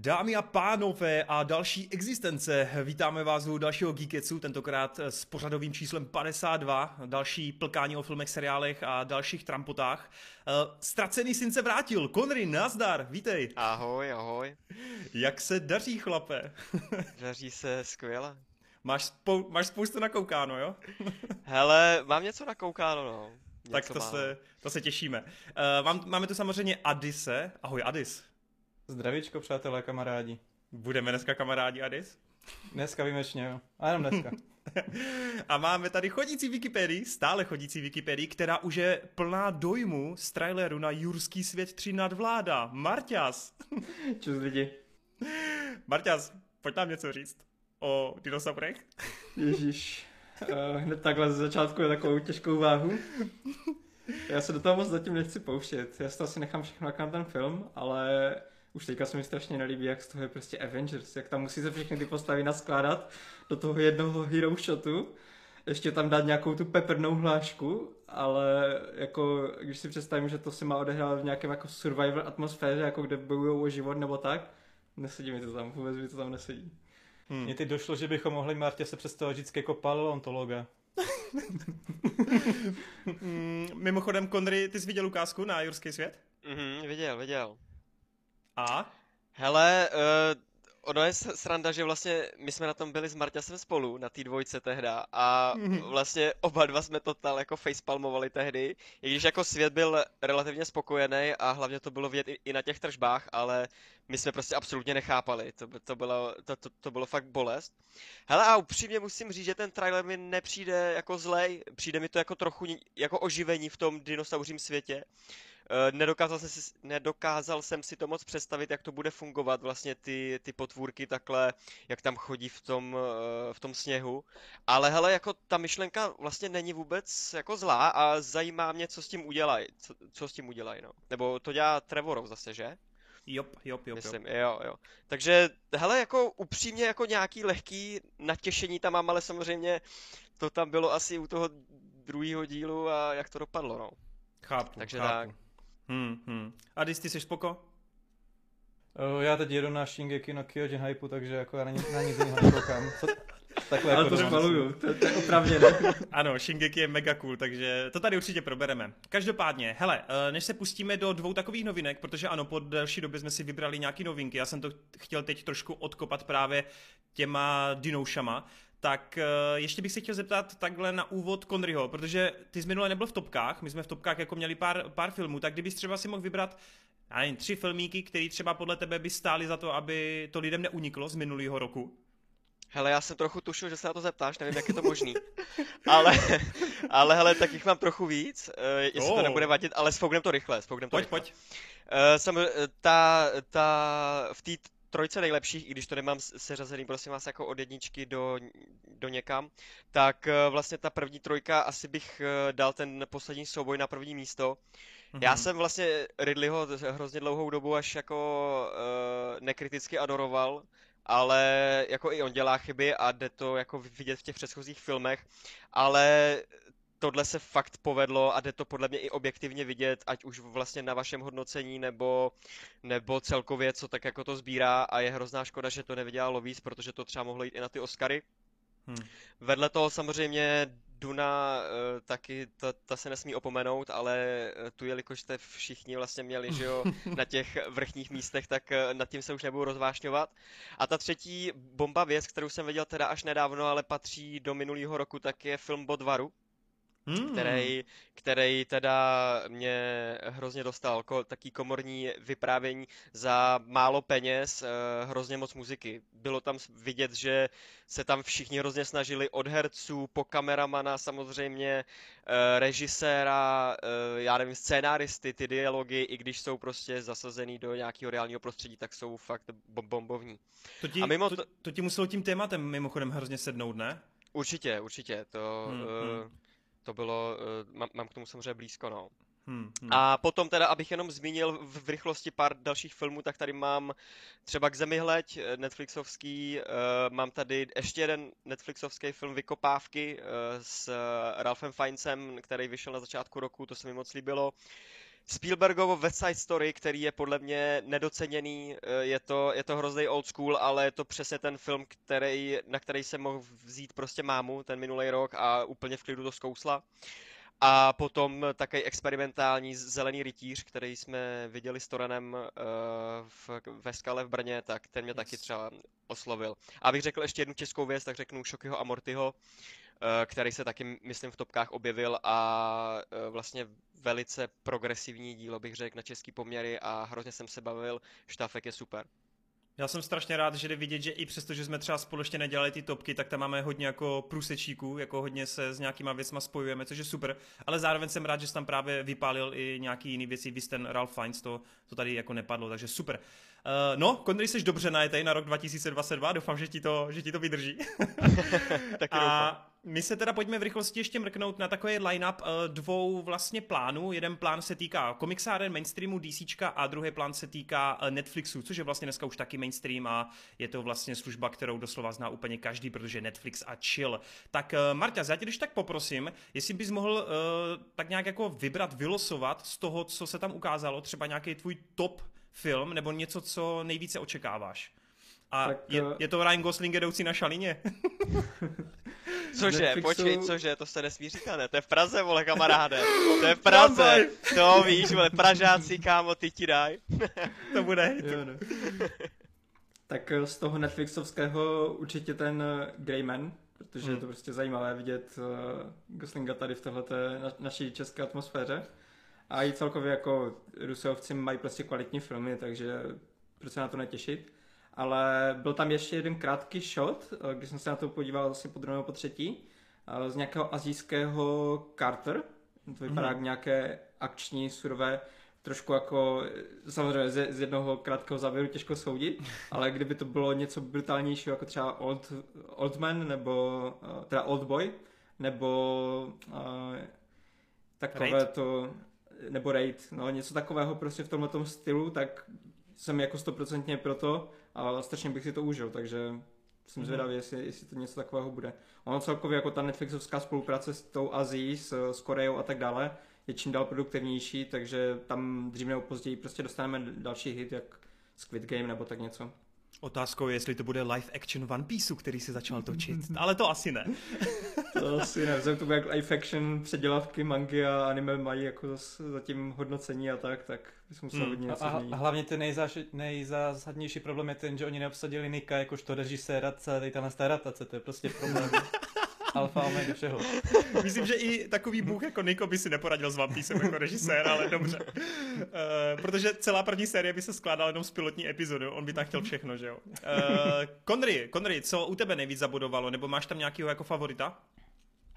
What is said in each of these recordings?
Dámy a pánové a další existence, vítáme vás u dalšího Geeketsu, tentokrát s pořadovým číslem 52, další plkání o filmech, seriálech a dalších trampotách. Eh, Ztracený syn se vrátil, Konry, nazdar, vítej. Ahoj, ahoj. Jak se daří, chlape? Daří se skvěle. Máš, spou- máš spoustu nakoukáno, jo? Hele, mám něco nakoukáno, no. Něco tak to se, to se těšíme. Uh, mám, máme tu samozřejmě Adise. Ahoj, Adis. Zdravíčko, přátelé, kamarádi. Budeme dneska kamarádi, Adis? Dneska výjimečně, jo. A jenom dneska. a máme tady chodící Wikipedii, stále chodící Wikipedii, která už je plná dojmu z traileru na Jurský svět 3 nadvláda. Marťas. Čus lidi. Marťas, pojď nám něco říct o dinosaurech. Ježíš. Uh, hned takhle ze začátku je takovou těžkou váhu. Já se do toho moc zatím nechci pouštět. Já si to asi nechám všechno na ten film, ale už teďka se mi strašně nelíbí, jak z toho je prostě Avengers, jak tam musí se všechny ty postavy naskládat do toho jednoho hero shotu, ještě tam dát nějakou tu peprnou hlášku, ale jako, když si představím, že to se má odehrát v nějakém jako survival atmosféře, jako kde bojují o život nebo tak, nesedí mi to tam, vůbec mi to tam nesedí. Hmm. Mně teď došlo, že bychom mohli Martě se představit vždycky jako paleontologa. mm, mimochodem, Konry, ty jsi viděl ukázku na Jurský svět? Mhm, viděl, viděl. A? Hele, uh, ono je sranda, že vlastně my jsme na tom byli s Marťasem spolu, na té dvojce tehda a vlastně oba dva jsme to tal jako facepalmovali tehdy, i když jako svět byl relativně spokojený a hlavně to bylo vidět i, i na těch tržbách, ale my jsme prostě absolutně nechápali, to, to, bylo, to, to, to bylo fakt bolest. Hele a upřímně musím říct, že ten trailer mi nepřijde jako zlej, přijde mi to jako trochu jako oživení v tom dinosauřím světě. Eh, nedokázal, jsem si, nedokázal jsem si to moc představit, jak to bude fungovat, vlastně ty, ty potvůrky takhle, jak tam chodí v tom, eh, v tom sněhu. Ale hele, jako ta myšlenka vlastně není vůbec jako zlá a zajímá mě, co s tím udělají. Co, co s tím udělají, no. Nebo to dělá Trevorov zase, že? Jop, jop, jop. Myslím, jo, jo. Takže, hele, jako upřímně, jako nějaký lehký natěšení tam mám, ale samozřejmě to tam bylo asi u toho druhého dílu a jak to dopadlo, no. Chápu, Takže chápu. tak. Hmm, hmm. A ty jsi spoko? Uh, já teď jedu na Shingeki no Kyojin hype, takže jako já na, nic, na nic jiného nekoukám. Co, takhle Ale jako to schvaluju, to, to je opravně ne. ano, Shingeki je mega cool, takže to tady určitě probereme. Každopádně, hele, eh, než se pustíme do dvou takových novinek, protože ano, po delší době jsme si vybrali nějaké novinky, já jsem to chtěl teď trošku odkopat právě těma dinoušama, tak uh, ještě bych se chtěl zeptat takhle na úvod Konryho, protože ty jsi minule nebyl v topkách, my jsme v topkách jako měli pár, pár filmů, tak kdybys třeba si mohl vybrat já nevím, tři filmíky, které třeba podle tebe by stály za to, aby to lidem neuniklo z minulého roku? Hele, já jsem trochu tušil, že se na to zeptáš, nevím, jak je to možný. ale, ale hele, tak jich mám trochu víc, uh, jestli oh. to nebude vadit, ale spouknem to rychle, spouknem to pojď, rychle. Pojď, uh, jsem, ta, ta, v té trojce nejlepších, i když to nemám seřazený, prosím vás, jako od jedničky do, do někam, tak eh, vlastně ta první trojka asi bych eh, dal ten poslední souboj na první místo. Mm-hmm. Já jsem vlastně Ridleyho hrozně dlouhou dobu až jako uh, nekriticky adoroval, ale jako i on dělá chyby a jde to jako vidět v těch předchozích filmech, ale tohle se fakt povedlo a jde to podle mě i objektivně vidět, ať už vlastně na vašem hodnocení nebo, nebo celkově, co tak jako to sbírá a je hrozná škoda, že to nevydělalo víc, protože to třeba mohlo jít i na ty Oscary. Hmm. Vedle toho samozřejmě Duna eh, taky, ta, ta se nesmí opomenout, ale eh, tu jelikož jste všichni vlastně měli, že jo, na těch vrchních místech, tak eh, nad tím se už nebudu rozvášňovat. A ta třetí bomba věc, kterou jsem viděl teda až nedávno, ale patří do minulého roku, tak je film Bodvaru hmm. který, který teda mě hrozně dostal, ko, taký komorní vyprávění za málo peněz, eh, hrozně moc muziky. Bylo tam vidět, že se tam všichni hrozně snažili od herců, po kameramana samozřejmě, eh, režiséra, eh, já nevím, scénáristy, ty dialogy, i když jsou prostě zasazený do nějakého reálního prostředí, tak jsou fakt bombovní. To ti, A mimo to, to ti muselo tím tématem mimochodem hrozně sednout, ne? Určitě, určitě. To, hmm, uh, hmm to bylo, uh, mám k tomu samozřejmě blízko, no. Hmm, hmm. A potom teda, abych jenom zmínil v, v rychlosti pár dalších filmů, tak tady mám třeba k zemi hleď, eh, Netflixovský, uh, mám tady ještě jeden Netflixovský film Vykopávky uh, s Ralphem Fiennesem, který vyšel na začátku roku, to se mi moc líbilo. Spielbergovo West Side Story, který je podle mě nedoceněný, eh, je to, je to hrozný old school, ale je to přesně ten film, který, na který jsem mohl vzít prostě mámu ten minulý rok a úplně v klidu to zkousla. A potom také experimentální Zelený rytíř, který jsme viděli s Torenem uh, v, ve Skale v Brně, tak ten mě yes. taky třeba oslovil. A abych řekl ještě jednu českou věc, tak řeknu Šokyho a Mortyho, uh, který se taky, myslím, v topkách objevil a uh, vlastně velice progresivní dílo, bych řekl, na český poměry a hrozně jsem se bavil. Štafek je super. Já jsem strašně rád, že jde vidět, že i přesto, že jsme třeba společně nedělali ty topky, tak tam máme hodně jako průsečíků, jako hodně se s nějakýma věcma spojujeme, což je super, ale zároveň jsem rád, že jsi tam právě vypálil i nějaký jiný věci, vy ten Ralph Fiennes, to, to tady jako nepadlo, takže super. Uh, no, Kondry, jsi dobře najetej na rok 2022, doufám, že ti to, že ti to vydrží. Taky a my se teda pojďme v rychlosti ještě mrknout na takový line-up uh, dvou vlastně plánů. Jeden plán se týká komiksáren, mainstreamu, DC a druhý plán se týká uh, Netflixu, což je vlastně dneska už taky mainstream a je to vlastně služba, kterou doslova zná úplně každý, protože Netflix a chill. Tak uh, Marta, já tě když tak poprosím, jestli bys mohl uh, tak nějak jako vybrat, vylosovat z toho, co se tam ukázalo, třeba nějaký tvůj top film nebo něco, co nejvíce očekáváš. A tak, je, uh... je to Ryan Gosling jedoucí na šalině? Cože, Netflixu... počkej, cože, to se nesmí říkat, ne? To je v Praze, vole, kamaráde. To je v Praze. To víš, vole, Pražáci, kámo, ty ti daj. to bude. Jo, no. tak eh, z toho Netflixovského určitě ten eh, Greyman, protože hmm. je to prostě zajímavé vidět uh, Goslinga tady v téhleté na, naší české atmosféře. A i celkově jako Rusovci mají prostě kvalitní filmy, takže proč se na to netěšit. Ale byl tam ještě jeden krátký shot, eh, když jsem se na to podíval asi po druhého po třetí, eh, z nějakého azijského Carter. To vypadá mm-hmm. nějaké akční, surové, trošku jako, eh, samozřejmě z, z jednoho krátkého závěru těžko soudit, ale kdyby to bylo něco brutálnějšího, jako třeba Old, Old Man, nebo teda Old Boy, nebo uh, takové Raid. to, nebo Raid, no něco takového prostě v tomhle stylu, tak jsem jako stoprocentně proto a strašně bych si to užil, takže jsem mhm. zvědavý, jestli, jestli to něco takového bude. Ono celkově jako ta Netflixovská spolupráce s tou Azií, s, s Koreou a tak dále je čím dál produktivnější, takže tam dřív nebo později prostě dostaneme další hit, jak Squid Game nebo tak něco. Otázkou je, jestli to bude live action One Piece, který se začal točit. Ale to asi ne. to asi ne. Vzhledem k tomu, jak live action předělávky mangy a anime mají jako zatím hodnocení a tak, tak bys musel hmm. něco a, a, hlavně ten nejzáš, nejzásadnější problém je ten, že oni neobsadili Nika jakožto režiséra celé téhle adaptace. To je prostě problém. alfa omega všeho. Myslím, že i takový bůh jako Niko by si neporadil s One Piece jako režisér, ale dobře. Uh, protože celá první série by se skládala jenom z pilotní epizody, on by tam chtěl všechno, že jo. Uh, Conry, co u tebe nejvíc zabudovalo, nebo máš tam nějakého jako favorita?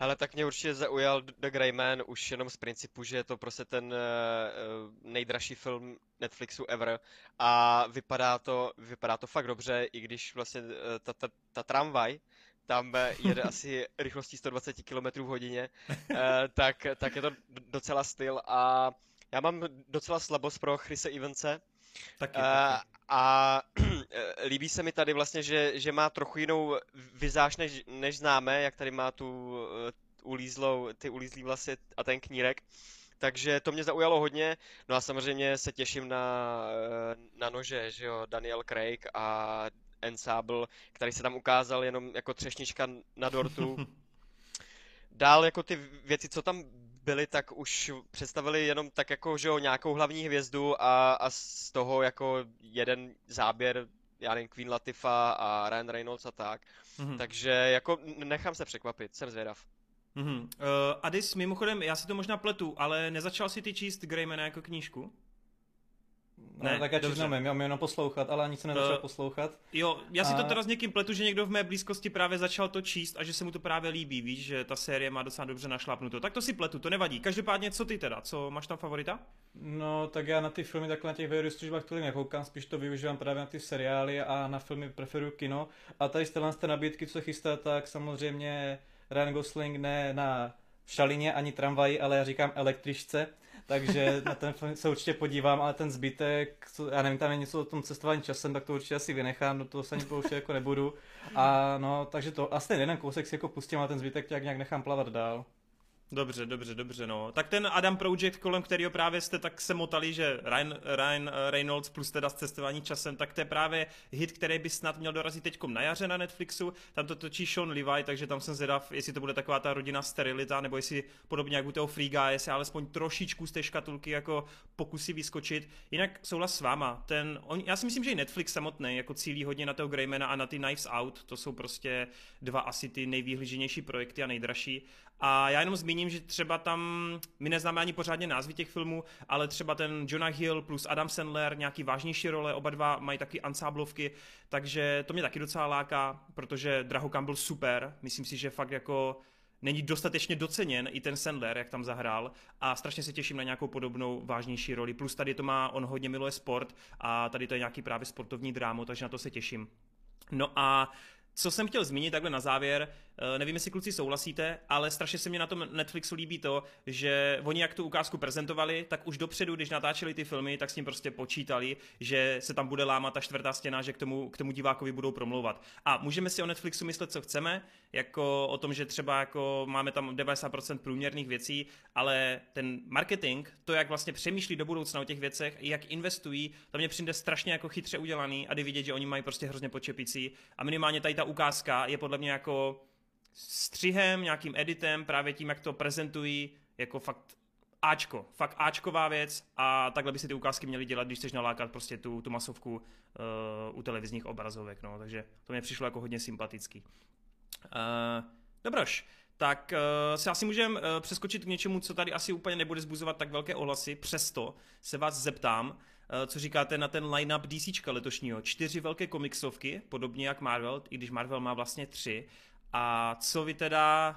Ale tak mě určitě zaujal The Grey Man už jenom z principu, že je to prostě ten uh, nejdražší film Netflixu ever a vypadá to, vypadá to fakt dobře, i když vlastně uh, ta, ta, ta tramvaj tam jede asi rychlostí 120 km v hodině, uh, tak, tak je to docela styl a já mám docela slabost pro Chrise Evanse. Taky, uh, taky. A líbí se mi tady vlastně, že, že má trochu jinou vizáž, než, než známe, jak tady má tu ulízlou, ty ulízlý vlasy a ten knírek. Takže to mě zaujalo hodně. No a samozřejmě se těším na, na nože, že jo, Daniel Craig a Ensemble, který se tam ukázal jenom jako třešnička na dortu. Dál jako ty věci, co tam byly, tak už představili jenom tak jako, že jo, nějakou hlavní hvězdu a, a z toho jako jeden záběr, já nevím, Queen Latifah a Ryan Reynolds a tak. Mm-hmm. Takže jako nechám se překvapit, jsem zvědav. Mm-hmm. Uh, Adis, mimochodem, já si to možná pletu, ale nezačal si ty číst Greymana jako knížku? Ne, no, tak já číst já mám jenom poslouchat, ale ani se nezačal uh, poslouchat. Jo, já si a... to teda s někým pletu, že někdo v mé blízkosti právě začal to číst a že se mu to právě líbí, víš, že ta série má docela dobře našlápnuto. Tak to si pletu, to nevadí. Každopádně, co ty teda? Co máš tam favorita? No, tak já na ty filmy takhle na těch VOD službách tolik nekoukám, spíš to využívám právě na ty seriály a na filmy preferuju kino. A tady z té nabídky, co chystá, tak samozřejmě Ryan Gosling ne na šalině ani tramvaji, ale já říkám električce takže na ten film se určitě podívám, ale ten zbytek, co, já nevím, tam je něco o tom cestování časem, tak to určitě asi vynechám, do toho se ani pouštět jako nebudu. A no, takže to, asi jeden kousek si jako pustím, ale ten zbytek tak nějak nechám plavat dál. Dobře, dobře, dobře, no. Tak ten Adam Project, kolem kterého právě jste tak se motali, že Ryan, Ryan eh, Reynolds plus teda s cestování časem, tak to je právě hit, který by snad měl dorazit teď na jaře na Netflixu. Tam to točí Sean Levi, takže tam jsem zvědav, jestli to bude taková ta rodina sterilita, nebo jestli podobně jak u toho Free Guy, jestli alespoň trošičku z té škatulky jako pokusí vyskočit. Jinak souhlas s váma. Ten, on, já si myslím, že i Netflix samotný jako cílí hodně na toho Greymana a na ty Knives Out. To jsou prostě dva asi ty nejvýhlíženější projekty a nejdražší. A já jenom zmíním, že třeba tam, my neznáme ani pořádně názvy těch filmů, ale třeba ten Jonah Hill plus Adam Sandler, nějaký vážnější role, oba dva mají taky ansáblovky, takže to mě taky docela láká, protože Drahokam byl super, myslím si, že fakt jako není dostatečně doceněn i ten Sandler, jak tam zahrál a strašně se těším na nějakou podobnou vážnější roli. Plus tady to má, on hodně miluje sport a tady to je nějaký právě sportovní drámo, takže na to se těším. No a co jsem chtěl zmínit takhle na závěr, nevím, jestli kluci souhlasíte, ale strašně se mi na tom Netflixu líbí to, že oni jak tu ukázku prezentovali, tak už dopředu, když natáčeli ty filmy, tak s tím prostě počítali, že se tam bude lámat ta čtvrtá stěna, že k tomu, k tomu divákovi budou promlouvat. A můžeme si o Netflixu myslet, co chceme, jako o tom, že třeba jako máme tam 90% průměrných věcí, ale ten marketing, to, jak vlastně přemýšlí do budoucna o těch věcech, jak investují, to mě přijde strašně jako chytře udělaný a jde vidět, že oni mají prostě hrozně počepící a minimálně tady ta ukázka je podle mě jako střihem, nějakým editem, právě tím, jak to prezentují, jako fakt Ačko, fakt Ačková věc a takhle by si ty ukázky měly dělat, když chceš nalákat prostě tu, tu masovku uh, u televizních obrazovek, no, takže to mě přišlo jako hodně sympatický. Uh, dobroš, tak uh, se asi můžeme uh, přeskočit k něčemu, co tady asi úplně nebude zbuzovat tak velké ohlasy, přesto se vás zeptám, uh, co říkáte na ten line-up DC letošního. Čtyři velké komiksovky, podobně jak Marvel, i když Marvel má vlastně tři. A co vy teda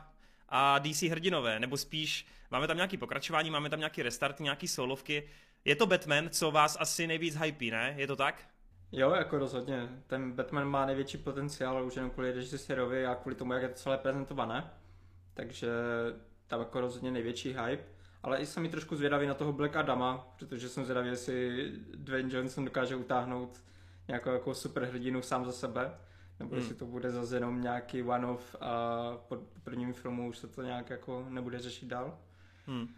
a DC hrdinové, nebo spíš máme tam nějaký pokračování, máme tam nějaký restart, nějaký solovky. Je to Batman, co vás asi nejvíc hypí, ne? Je to tak? Jo, jako rozhodně. Ten Batman má největší potenciál už jenom kvůli režisérovi a kvůli tomu, jak je to celé prezentované. Takže tam jako rozhodně největší hype. Ale i jsem trošku zvědavý na toho Black Adama, protože jsem zvědavý, jestli Dwayne Johnson dokáže utáhnout nějakou jako superhrdinu sám za sebe. Nebo hmm. jestli to bude zase jenom nějaký one-off a po prvním filmu už se to nějak jako nebude řešit dál. Hmm.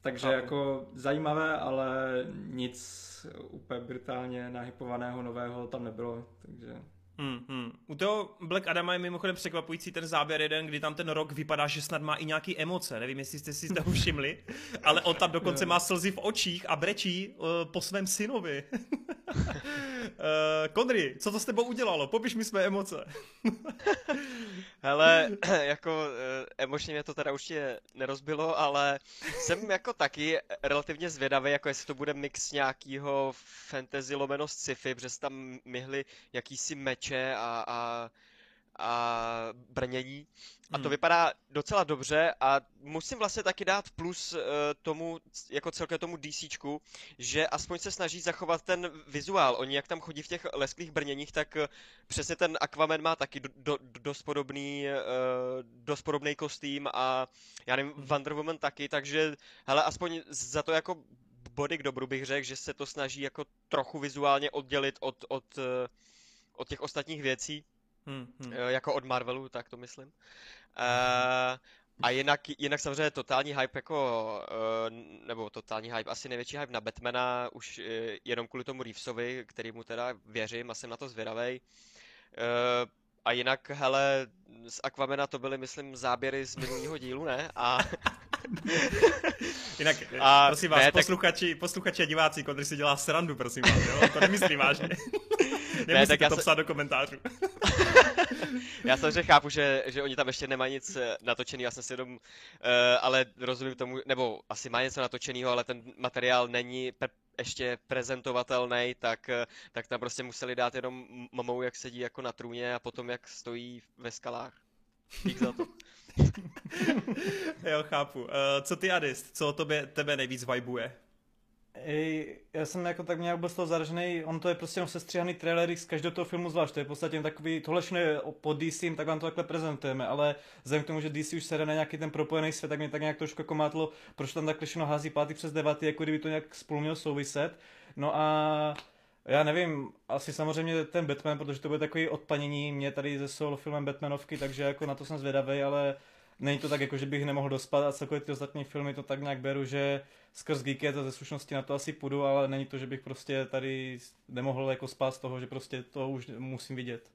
Takže Chápu. jako zajímavé, ale nic úplně brutálně nahypovaného nového tam nebylo, takže... Hmm, hmm. U toho Black Adama je mimochodem překvapující ten záběr jeden, kdy tam ten rok vypadá, že snad má i nějaký emoce. Nevím, jestli jste si to všimli, ale on tam dokonce má slzy v očích a brečí uh, po svém synovi. uh, Konry, co to s tebou udělalo? Popiš mi své emoce. Hele, jako uh, emočně mě to teda určitě nerozbilo, ale jsem jako taky relativně zvědavý, jako jestli to bude mix nějakého fantasy lomeno sci-fi, protože tam myhly jakýsi meč meče a, a, a brnění. A to hmm. vypadá docela dobře a musím vlastně taky dát plus uh, tomu, jako celkem tomu DCčku, že aspoň se snaží zachovat ten vizuál. Oni jak tam chodí v těch lesklých brněních, tak uh, přesně ten Aquaman má taky do, do, dost podobný, uh, dost podobný kostým a já nevím, hmm. Wonder Woman taky, takže hele, aspoň za to jako body k dobru bych řekl, že se to snaží jako trochu vizuálně oddělit od, od od těch ostatních věcí, hmm, hmm. jako od Marvelu, tak to myslím. Uh, a jinak, jinak samozřejmě totální hype jako, nebo totální hype, asi největší hype na Batmana, už jenom kvůli tomu Reevesovi, mu teda věřím a jsem na to zvědavej. A jinak, hele, z Aquamena to byly, myslím, záběry z minulého dílu, ne? A... Jinak, a, prosím vás, ne, posluchači, tak... posluchači a diváci, Kodry si dělá srandu, prosím vás, jo? To nemyslí vážně. Nemusíte ne, tak já to se... psát do komentářů. já samozřejmě chápu, že, že oni tam ještě nemají nic eh, natočený, já jsem si jenom, uh, ale rozumím tomu, nebo asi má něco natočeného, ale ten materiál není pre- ještě prezentovatelný, tak, eh, tak tam prostě museli dát jenom mamou, jak sedí jako na trůně a potom jak stojí ve skalách. Dík za to. jo, chápu. Uh, co ty, Adist? Co tobě, tebe nejvíc vibuje? Ej, já jsem jako tak nějak byl z toho zaražený, on to je prostě jenom sestříhaný trailery z každého toho filmu zvlášť, to je v podstatě takový, tohle všechno je po DC, tak vám to takhle prezentujeme, ale vzhledem k tomu, že DC už se na nějaký ten propojený svět, tak mě tak nějak trošku jako mátlo, proč tam takhle všechno hází pátý přes deváty, jako kdyby to nějak spolu mělo souviset. No a já nevím, asi samozřejmě ten Batman, protože to bude takový odpanění mě tady ze solo filmem Batmanovky, takže jako na to jsem zvědavý, ale není to tak, jako že bych nemohl dospat a celkově ty ostatní filmy to tak nějak beru, že skrz Geekет a ze slušnosti na to asi půjdu, ale není to, že bych prostě tady nemohl jako spát z toho, že prostě to už musím vidět.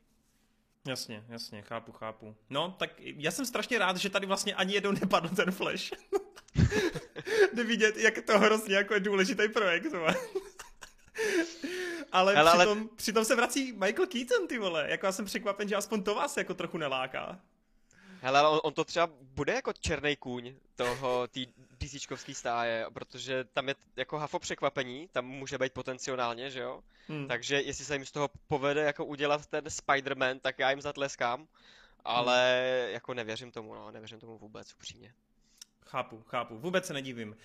Jasně, jasně, chápu, chápu. No, tak já jsem strašně rád, že tady vlastně ani jednou nepadl ten Flash. Jde vidět, jak to hrozně jako je důležitý projekt. ale, ale, přitom, ale... přitom se vrací Michael Keaton, ty vole. Jako já jsem překvapen, že aspoň to vás jako trochu neláká. Hele, ale on, on to třeba bude jako černý kůň toho, tý DCčkovský stáje, protože tam je jako hafo překvapení, tam může být potenciálně, že jo? Hmm. Takže jestli se jim z toho povede jako udělat ten Spider-Man, tak já jim zatleskám, ale hmm. jako nevěřím tomu, no, nevěřím tomu vůbec, upřímně. Chápu, chápu, vůbec se nedivím.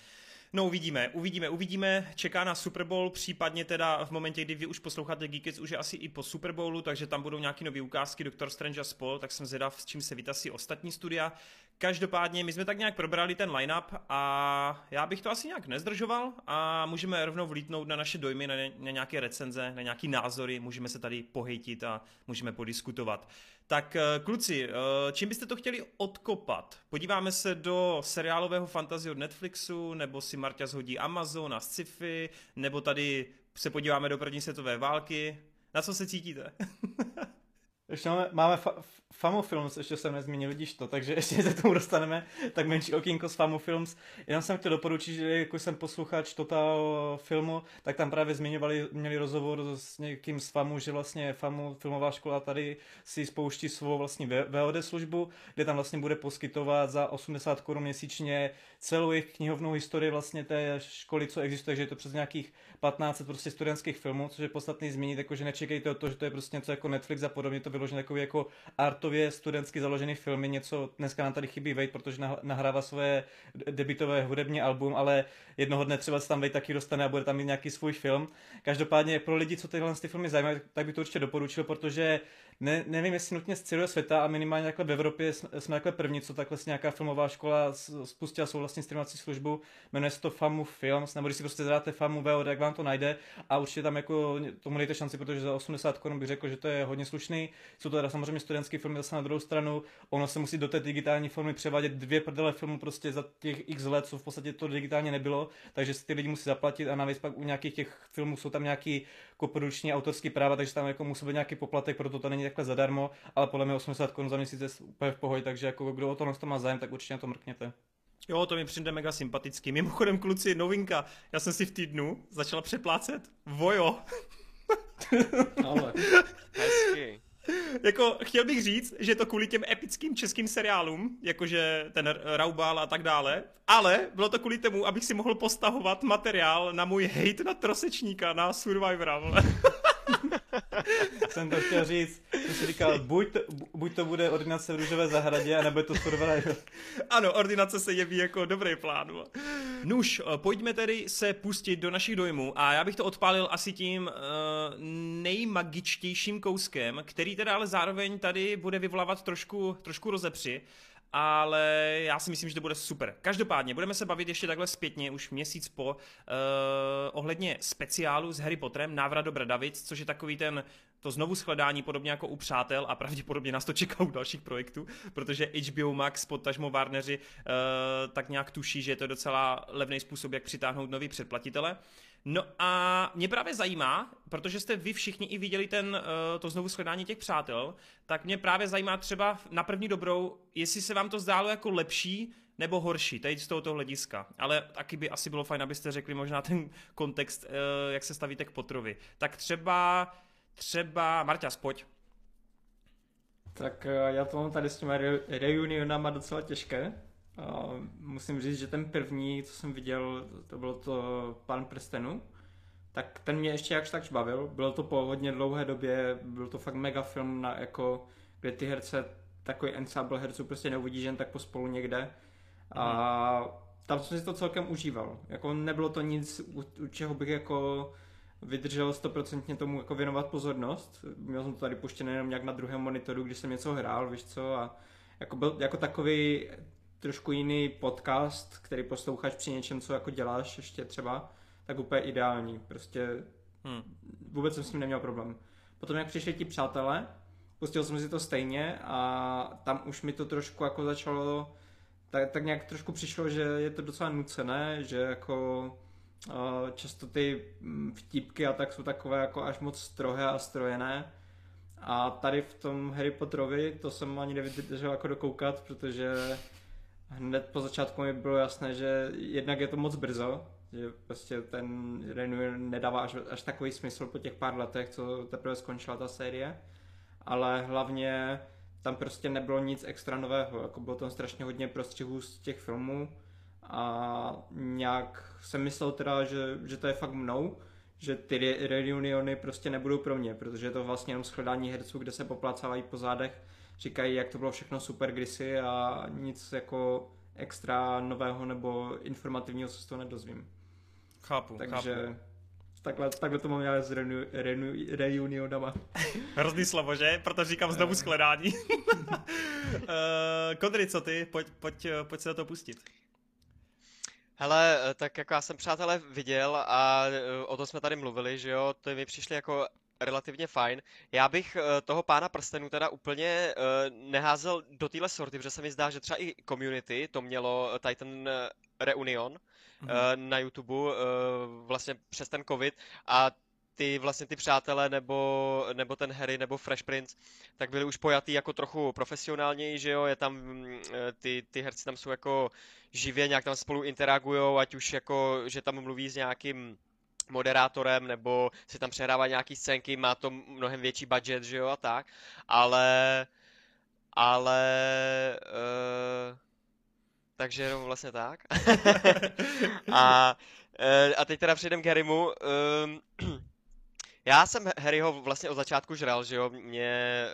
No uvidíme, uvidíme, uvidíme. Čeká na Super Bowl, případně teda v momentě, kdy vy už posloucháte Geekets, už je asi i po Super Bowlu, takže tam budou nějaké nové ukázky Doctor Strange a spol, tak jsem zvědav, s čím se vytasí ostatní studia. Každopádně my jsme tak nějak probrali ten line-up a já bych to asi nějak nezdržoval a můžeme rovnou vlítnout na naše dojmy, na, na nějaké recenze, na nějaké názory, můžeme se tady pohejtit a můžeme podiskutovat. Tak eh, kluci, eh, čím byste to chtěli odkopat? Podíváme se do seriálového fantazie od Netflixu, nebo si Marta zhodí Amazon a sci-fi, nebo tady se podíváme do první světové války. Na co se cítíte? Ještě máme, máme fa- Famo Films, ještě jsem nezmínil, vidíš to, takže ještě se tomu dostaneme, tak menší okýnko z Famo Films. Jenom jsem chtěl doporučit, že jako jsem posluchač Total filmu, tak tam právě zmiňovali, měli rozhovor s někým z Famu, že vlastně Famu filmová škola tady si spouští svou vlastní VOD službu, kde tam vlastně bude poskytovat za 80 korun měsíčně celou jejich knihovnou historii vlastně té školy, co existuje, že je to přes nějakých 15 prostě studentských filmů, což je podstatný zmínit, jako že nečekejte o to, že to je prostě něco jako Netflix a podobně, to vyložené jako, jako artově studentsky založený filmy, něco dneska nám tady chybí Vejt, protože nahrává svoje debitové hudební album, ale jednoho dne třeba se tam Vejt taky dostane a bude tam mít nějaký svůj film. Každopádně pro lidi, co tyhle ty filmy zajímají, tak bych to určitě doporučil, protože ne, nevím, jestli nutně z celého světa a minimálně takhle v Evropě jsme, jsme takhle první, co takhle si nějaká filmová škola spustila svou vlastní streamovací službu, jmenuje se to Famu Films, nebo když si prostě zadáte Famu VOD, jak vám to najde a určitě tam jako tomu dejte šanci, protože za 80 korun bych řekl, že to je hodně slušný. Jsou to teda samozřejmě studentské filmy zase na druhou stranu, ono se musí do té digitální formy převádět dvě prdele filmů prostě za těch x let, co v podstatě to digitálně nebylo, takže si ty lidi musí zaplatit a navíc pak u nějakých těch filmů jsou tam nějaký koproduční autorský práva, takže tam jako musí být nějaký poplatek, proto to není takhle zadarmo, ale podle mě 80 korun za měsíc je úplně v pohodě, takže jako kdo o to má zájem, tak určitě na to mrkněte. Jo, to mi přijde mega sympatický. Mimochodem, kluci, novinka. Já jsem si v týdnu začala přeplácet Vojo. Ale. Hezky. jako chtěl bych říct, že to kvůli těm epickým českým seriálům, jakože ten Raubal a tak dále, ale bylo to kvůli tomu, abych si mohl postahovat materiál na můj hate na trosečníka, na Survivora. jsem to chtěl říct, jsem si říkal, buď to, buď to bude ordinace v růžové zahradě, anebo to Survivor. Ano, ordinace se jeví jako dobrý plán. Nuž, pojďme tedy se pustit do našich dojmů a já bych to odpálil asi tím uh, nejmagičtějším kouskem, který teda ale zároveň tady bude vyvolávat trošku, trošku rozepři ale já si myslím, že to bude super. Každopádně budeme se bavit ještě takhle zpětně, už měsíc po, uh, ohledně speciálu s Harry Potterem, Návrat do Bradavic, což je takový ten to znovu shledání podobně jako u Přátel a pravděpodobně nás to čeká u dalších projektů, protože HBO Max, potažmo Warneri, uh, tak nějak tuší, že je to docela levný způsob, jak přitáhnout nový předplatitele. No a mě právě zajímá, protože jste vy všichni i viděli ten, uh, to znovu shledání těch přátel, tak mě právě zajímá třeba na první dobrou, jestli se vám to zdálo jako lepší nebo horší, teď z tohoto hlediska. Ale taky by asi bylo fajn, abyste řekli možná ten kontext, uh, jak se stavíte k Potrovi. Tak třeba, třeba, Marta, pojď. Tak eh, já to mám tady s těma re- reunionama docela těžké. Musím říct, že ten první, co jsem viděl, to bylo to Pán prstenu, tak ten mě ještě jakž tak bavil. Bylo to po hodně dlouhé době, byl to fakt mega film, na, jako, kde ty herce, takový ensemble herců prostě neuvidíš jen tak pospolu někde. A mhm. tam jsem si to celkem užíval. Jako nebylo to nic, u, u čeho bych jako vydržel stoprocentně tomu jako věnovat pozornost. Měl jsem to tady puštěné jenom nějak na druhém monitoru, když jsem něco hrál, víš co, a jako, byl, jako takový trošku jiný podcast, který posloucháš při něčem, co jako děláš ještě třeba, tak úplně ideální. Prostě hmm. vůbec jsem s tím neměl problém. Potom jak přišli ti přátelé, pustil jsem si to stejně a tam už mi to trošku jako začalo tak, tak nějak trošku přišlo, že je to docela nucené, že jako uh, často ty mm, vtipky a tak jsou takové jako až moc strohé a strojené. A tady v tom Harry Potterovi to jsem ani nevydržel jako dokoukat, protože hned po začátku mi bylo jasné, že jednak je to moc brzo, že prostě ten Renew nedává až, až takový smysl po těch pár letech, co teprve skončila ta série, ale hlavně tam prostě nebylo nic extra nového, jako bylo tam strašně hodně prostřihů z těch filmů. A nějak jsem myslel teda, že, že to je fakt mnou, že ty re- reuniony prostě nebudou pro mě, protože je to vlastně jenom shledání herců, kde se poplacávají po zádech, říkají, jak to bylo všechno super kdysi a nic jako extra nového nebo informativního se z toho nedozvím. Chápu, Takže chápu. takhle, takhle to mám já s reuni- reuni- reunionama. Hrozný slovo, že? Proto říkám znovu skledání. uh, Kodry, co ty? Pojď, pojď, pojď se do toho pustit. Hele, eh, tak jako já jsem přátelé viděl a eh, o tom jsme tady mluvili, že jo, to mi přišli jako relativně fajn. Já bych eh, toho pána prstenů teda úplně neházel do téhle sorty, protože se mi zdá, že třeba i Community to mělo tady ten Reunion mm-hmm. na YouTube vlastně přes ten covid a ty vlastně ty přátelé nebo, nebo ten Harry nebo Fresh Prince, tak byli už pojatý jako trochu profesionálněji, že jo, je tam, mm, ty, ty herci tam jsou jako živě, nějak tam spolu interagujou, ať už jako, že tam mluví s nějakým moderátorem, nebo si tam přehrává nějaký scénky, má to mnohem větší budget, že jo, a tak, ale, ale, uh, takže jenom vlastně tak. a, uh, a teď teda přejdem k Harrymu. Uh, já jsem Harryho vlastně od začátku žral, že jo, mě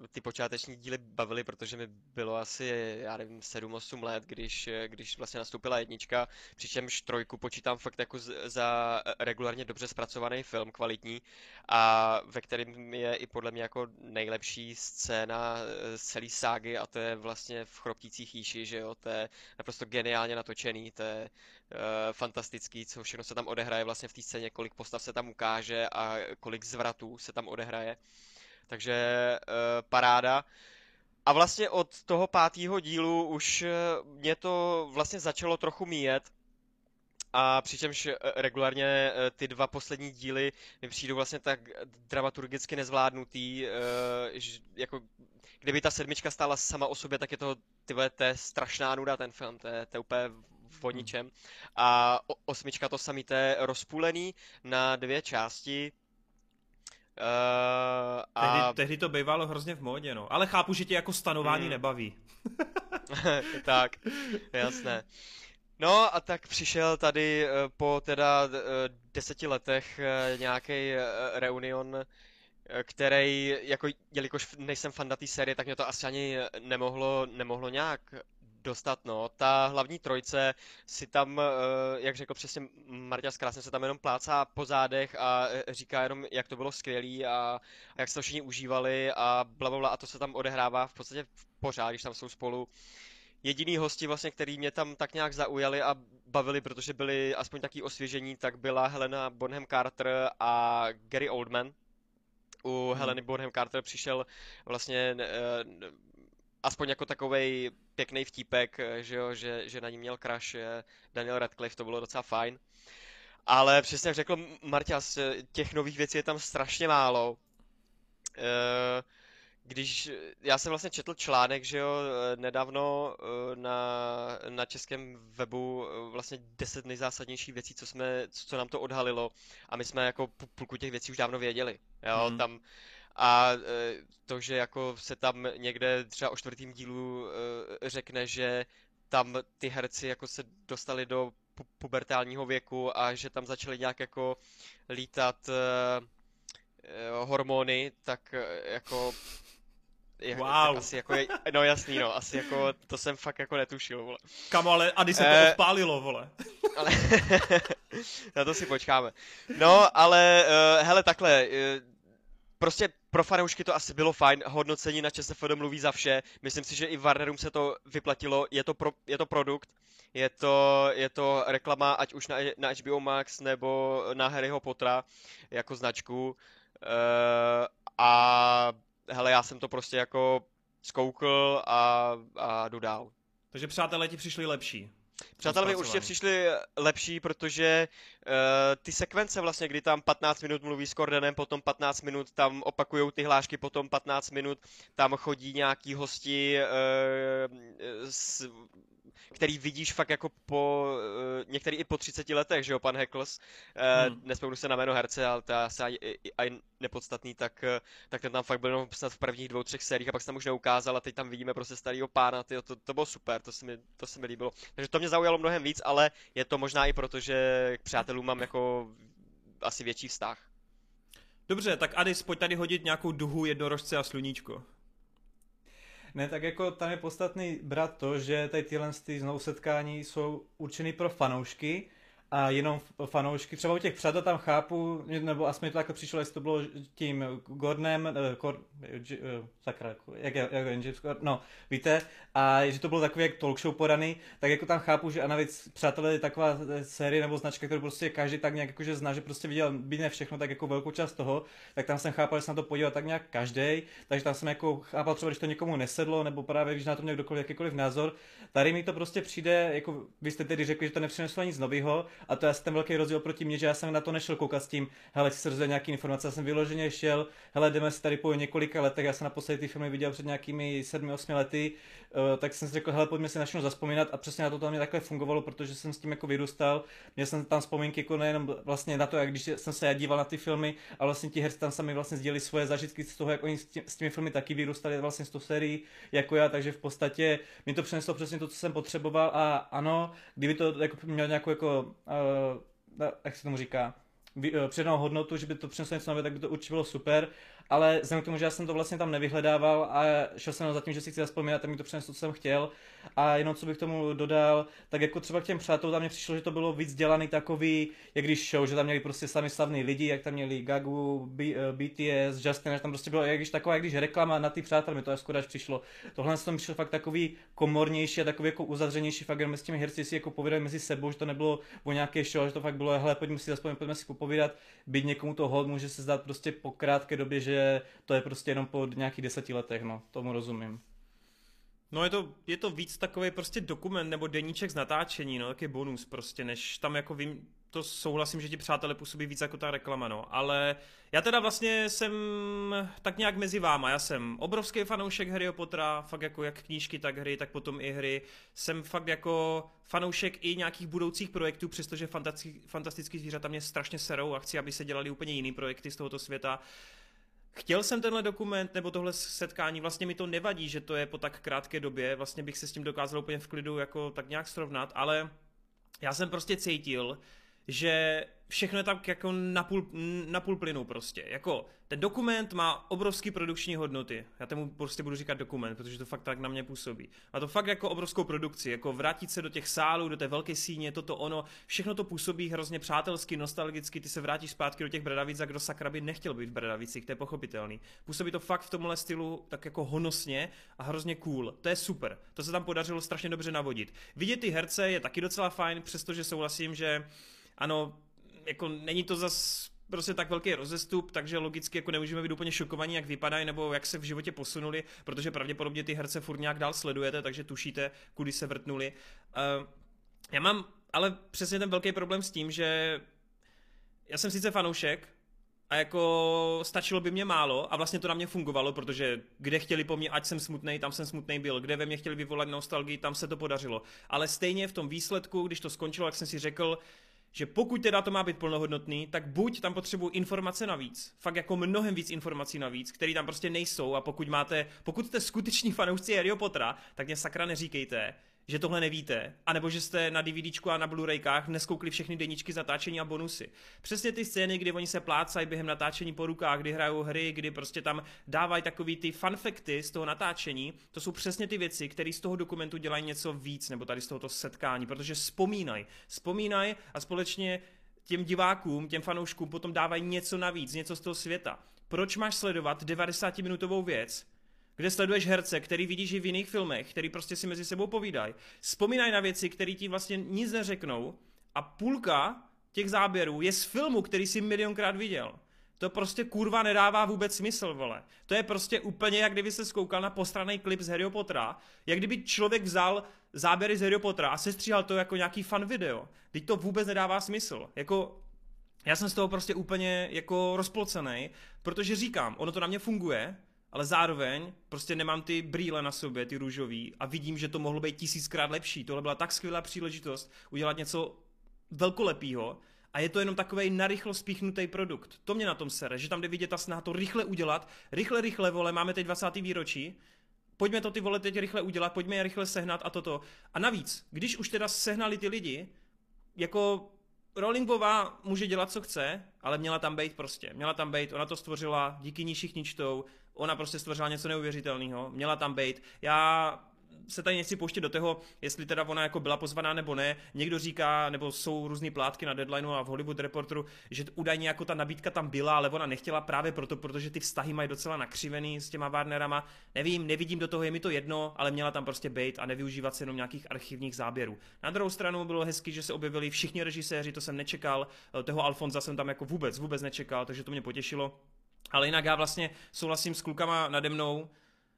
uh, ty počáteční díly bavily, protože mi bylo asi, já nevím, 7-8 let, když, když vlastně nastoupila jednička, přičemž trojku počítám fakt jako z, za regulárně dobře zpracovaný film, kvalitní, a ve kterém je i podle mě jako nejlepší scéna eh, z celé ságy a to je vlastně v Chroptících jíši, že jo, to je naprosto geniálně natočený, to je fantastický, co všechno se tam odehraje vlastně v té scéně, kolik postav se tam ukáže a kolik zvratů se tam odehraje. Takže uh, paráda. A vlastně od toho pátého dílu už mě to vlastně začalo trochu míjet. A přičemž regulárně ty dva poslední díly mi přijdou vlastně tak dramaturgicky nezvládnutý, jako kdyby ta sedmička stála sama o sobě, tak je to, tyhle, to je strašná nuda ten film, to je, to je úplně o ničem. A osmička to samý, to je rozpůlený na dvě části, Uh, a... tehdy, tehdy to bývalo hrozně v módě, no. Ale chápu, že tě jako stanování hmm. nebaví. tak, jasné. No a tak přišel tady uh, po teda uh, deseti letech nějaký reunion, který, jako, jelikož nejsem fan té série, tak mě to asi ani nemohlo, nemohlo nějak dostat, no. Ta hlavní trojce si tam, eh, jak řekl přesně Marta krásně se tam jenom plácá po zádech a eh, říká jenom, jak to bylo skvělý a, a jak se to všichni užívali a bla, bla, bla a to se tam odehrává v podstatě pořád, když tam jsou spolu. Jediný hosti vlastně, který mě tam tak nějak zaujali a bavili, protože byli aspoň taký osvěžení, tak byla Helena Bonham Carter a Gary Oldman. U hmm. Heleny Bonham Carter přišel vlastně eh, aspoň jako takový pěkný vtípek, eh, že, jo, že, že na ní měl crush Daniel Radcliffe, to bylo docela fajn. Ale přesně jak řekl Marťas, těch nových věcí je tam strašně málo. Eh, když, já jsem vlastně četl článek, že jo, nedávno eh, na, na českém webu vlastně 10 nejzásadnějších věcí, co jsme, co nám to odhalilo a my jsme jako půlku těch věcí už dávno věděli, jo, mm. tam a e, to, že jako se tam někde třeba o čtvrtým dílu e, řekne, že tam ty herci jako se dostali do pu- pubertálního věku a že tam začaly nějak jako lítat e, hormony, tak jako jak, wow. asi jako je, no jasný, no, asi jako, to jsem fakt jako netušil, vole. Kamo, ale Ady se to odpálilo, vole. ale, na to si počkáme. No, ale, uh, hele, takhle, uh, prostě pro fanoušky to asi bylo fajn, hodnocení na ČSFD mluví za vše, myslím si, že i Warnerům se to vyplatilo, je to, pro, je to produkt, je to, je to reklama ať už na, na HBO Max nebo na Harryho Pottera jako značku uh, a hele, já jsem to prostě jako zkoukl a, a jdu dál. Takže přátelé ti přišli lepší. Přátelé mi určitě přišli lepší, protože uh, ty sekvence vlastně, kdy tam 15 minut mluví s Cordenem, potom 15 minut tam opakujou ty hlášky, potom 15 minut tam chodí nějaký hosti uh, s který vidíš fakt jako po, uh, některý i po 30 letech, že jo, pan Heckles, uh, hmm. nespomenu se na jméno herce, ale to je asi aj nepodstatný, tak, uh, tak ten tam fakt byl jenom snad v prvních dvou, třech sériích a pak se tam už neukázal a teď tam vidíme prostě starého pána, tyjo, to, to bylo super, to se, mi, to se mi líbilo. Takže to mě zaujalo mnohem víc, ale je to možná i proto, že k přátelům mám jako asi větší vztah. Dobře, tak Adis, pojď tady hodit nějakou duhu, jednorožce a sluníčko. Ne, tak jako tam je podstatný brát to, že tady tyhle ty znovu setkání jsou určeny pro fanoušky, a jenom fanoušky. Třeba u těch přátel tam chápu, nebo aspoň to takhle přišlo, jestli to bylo tím Gordonem, Gord, uh, sakra, jak, jak, jak James no, víte, a že to bylo takový jak talk show podaný, tak jako tam chápu, že a navíc přátelé je taková série nebo značka, kterou prostě každý tak nějak jakože zná, že prostě viděl by ne všechno, tak jako velkou část toho, tak tam jsem chápal, že se na to podíval tak nějak každý, takže tam jsem jako chápal třeba, když to někomu nesedlo, nebo právě když na to měl kdokoliv jakýkoliv názor. Tady mi to prostě přijde, jako vy jste tedy řekli, že to nepřineslo nic nového, a to je asi ten velký rozdíl proti mě, že já jsem na to nešel koukat s tím, hele, chci se nějaký informace, já jsem vyloženě šel, hele, jdeme si tady po několika letech, já jsem naposledy ty filmy viděl před nějakými 7-8 lety, uh, tak jsem si řekl, hele, pojďme si na zaspomínat. A přesně na to, to mě takhle fungovalo, protože jsem s tím jako vyrůstal, měl jsem tam vzpomínky jako nejenom vlastně na to, jak když jsem se já díval na ty filmy, ale vlastně ti herci tam sami vlastně sdělili svoje zažitky z toho, jak oni s, těmi filmy taky vyrůstali vlastně z toho sérii jako já, takže v podstatě mi to přineslo přesně to, co jsem potřeboval. A ano, kdyby to jako měl nějakou jako uh, jak se tomu říká, eh, přidanou hodnotu, že by to přineslo něco nového, tak by to určitě bylo super ale vzhledem k tomu, že já jsem to vlastně tam nevyhledával a šel jsem za tím, že si chci zaspomínat, tak mi to přineslo, co jsem chtěl. A jenom co bych tomu dodal, tak jako třeba k těm přátelům, tam mě přišlo, že to bylo víc dělaný takový, jak když show, že tam měli prostě sami slavní lidi, jak tam měli Gagu, B, BTS, Justin, tam prostě bylo jak když taková, jak když reklama na ty přátel, mi to skoro až přišlo. Tohle mi přišlo fakt takový komornější a takový jako uzavřenější, fakt s těmi herci si jako povídali mezi sebou, že to nebylo o nějaké show, že to fakt bylo, hele, pojďme si zaspomínat, pojďme si popovídat, být někomu to hod, může se zdát prostě po krátké době, že to je prostě jenom po nějakých deseti letech, no, tomu rozumím. No je to, je to víc takový prostě dokument nebo deníček z natáčení, no, taky bonus prostě, než tam jako vím, to souhlasím, že ti přátelé působí víc jako ta reklama, no. Ale já teda vlastně jsem tak nějak mezi váma. Já jsem obrovský fanoušek Harryho Pottera, fakt jako jak knížky, tak hry, tak potom i hry. Jsem fakt jako fanoušek i nějakých budoucích projektů, přestože fantastický, fantastický zvířata mě strašně serou a chci, aby se dělali úplně jiný projekty z tohoto světa. Chtěl jsem tenhle dokument nebo tohle setkání, vlastně mi to nevadí, že to je po tak krátké době, vlastně bych se s tím dokázal úplně v klidu jako tak nějak srovnat, ale já jsem prostě cítil, že všechno je tak jako na půl, na půl plynu prostě. Jako ten dokument má obrovský produkční hodnoty. Já tomu prostě budu říkat dokument, protože to fakt tak na mě působí. A to fakt jako obrovskou produkci, jako vrátit se do těch sálů, do té velké síně, toto ono, všechno to působí hrozně přátelsky, nostalgicky, ty se vrátíš zpátky do těch Bradavic a kdo sakra by nechtěl být v Bradavicích, to je pochopitelný. Působí to fakt v tomhle stylu tak jako honosně a hrozně cool. To je super. To se tam podařilo strašně dobře navodit. Vidět ty herce je taky docela fajn, přestože souhlasím, že ano, jako není to zas prostě tak velký rozestup, takže logicky jako nemůžeme být úplně šokovaní, jak vypadají nebo jak se v životě posunuli, protože pravděpodobně ty herce furt nějak dál sledujete, takže tušíte, kudy se vrtnuli. Uh, já mám ale přesně ten velký problém s tím, že já jsem sice fanoušek, a jako stačilo by mě málo a vlastně to na mě fungovalo, protože kde chtěli po mně, ať jsem smutný, tam jsem smutný byl, kde ve mně chtěli vyvolat nostalgii, tam se to podařilo. Ale stejně v tom výsledku, když to skončilo, jak jsem si řekl, že pokud teda to má být plnohodnotný, tak buď tam potřebuji informace navíc, fakt jako mnohem víc informací navíc, které tam prostě nejsou. A pokud máte, pokud jste skuteční fanoušci Harryho Pottera, tak mě sakra neříkejte, že tohle nevíte, anebo že jste na DVDčku a na Blu-raykách neskoukli všechny deníčky zatáčení a bonusy. Přesně ty scény, kdy oni se plácají během natáčení po rukách, kdy hrajou hry, kdy prostě tam dávají takový ty fanfekty z toho natáčení, to jsou přesně ty věci, které z toho dokumentu dělají něco víc, nebo tady z tohoto setkání, protože vzpomínají. Vzpomínají a společně těm divákům, těm fanouškům potom dávají něco navíc, něco z toho světa. Proč máš sledovat 90-minutovou věc, kde sleduješ herce, který vidíš i v jiných filmech, který prostě si mezi sebou povídají. Vzpomínaj na věci, které ti vlastně nic neřeknou a půlka těch záběrů je z filmu, který jsi milionkrát viděl. To prostě kurva nedává vůbec smysl, vole. To je prostě úplně, jak kdyby se skoukal na postraný klip z Harry Pottera, jak kdyby člověk vzal záběry z Harry Pottera a sestříhal to jako nějaký fan video. Teď to vůbec nedává smysl. Jako, já jsem z toho prostě úplně jako rozplocený, protože říkám, ono to na mě funguje, ale zároveň prostě nemám ty brýle na sobě, ty růžový a vidím, že to mohlo být tisíckrát lepší. Tohle byla tak skvělá příležitost udělat něco velkolepýho a je to jenom takový narychlo spíchnutý produkt. To mě na tom sere, že tam jde vidět ta snaha to rychle udělat. Rychle, rychle, vole, máme teď 20. výročí, pojďme to ty vole teď rychle udělat, pojďme je rychle sehnat a toto. A navíc, když už teda sehnali ty lidi, jako Rollingová může dělat, co chce, ale měla tam být prostě. Měla tam být, ona to stvořila, díky ní všichni čtou, ona prostě stvořila něco neuvěřitelného, měla tam být. Já se tady nechci pouštět do toho, jestli teda ona jako byla pozvaná nebo ne. Někdo říká, nebo jsou různé plátky na deadlineu a v Hollywood Reporteru, že údajně jako ta nabídka tam byla, ale ona nechtěla právě proto, protože ty vztahy mají docela nakřivený s těma Warnerama. Nevím, nevidím do toho, je mi to jedno, ale měla tam prostě být a nevyužívat se jenom nějakých archivních záběrů. Na druhou stranu bylo hezky, že se objevili všichni režiséři, to jsem nečekal, toho Alfonza jsem tam jako vůbec, vůbec nečekal, takže to mě potěšilo. Ale jinak já vlastně souhlasím s klukama nade mnou,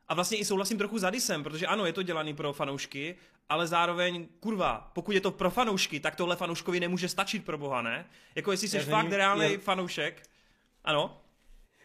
a vlastně i souhlasím trochu s Adisem, protože ano, je to dělaný pro fanoušky, ale zároveň, kurva, pokud je to pro fanoušky, tak tohle fanouškovi nemůže stačit pro boha, ne? Jako jestli jsi fakt reálný je... fanoušek, ano,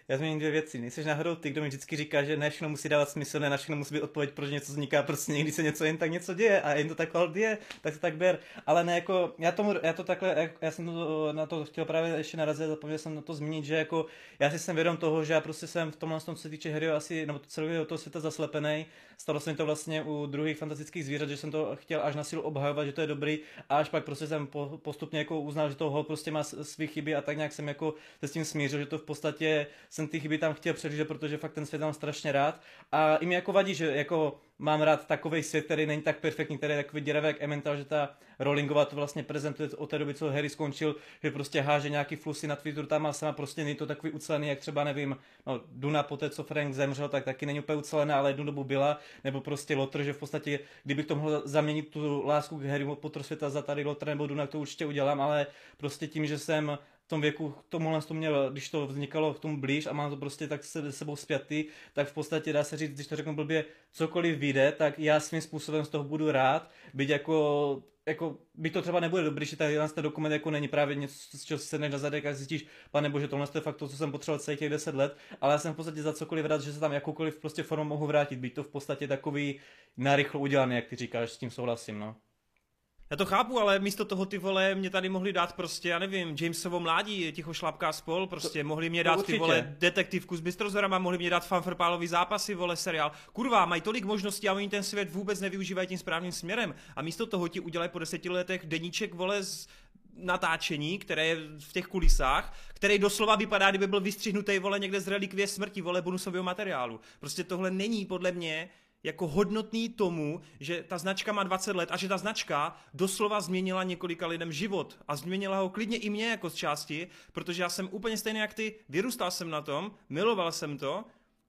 já změním dvě věci. Nejseš náhodou ty, kdo mi vždycky říká, že ne všechno musí dávat smysl, ne na všechno musí být odpověď, proč něco vzniká, prostě někdy se něco jen tak něco děje a jen to tak je, tak to tak ber. Ale ne jako, já, tomu, já to takhle, já jsem to, na to chtěl právě ještě narazit, zapomněl jsem na to zmínit, že jako já si jsem vědom toho, že já prostě jsem v tomhle tom se týče hry asi, nebo celého toho světa zaslepený. Stalo se mi to vlastně u druhých fantastických zvířat, že jsem to chtěl až na sílu obhajovat, že to je dobrý a až pak prostě jsem postupně jako uznal, že toho prostě má své chyby a tak nějak jsem jako se s tím smířil, že to v podstatě jsem ty chyby tam chtěl přežít, protože fakt ten svět mám strašně rád. A i mi jako vadí, že jako mám rád takový svět, který není tak perfektní, který je takový děravý jak Emmental, že ta Rowlingová to vlastně prezentuje od té doby, co Harry skončil, že prostě háže nějaký flusy na Twitteru tam a sama prostě není to takový ucelený, jak třeba nevím, no Duna po té, co Frank zemřel, tak taky není úplně ucelená, ale jednu dobu byla, nebo prostě Lotr, že v podstatě, kdybych to mohl zaměnit tu lásku k Harry Potter světa za tady Lotr nebo Duna, to určitě udělám, ale prostě tím, že jsem tom věku k tomuhle to měl, když to vznikalo k tomu blíž a mám to prostě tak se sebou zpětý, tak v podstatě dá se říct, když to řeknu blbě, cokoliv vyjde, tak já svým způsobem z toho budu rád, byť jako jako, by to třeba nebude dobrý, že tady ten dokument jako není právě něco, z čeho se na zadek a zjistíš, pane bože, tohle je fakt to, co jsem potřeboval celých těch 10 let, ale já jsem v podstatě za cokoliv rád, že se tam jakoukoliv prostě formou mohu vrátit, být to v podstatě takový narychlo udělaný, jak ty říkáš, s tím souhlasím, no. Já to chápu, ale místo toho ty vole mě tady mohli dát prostě, já nevím, Jamesovo mládí, ticho šlapká spol, prostě to, mohli mě dát ty vole detektivku s bystrozorama, mohli mě dát fanfrpálový zápasy, vole seriál. Kurva, mají tolik možností a oni ten svět vůbec nevyužívají tím správným směrem. A místo toho ti udělají po deseti letech deníček, vole, z natáčení, které je v těch kulisách, který doslova vypadá, kdyby byl vystřihnutý, vole, někde z relikvie smrti, vole, bonusového materiálu. Prostě tohle není podle mě jako hodnotný tomu, že ta značka má 20 let a že ta značka doslova změnila několika lidem život a změnila ho klidně i mě jako z části, protože já jsem úplně stejný jak ty, vyrůstal jsem na tom, miloval jsem to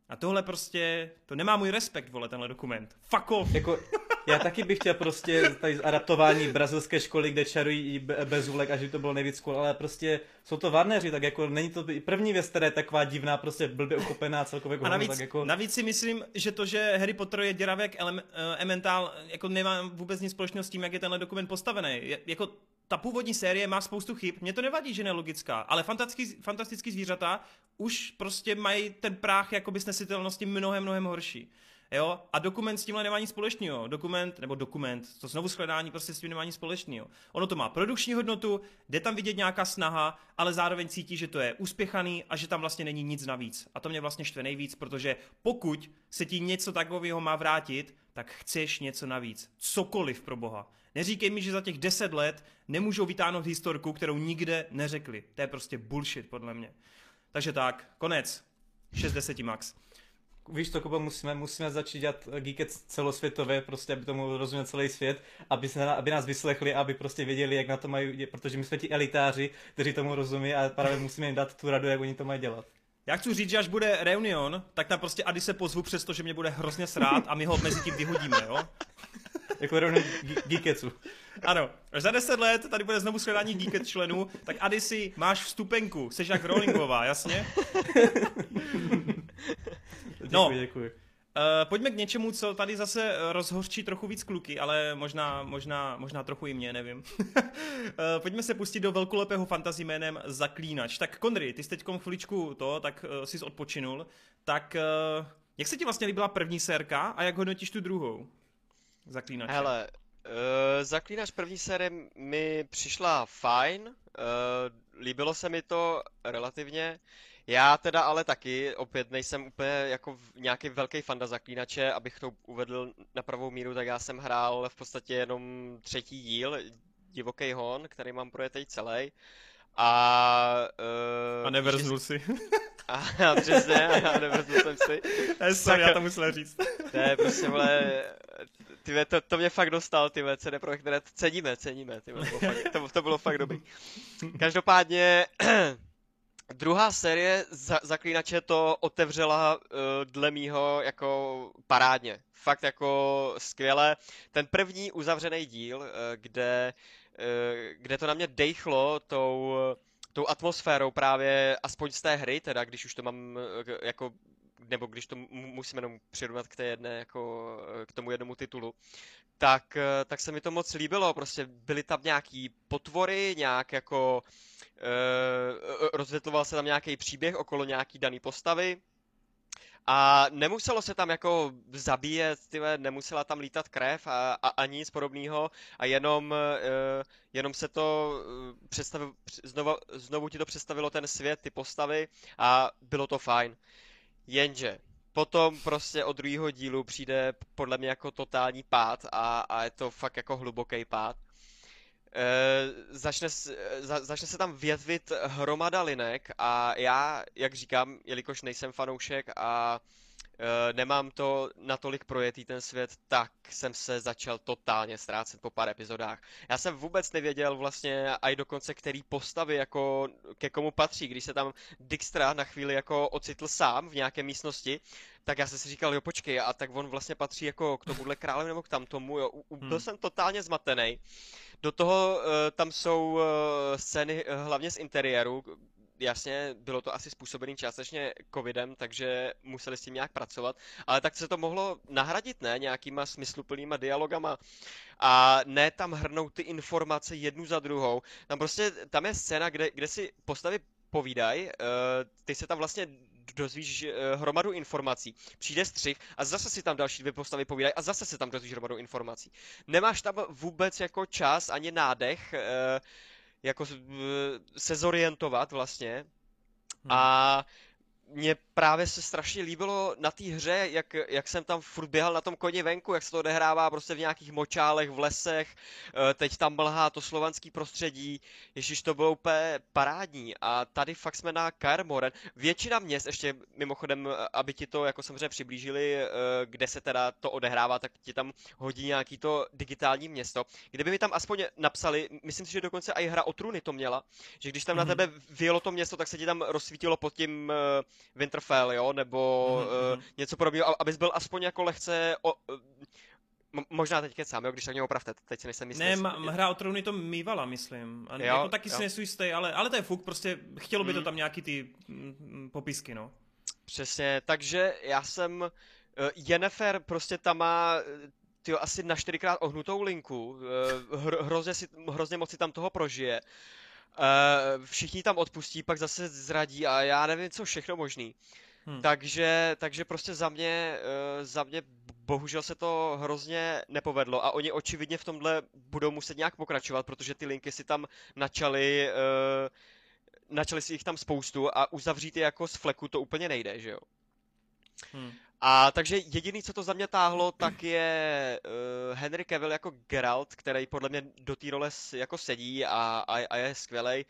a tohle prostě, to nemá můj respekt, vole, tenhle dokument. Fuck off. Jako, já taky bych chtěl prostě tady adaptování brazilské školy, kde čarují bez úlek a že to bylo nejvíc cool, ale prostě jsou to varnéři, tak jako není to první věc, která je taková divná, prostě blbě uchopená celkově. A navíc, tak jako... navíc si myslím, že to, že Harry Potter je děravý jak ele- uh, Elemental, jako nemá vůbec nic společného s tím, jak je tenhle dokument postavený. Je, jako ta původní série má spoustu chyb, mě to nevadí, že nelogická, ale fantastický, fantastický zvířata už prostě mají ten práh jakoby snesitelnosti mnohem, mnohem horší. Jo? A dokument s tímhle nemá nic společného. Dokument, nebo dokument, to znovu shledání prostě s tím nemá nic společného. Ono to má produkční hodnotu, jde tam vidět nějaká snaha, ale zároveň cítí, že to je uspěchaný a že tam vlastně není nic navíc. A to mě vlastně štve nejvíc, protože pokud se ti něco takového má vrátit, tak chceš něco navíc. Cokoliv pro boha. Neříkej mi, že za těch deset let nemůžou vytáhnout historku, kterou nikde neřekli. To je prostě bullshit, podle mě. Takže tak, konec. 60 max víš to, Kuba, musíme, musíme začít dělat Geeket celosvětové, prostě, aby tomu rozuměl celý svět, aby, se, aby nás vyslechli, aby prostě věděli, jak na to mají, protože my jsme ti elitáři, kteří tomu rozumí a právě musíme jim dát tu radu, jak oni to mají dělat. Já chci říct, že až bude reunion, tak tam prostě Ady se pozvu přesto, že mě bude hrozně srát a my ho mezi tím vyhodíme, jo? jako rovnou Geeketsu. Ano, až za deset let tady bude znovu shledání Geeket členů, tak Adisi, máš vstupenku, jsi jak Rowlingová, jasně? No. Děkuji, děkuji. Uh, pojďme k něčemu, co tady zase rozhořčí trochu víc kluky, ale možná, možná, možná trochu i mě, nevím. uh, pojďme se pustit do velkolepého fantasy jménem Zaklínač. Tak Konry, ty jsi teď chviličku to, tak uh, jsi odpočinul. Tak uh, jak se ti vlastně líbila první sérka a jak hodnotíš tu druhou? Zaklínač. Hele, uh, Zaklínač první série mi přišla fajn, uh, líbilo se mi to relativně. Já teda ale taky, opět nejsem úplně jako nějaký velký fanda zaklínače, abych to uvedl na pravou míru, tak já jsem hrál v podstatě jenom třetí díl, Divoký hon, který mám projetej celý. A, uh, a nevrznul si. A, a přesně, a nevrznul jsem si. Ne, sorry, já to musel říct. Ne, prostě, vole, ty to, to mě fakt dostal, ty CD Projekt Red, ceníme, ceníme, ty to, bylo fakt, to, to bylo fakt dobrý. Každopádně, Druhá série za, Zaklínače to otevřela uh, dle mýho jako parádně. Fakt jako skvěle. Ten první uzavřený díl, uh, kde, uh, kde to na mě dejchlo tou, tou atmosférou právě aspoň z té hry, teda když už to mám jako nebo když to musím jenom přirovnat k té jedné, jako k tomu jednomu titulu, tak, tak se mi to moc líbilo, prostě byly tam nějaký potvory, nějak jako uh, rozvětloval se tam nějaký příběh okolo nějaký daný postavy, a nemuselo se tam jako zabíjet, tyhle, nemusela tam lítat krev a, a, a nic podobného a jenom, uh, jenom se to uh, představil, znovu, znovu ti to představilo ten svět, ty postavy a bylo to fajn. Jenže potom prostě od druhého dílu přijde podle mě jako totální pád a, a je to fakt jako hluboký pád. E, začne, za, začne se tam větvit hromada linek a já, jak říkám, jelikož nejsem fanoušek a e, nemám to natolik projetý ten svět, tak jsem se začal totálně ztrácet po pár epizodách. Já jsem vůbec nevěděl vlastně i dokonce, který postavy jako ke komu patří, když se tam Dijkstra na chvíli jako ocitl sám v nějaké místnosti, tak já jsem si říkal, jo počkej, a tak on vlastně patří jako k tomuhle králi nebo k tamtomu, jo, byl hmm. jsem totálně zmatený. Do toho uh, tam jsou uh, scény uh, hlavně z interiéru, jasně, bylo to asi způsobený částečně covidem, takže museli s tím nějak pracovat, ale tak se to mohlo nahradit, ne, nějakýma smysluplnýma dialogama. A ne tam hrnout ty informace jednu za druhou. Tam prostě, tam je scéna, kde, kde si postavy povídají, ty se tam vlastně dozvíš uh, hromadu informací. Přijde střih a zase si tam další dvě postavy povídají a zase se tam dozvíš hromadu informací. Nemáš tam vůbec jako čas ani nádech uh, jako uh, se zorientovat vlastně. Hmm. A mě právě se strašně líbilo na té hře, jak, jak jsem tam furt běhal na tom koni venku, jak se to odehrává prostě v nějakých močálech, v lesech, eh, teď tam mlhá to slovanský prostředí, ježiš to bylo úplně parádní a tady fakt jsme na Kaer Většina měst, ještě mimochodem, aby ti to jako samozřejmě přiblížili, eh, kde se teda to odehrává, tak ti tam hodí nějaký to digitální město. Kdyby mi tam aspoň napsali, myslím si, že dokonce i hra o trůny to měla, že když tam mm-hmm. na mhm. tebe vyjelo to město, tak se ti tam rozsvítilo pod tím eh, Winterfell, jo, nebo mm-hmm. uh, něco podobného, abys byl aspoň jako lehce o, uh, Možná teď kecám, jo, když tak mě opravte, teď si nejsem jistý. Ne, ma, hra o trůny to mývala, myslím. A jo, jako taky jo. si nejsou jistý, ale, ale to je fuk, prostě chtělo by mm. to tam nějaký ty mm, popisky, no. Přesně, takže já jsem, uh, Jennifer prostě tam má tyjo, asi na čtyřikrát ohnutou linku, uh, hro, hrozně, si, hrozně moc si tam toho prožije. Uh, všichni tam odpustí, pak zase zradí a já nevím, co všechno možný. Hmm. Takže, takže prostě za mě, uh, za mě bohužel se to hrozně nepovedlo a oni očividně v tomhle budou muset nějak pokračovat, protože ty linky si tam načali, uh, načali si jich tam spoustu a uzavřít je jako z fleku to úplně nejde, že jo. Hmm. A takže jediný, co to za mě táhlo, tak je uh, Henry Cavill jako Geralt, který podle mě do té role jako sedí a, a, a je skvělej.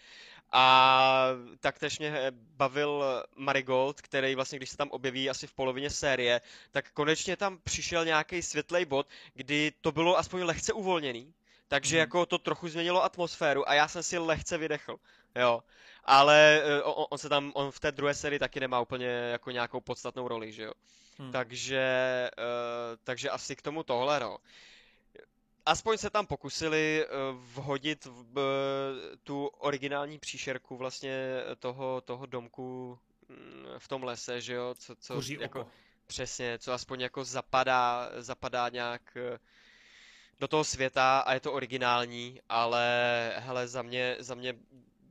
A taktéž mě bavil Marigold, který vlastně, když se tam objeví asi v polovině série, tak konečně tam přišel nějaký světlej bod, kdy to bylo aspoň lehce uvolněný. Takže mm. jako to trochu změnilo atmosféru a já jsem si lehce vydechl. Jo. Ale uh, on, on se tam, on v té druhé sérii taky nemá úplně jako nějakou podstatnou roli, že jo. Hmm. Takže, uh, takže asi k tomu tohle, no. aspoň se tam pokusili uh, vhodit v, uh, tu originální příšerku vlastně toho, toho domku mm, v tom lese, že jo, co, co Kuří jako, oko. přesně, co aspoň jako zapadá, zapadá nějak do toho světa a je to originální, ale hele, za mě, za mě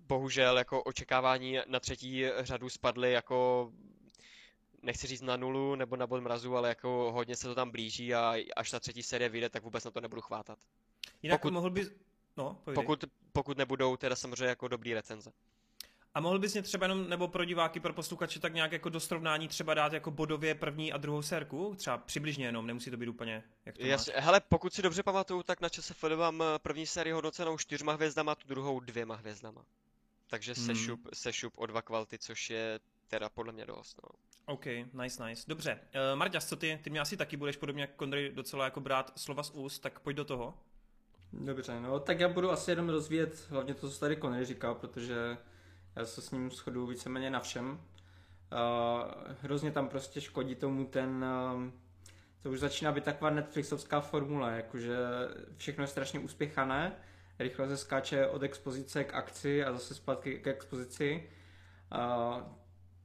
bohužel jako očekávání na třetí řadu spadly jako nechci říct na nulu nebo na bod mrazu, ale jako hodně se to tam blíží a až ta třetí série vyjde, tak vůbec na to nebudu chvátat. Jinak Pokud- mohl bys... No, povídej. Pokud, pokud nebudou teda samozřejmě jako dobrý recenze. A mohl bys mě třeba jenom, nebo pro diváky, pro posluchače, tak nějak jako do srovnání třeba dát jako bodově první a druhou sérku? Třeba přibližně jenom, nemusí to být úplně, jak to Jasně, máš. hele, pokud si dobře pamatuju, tak na ČSFD mám eh, první sérii hodnocenou čtyřma hvězdama, tu druhou dvěma hvězdama. Takže Hmm. sešup, sešup o dva kvality, což je teda podle mě dost, no. OK, nice, nice. Dobře. Uh, Marťas, co ty? Ty mě asi taky budeš podobně jako Kondry docela jako brát slova z úst, tak pojď do toho. Dobře, no tak já budu asi jenom rozvíjet hlavně to, co tady Connery říkal, protože já se s ním shodu víceméně na všem. Uh, hrozně tam prostě škodí tomu ten, um, to už začíná být taková Netflixovská formule, jakože všechno je strašně uspěchané, rychle se skáče od expozice k akci a zase zpátky k expozici. Uh,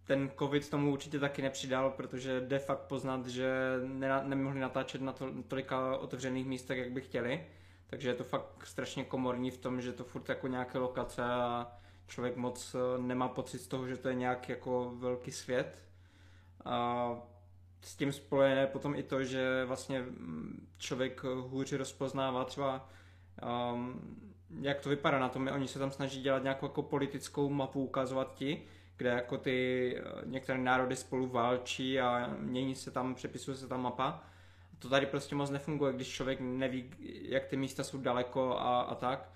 ten covid tomu určitě taky nepřidal, protože de fakt poznat, že ne, nemohli natáčet na to, tolika otevřených místech, jak by chtěli. Takže je to fakt strašně komorní v tom, že to furt jako nějaké lokace a člověk moc eh, nemá pocit z toho, že to je nějak jako velký svět. A s tím spojené potom i to, že vlastně mm, člověk hůř rozpoznává třeba um, jak to vypadá na tom, oni se tam snaží dělat nějakou jako politickou mapu, ukazovat ti, kde jako ty eh, některé národy spolu válčí a mění se tam, přepisuje se tam mapa. To tady prostě moc nefunguje, když člověk neví, jak ty místa jsou daleko a, a tak.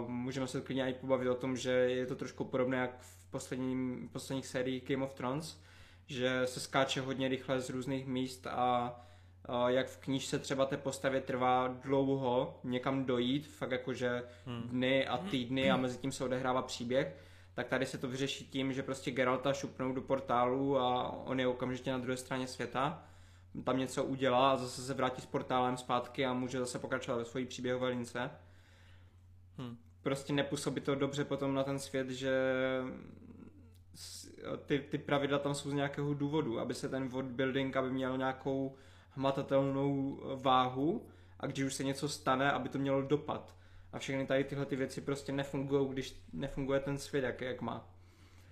Uh, můžeme se klidně i pobavit o tom, že je to trošku podobné jak v posledním, posledních sériích Game of Thrones, že se skáče hodně rychle z různých míst a uh, jak v knížce třeba té postavě trvá dlouho někam dojít, fakt jakože dny a týdny a mezi tím se odehrává příběh, tak tady se to vyřeší tím, že prostě Geralta šupnou do portálu a on je okamžitě na druhé straně světa tam něco udělá a zase se vrátí s portálem zpátky a může zase pokračovat ve své příběhové lince. Hm. Prostě nepůsobí to dobře potom na ten svět, že ty, ty pravidla tam jsou z nějakého důvodu, aby se ten world building, aby měl nějakou hmatatelnou váhu a když už se něco stane, aby to mělo dopad. A všechny tady tyhle ty věci prostě nefungují, když nefunguje ten svět, jak, jak má.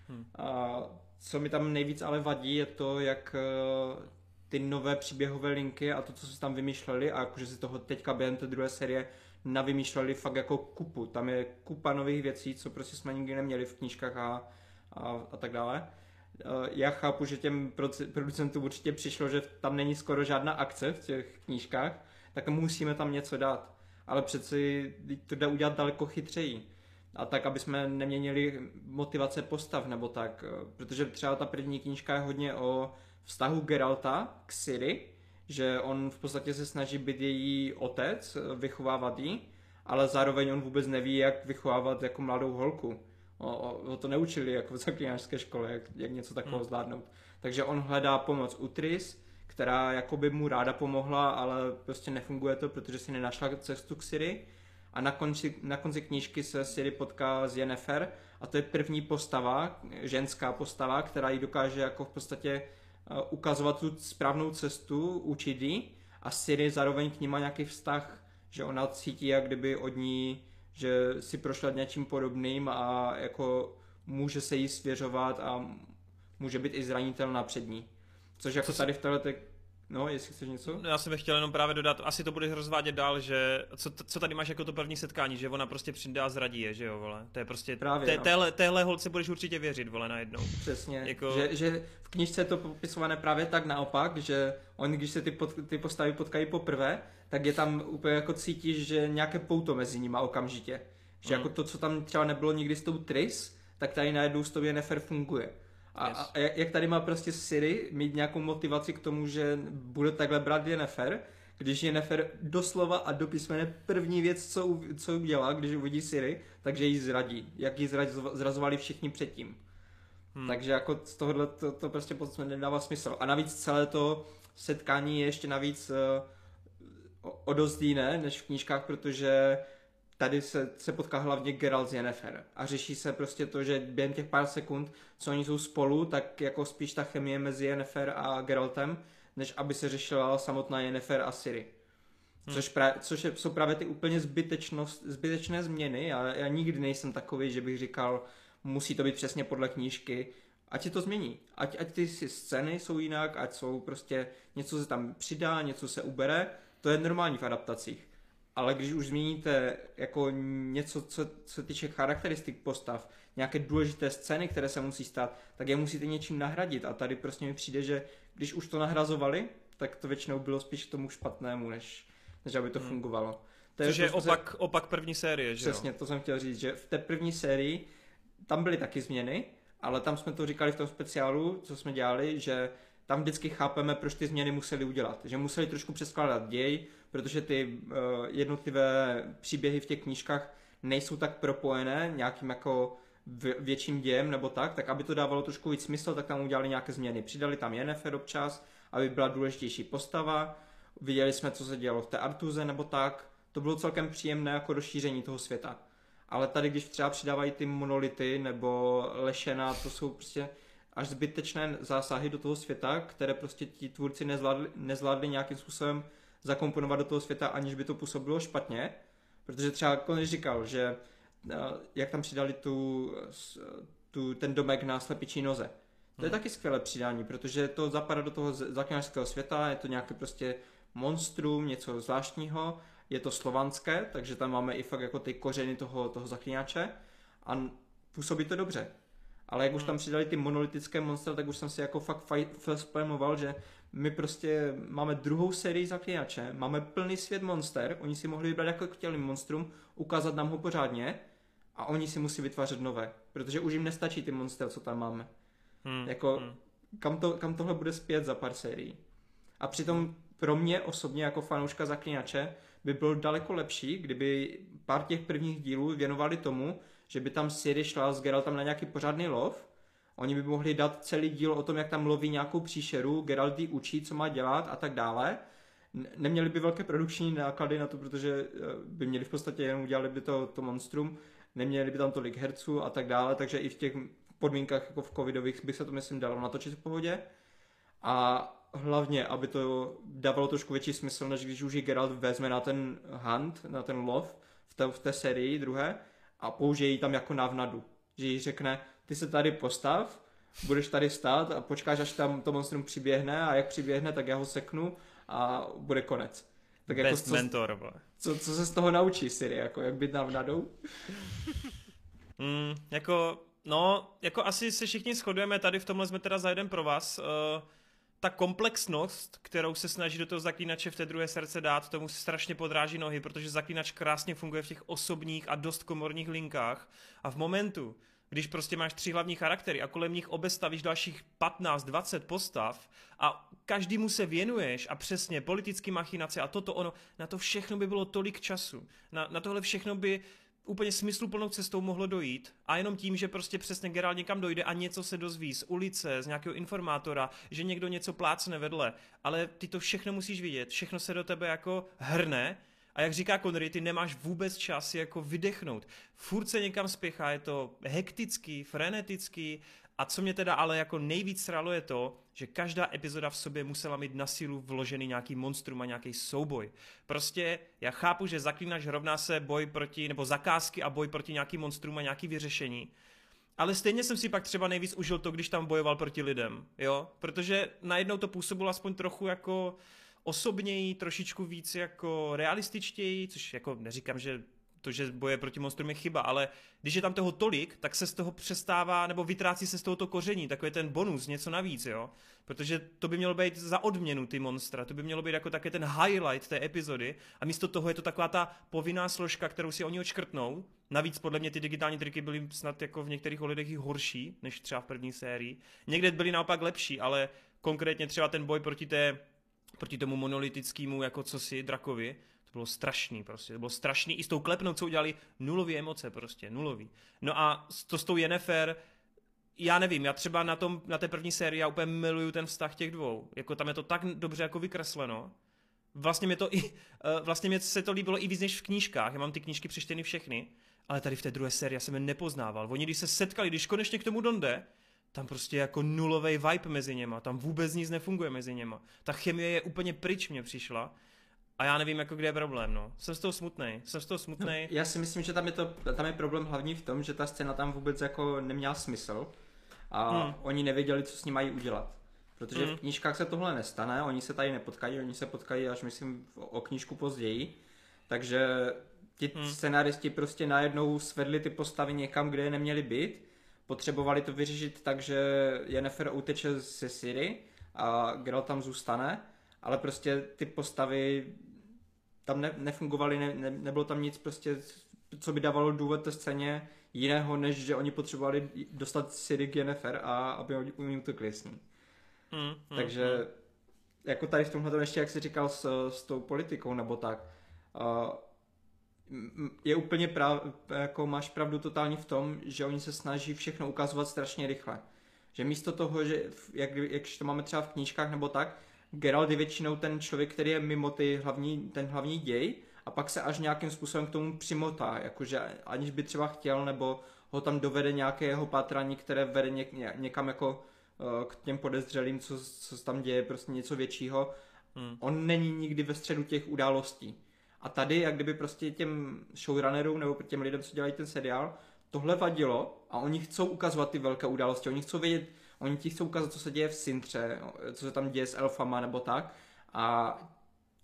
Hm. A co mi tam nejvíc ale vadí, je to, jak eh, ty nové příběhové linky a to, co se tam vymýšleli a jakože si toho teďka během té druhé série navymýšleli fakt jako kupu. Tam je kupa nových věcí, co prostě jsme nikdy neměli v knížkách a, a, a tak dále. Eh, Já chápu, že těm producentům určitě přišlo, že tam není skoro žádná akce v těch knížkách, tak musíme tam něco dát. Ale přeci to jde udělat daleko chytřejí. A tak, aby jsme neměnili motivace postav nebo tak. eh, Protože třeba ta první knížka je hodně o vztahu Geralta k Ciri, že on v podstatě se snaží být její otec, eh, vychovávat ji, ale zároveň on vůbec neví, jak vychovávat jako mladou holku. O, o, o to neučili jako v zaklínačské škole, jak, jak něco takového Hmm. zvládnout. Takže on hledá pomoc u Tris, která jakoby mu ráda pomohla, ale prostě nefunguje to, protože si nenašla cestu k Siri. A na konci, na konci knížky se Siri potká s Yennefer a to je první postava, ženská postava, která jí dokáže jako v podstatě eh, ukazovat tu správnou cestu, učit jí a Siri zároveň k ní má nějaký vztah, že ona cítí jak kdyby od ní, že si prošla něčím podobným a jako může se jí svěřovat a může být i zranitelná před ní. Což jako tady v téhle No, jestli chceš něco? No, Já jsem chtěl jenom právě dodat, asi to budeš rozvádět dál, že co, co tady máš jako to první setkání, že ona prostě přijde a zradí je, že jo, vole. To je prostě, Právě, té, no. téhle, téhle holce budeš určitě věřit, vole, najednou. Přesně, Jako- že, že v knižce je to popisované právě tak naopak, že on, když se ty, pod, ty postavy potkají poprvé, tak je tam úplně jako cítíš, že nějaké pouto mezi nimi okamžitě. Že Mm. jako to, co tam třeba nebylo nikdy s tou Tris, tak tady najednou s tou Yennefer funguje. A, Yes. a jak- tady má prostě Siri mít nějakou motivaci k tomu, že bude takhle brát Yennefer, když Yennefer doslova a do písmene první věc, co, co udělá, když uvidí Siri, takže ji zradí. Jak ji zrazo- zrazovali všichni předtím. Hmm. Takže jako z tohohle to, to prostě potom nedává smysl. A navíc celé to setkání je ještě navíc uh, o, o dost jiné než v knížkách, protože tady se, se potká hlavně Geralt z Yennefer a řeší se prostě to, že během těch pár sekund, co oni jsou spolu, tak jako spíš ta chemie mezi Yennefer a Geraltem, než aby se řešila samotná Yennefer a Siri. Hmm. Což, pra, což je, jsou právě ty úplně zbytečné změny. Já, já nikdy nejsem takový, že bych říkal, musí to být přesně podle knížky. Ať se to změní. Ať, ať ty scény jsou jinak, ať jsou prostě něco se tam přidá, něco se ubere. To je normální v adaptacích. Ale když už změníte jako něco, co se týče charakteristik postav, nějaké důležité scény, které se musí stát, tak je musíte něčím nahradit. A tady prostě mi přijde, že když už to nahrazovali, tak to většinou bylo spíš k tomu špatnému, než, než aby to hmm. fungovalo. To Což je, je opak, opak první série, že Přesně, jo? to jsem chtěl říct, že v té první sérii tam byly taky změny, ale tam jsme to říkali v tom speciálu, co jsme dělali, že tam vždycky chápeme, proč ty změny museli udělat. Že museli trošku přeskládat děj, protože ty uh, jednotlivé příběhy v těch knížkách nejsou tak propojené nějakým jako větším dějem nebo tak, tak aby to dávalo trošku víc smysl, tak tam udělali nějaké změny. Přidali tam Yennefer občas, aby byla důležitější postava, viděli jsme, co se dělo v té Artuze nebo tak, to bylo celkem příjemné jako rozšíření toho světa. Ale tady, když třeba přidávají ty monolity nebo lešena, to jsou prostě až zbytečné zásahy do toho světa, které prostě ti tvůrci nezvládli, nezvládli nějakým způsobem zakomponovat do toho světa, aniž by to působilo špatně. Protože třeba Konec říkal, že eh, jak tam přidali tu, tu, ten domek na slepičí noze. To je hmm. taky skvělé přidání, protože to zapadá do toho zaklinačského světa, je to nějaké prostě monstrum, něco zvláštního, je to slovanské, takže tam máme i fakt jako ty kořeny toho, toho zaklínače a působí to dobře. Ale jak už tam hmm. přidali ty monolitické monstra, tak už jsem si jako fakt facepalmoval, že my prostě máme druhou sérii zaklínače, máme plný svět monster, oni si mohli vybrat jako chtěli monstrum, ukázat nám ho pořádně a oni si musí vytvářet nové, protože už jim nestačí ty monster, co tam máme. Hmm. Jako, hmm. Kam, to, kam tohle bude zpět za pár sérií. A přitom pro mě osobně jako fanouška zaklínače by bylo daleko lepší, kdyby pár těch prvních dílů věnovali tomu, že by tam Siri šla s Geraltem na nějaký pořádný lov, oni by mohli dát celý díl o tom, jak tam loví nějakou příšeru, Geralt učí, co má dělat a tak dále. Neměli by velké produkční náklady na to, protože eh, by měli v podstatě jenom udělali by to, to monstrum, neměli by tam tolik herců a tak dále, takže i v těch podmínkách jako v covidových by se to myslím dalo natočit v pohodě. A hlavně, aby to dávalo trošku větší smysl, než když už ji Geralt vezme na ten hunt, na ten lov v té, v té sérii druhé a použije ji tam jako návnadu. Že jí řekne, ty se tady postav, budeš tady stát a počkáš, až tam to monstrum přiběhne a jak přiběhne, tak já ho seknu a bude konec. Tak jako Best co, mentor, co, co se z toho naučí Siri, jako jak být návnadou? mm, jako, no, jako asi se všichni shodujeme, tady v tomhle jsme teda za jeden pro vás. Uh, ta komplexnost, kterou se snaží do toho zaklínače v té druhé srdce dát, tomu se strašně podráží nohy, protože zaklínač krásně funguje v těch osobních a dost komorních linkách a v momentu, když prostě máš tři hlavní charaktery a kolem nich obestavíš dalších 15-20 postav a každému se věnuješ a přesně politický machinace a toto ono, na to všechno by bylo tolik času. Na, na tohle všechno by úplně smysluplnou cestou mohlo dojít a jenom tím, že prostě přesně Geralt někam dojde a něco se dozví z ulice, z nějakého informátora, že někdo něco plácne vedle, ale ty to všechno musíš vidět, všechno se do tebe jako hrne a jak říká Connery, ty nemáš vůbec čas jako vydechnout. Furt se někam spěchá, je to hektický, frenetický a co mě teda ale jako nejvíc sralo je to, že každá epizoda v sobě musela mít na sílu vložený nějaký monstrum a nějaký souboj. Prostě já chápu, že zaklínač rovná se boj proti, nebo zakázky a boj proti nějakým monstrum a nějaký vyřešení. Ale stejně jsem si pak třeba nejvíc užil to, když tam bojoval proti lidem, jo? Protože najednou to působilo aspoň trochu jako osobněji, trošičku víc jako realističtěji, což jako neříkám, že to, že boje proti monstrum je chyba, ale když je tam toho tolik, tak se z toho přestává, nebo vytrácí se z tohoto koření, takový ten bonus, něco navíc, jo. Protože to by mělo být za odměnu ty monstra, to by mělo být jako také ten highlight té epizody a místo toho je to taková ta povinná složka, kterou si oni odškrtnou. Navíc podle mě ty digitální triky byly snad jako v některých ohledech i horší, než třeba v první sérii. Někde byly naopak lepší, ale konkrétně třeba ten boj proti té proti tomu monolitickému jako cosi drakovi, to bylo strašný prostě, to bylo strašný i s tou klepnou, co udělali, nulový emoce prostě, nulový. No a to s tou Jennifer, já nevím, já třeba na, tom, na té první sérii já úplně miluju ten vztah těch dvou. Jako tam je to tak dobře jako vykresleno. vlastně mě to i, uh, vlastně mě se to líbilo i víc než v knížkách. Já mám ty knížky přečteny všechny, ale tady v té druhé sérii já jsem je nepoznával. Oni, když se setkali, když konečně k tomu donde, tam prostě jako nulový vibe mezi něma, tam vůbec nic nefunguje mezi něma. Ta chemie je úplně pryč mě přišla a já nevím, jako kde je problém, no. Jsem z toho smutný, jsem z toho smutný. No, já si myslím, že tam je, to, tam je problém hlavní v tom, že ta scéna tam vůbec jako neměla smysl a hmm. oni nevěděli, co s ní mají udělat. Protože hmm. v knížkách se tohle nestane, oni se tady nepotkají, oni se potkají až myslím o knížku později. Takže ti hmm. scenaristi prostě najednou svedli ty postavy někam, kde je neměli být. Potřebovali to vyřešit tak, že Jennifer uteče ze Siri a Geralt tam zůstane, ale prostě ty postavy tam ne, nefungovaly, ne, ne, nebylo tam nic prostě, co by dávalo důvod té scéně jiného, než že oni potřebovali dostat Siri k Jennifer a aby oni utekli s ní. Mm, mm, Takže mm. jako tady v tomhle ještě, jak jsi říkal s, s tou politikou nebo tak, uh, je úplně prav, jako máš pravdu totálně v tom, že oni se snaží všechno ukazovat strašně rychle. Že místo toho, že jak, jak to máme třeba v knížkách nebo tak, Geralt je většinou ten člověk, který je mimo ty hlavní, ten hlavní děj a pak se až nějakým způsobem k tomu přimotá, jakože aniž by třeba chtěl, nebo ho tam dovede nějaké jeho pátrání, které vede něk, někam jako uh, k těm podezřelým, co, co se tam děje, prostě něco většího. Hmm. On není nikdy ve středu těch událostí. A tady, jak kdyby prostě těm showrunnerům nebo těm lidem, co dělají ten seriál, tohle vadilo a oni chcou ukazovat ty velké události, oni chcou vědět, oni ti chcou ukázat, co se děje v Sintře, co se tam děje s elfama nebo tak a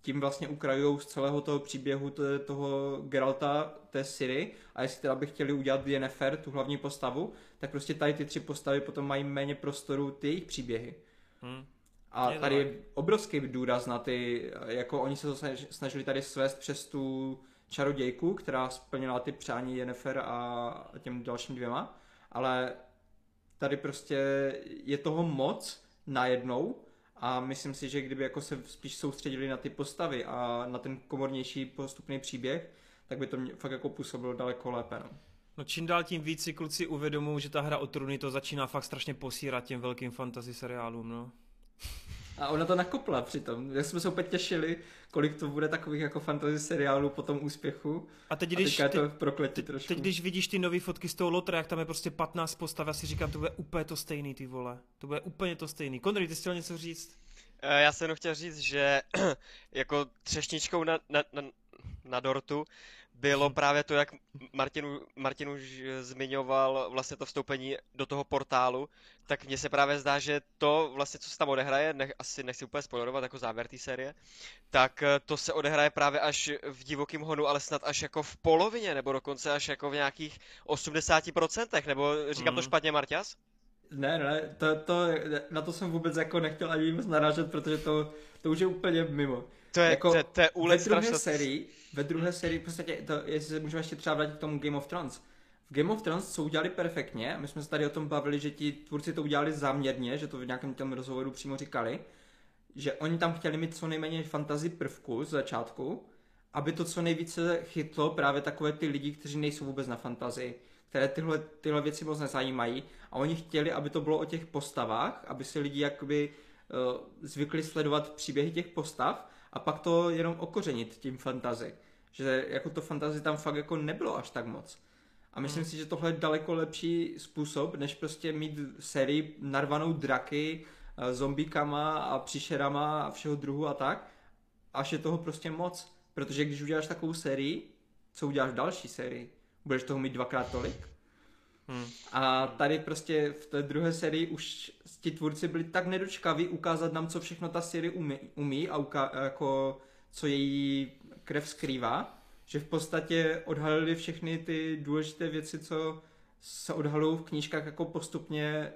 tím vlastně ukrajujou z celého toho příběhu toho Geralta, té Siri a jestli teda by chtěli udělat Yennefer, tu hlavní postavu, tak prostě tady ty tři postavy potom mají méně prostoru ty jejich příběhy. Hmm. A je tady je obrovský důraz na ty, jako oni se to snažili tady svést přes tu čarodějku, která splnila ty přání Yennefer a těm dalším dvěma, ale tady prostě je toho moc najednou a myslím si, že kdyby jako se spíš soustředili na ty postavy a na ten komornější postupný příběh, tak by to mě fakt jako působilo daleko lépe. No. No čím dál tím víc si kluci uvědomují, že ta hra o truny to začíná fakt strašně posírat těm velkým fantasy seriálům, no. A ona to nakopla přitom. Jak jsme se opět těšili, kolik to bude takových jako fantasy seriálů po tom úspěchu. A teď, když, a to prokletí teď, trošku. teď, když vidíš ty nové fotky z toho lotra, jak tam je prostě 15 postav, já si říkám, to bude úplně to stejný, ty vole. To bude úplně to stejný. Kondry, ty jsi chtěl něco říct? Eh, já jsem jenom chtěl říct, že jako třešničkou na, na, na, na dortu bylo právě to, jak Martin, Martin už zmiňoval vlastně to vstoupení do toho portálu, tak mně se právě zdá, že to vlastně, co se tam odehraje, nech, asi nechci úplně spoilerovat jako závěr té série, tak eh, to se odehraje právě až v divokém honu, ale snad až jako v polovině, nebo dokonce až jako v nějakých 80%, nebo říkám mm. to mhm. špatně, Marťas? Ne, ne, to, to, na to jsem vůbec jako nechtěl ani vůbec narážet, protože to, to už je úplně mimo. To je, jako, to, to je úlet ve druhé sérii, ve druhé sérii, v podstatě, to, jestli se můžeme ještě třeba vrátit k tomu Game of Thrones. V Game of Thrones co udělali perfektně, my jsme se tady o tom bavili, že ti tvůrci to udělali záměrně, že to v nějakém tom rozhovoru přímo říkali, že oni tam chtěli mít co nejméně fantasy prvku z začátku, aby to co nejvíce chytlo právě takové ty lidi, kteří nejsou vůbec na fantazii, které tyhle, tyhle věci moc nezajímají a oni chtěli, aby to bylo o těch postavách, aby si lidi jakoby uh, zvykli sledovat příběhy těch postav a pak to jenom okořenit tím fantazy. Že jako to fantazy tam fakt jako nebylo až tak moc. A myslím hmm. si, že tohle je daleko lepší způsob, než prostě mít sérii narvanou draky, eh, zombíkama a příšerama a všeho druhu a tak. Až je toho prostě moc. Protože když uděláš takovou sérii, co uděláš v další sérii? Budeš toho mít dvakrát tolik? Hmm. A tady prostě v té druhé sérii už ti tvůrci byli tak nedočkaví ukázat nám, co všechno ta série umí, umí a uka- jako co její krev skrývá, že v podstatě odhalili všechny ty důležité věci, co se odhalují v knížkách jako postupně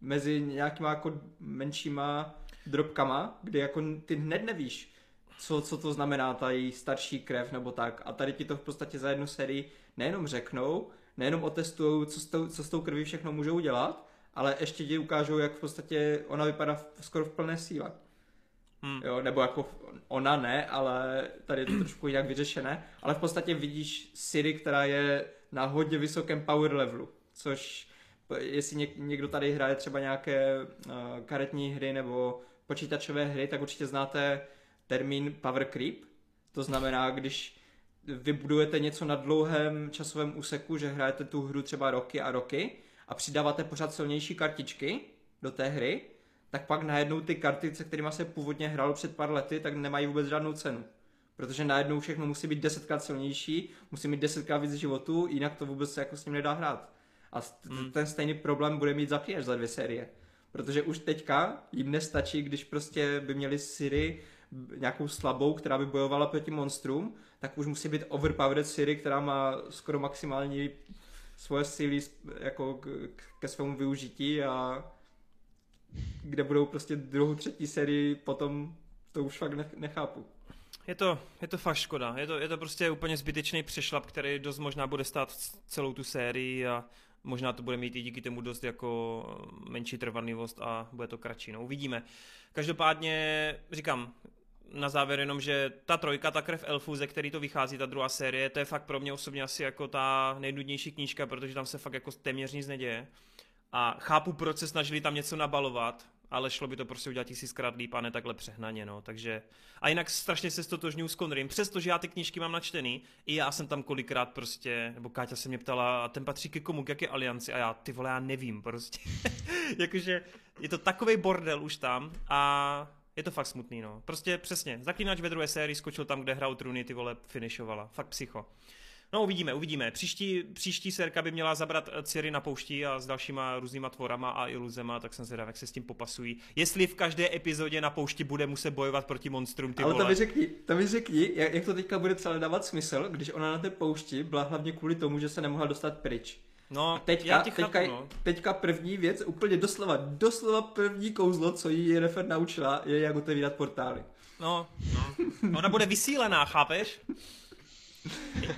mezi nějakýma jako menšíma drobkama, kdy jako ty hned nevíš, co, co to znamená ta její starší krev nebo tak. A tady ti to v podstatě za jednu sérii nejenom řeknou, nejenom otestují, co s tou, co s tou krví všechno můžou dělat, ale ještě ti ukážou, jak v podstatě ona vypadá v, skoro v plné síle. Hmm. Jo, nebo jako ona ne, ale tady je to trošku jinak vyřešené, ale v podstatě vidíš Siri, která je na hodně vysokém power levelu, což jestli někdo tady hraje třeba nějaké uh, karetní hry nebo počítačové hry, tak určitě znáte termín power creep. To znamená, když vybudujete něco na dlouhém časovém úseku, že hrajete tu hru třeba roky a roky a přidáváte pořád silnější kartičky do té hry, tak pak najednou ty karty, se kterými se původně hralo před pár lety, tak nemají vůbec žádnou cenu. Protože najednou všechno musí být desetkrát silnější, musí mít desetkrát víc životů, jinak to vůbec se jako s ním nedá hrát. A hmm. ten stejný problém bude mít za za dvě série. Protože už teďka jim nestačí, když prostě by měli Siri nějakou slabou, která by bojovala proti monstrům, tak už musí být overpowered Siri, která má skoro maximální svoje síly jako ke svému využití a kde budou prostě druhou, třetí sérii potom, to už fakt nechápu. Je to, je to fakt škoda. Je to, je to prostě úplně zbytečný přešlap, který dost možná bude stát celou tu sérii a možná to bude mít i díky tomu dost jako menší trvanlivost a bude to kratší. No, uvidíme. Každopádně říkám, na závěr jenom, že ta trojka, ta krev elfů, ze který to vychází, ta druhá série, to je fakt pro mě osobně asi jako ta nejnudnější knížka, protože tam se fakt jako téměř nic neděje. A chápu, proč se snažili tam něco nabalovat, ale šlo by to prostě udělat tisíckrát líp a ne takhle přehnaně, no, takže... A jinak strašně se stotožňuji s Conrym, přestože já ty knížky mám načtený, i já jsem tam kolikrát prostě, nebo Káťa se mě ptala, a ten patří ke komu, k jaké alianci, a já, ty vole, já nevím prostě. Jakože je to takový bordel už tam a je to fakt smutný, no. Prostě přesně, Zaklínač ve druhé sérii skočil tam, kde hrál Truny, ty vole, finišovala. Fakt psycho. No uvidíme, uvidíme. Příští, příští serka by měla zabrat eh, Ciri na poušti a s dalšíma různýma tvorama a iluzema, tak jsem zvědav, jak se s tím popasují. Jestli v každé epizodě na poušti bude muset bojovat proti monstrum, ty Ale vole. to mi řekni, to mi řekni, jak, jak to teďka bude celé dávat smysl, když ona na té poušti byla hlavně kvůli tomu, že se nemohla dostat pryč. No, a teďka, já teďka, chápu, no. teďka první věc, úplně doslova, doslova první kouzlo, co jí Jennifer naučila, je jak otevírat portály. No, no. Ona bude vysílená, chápeš?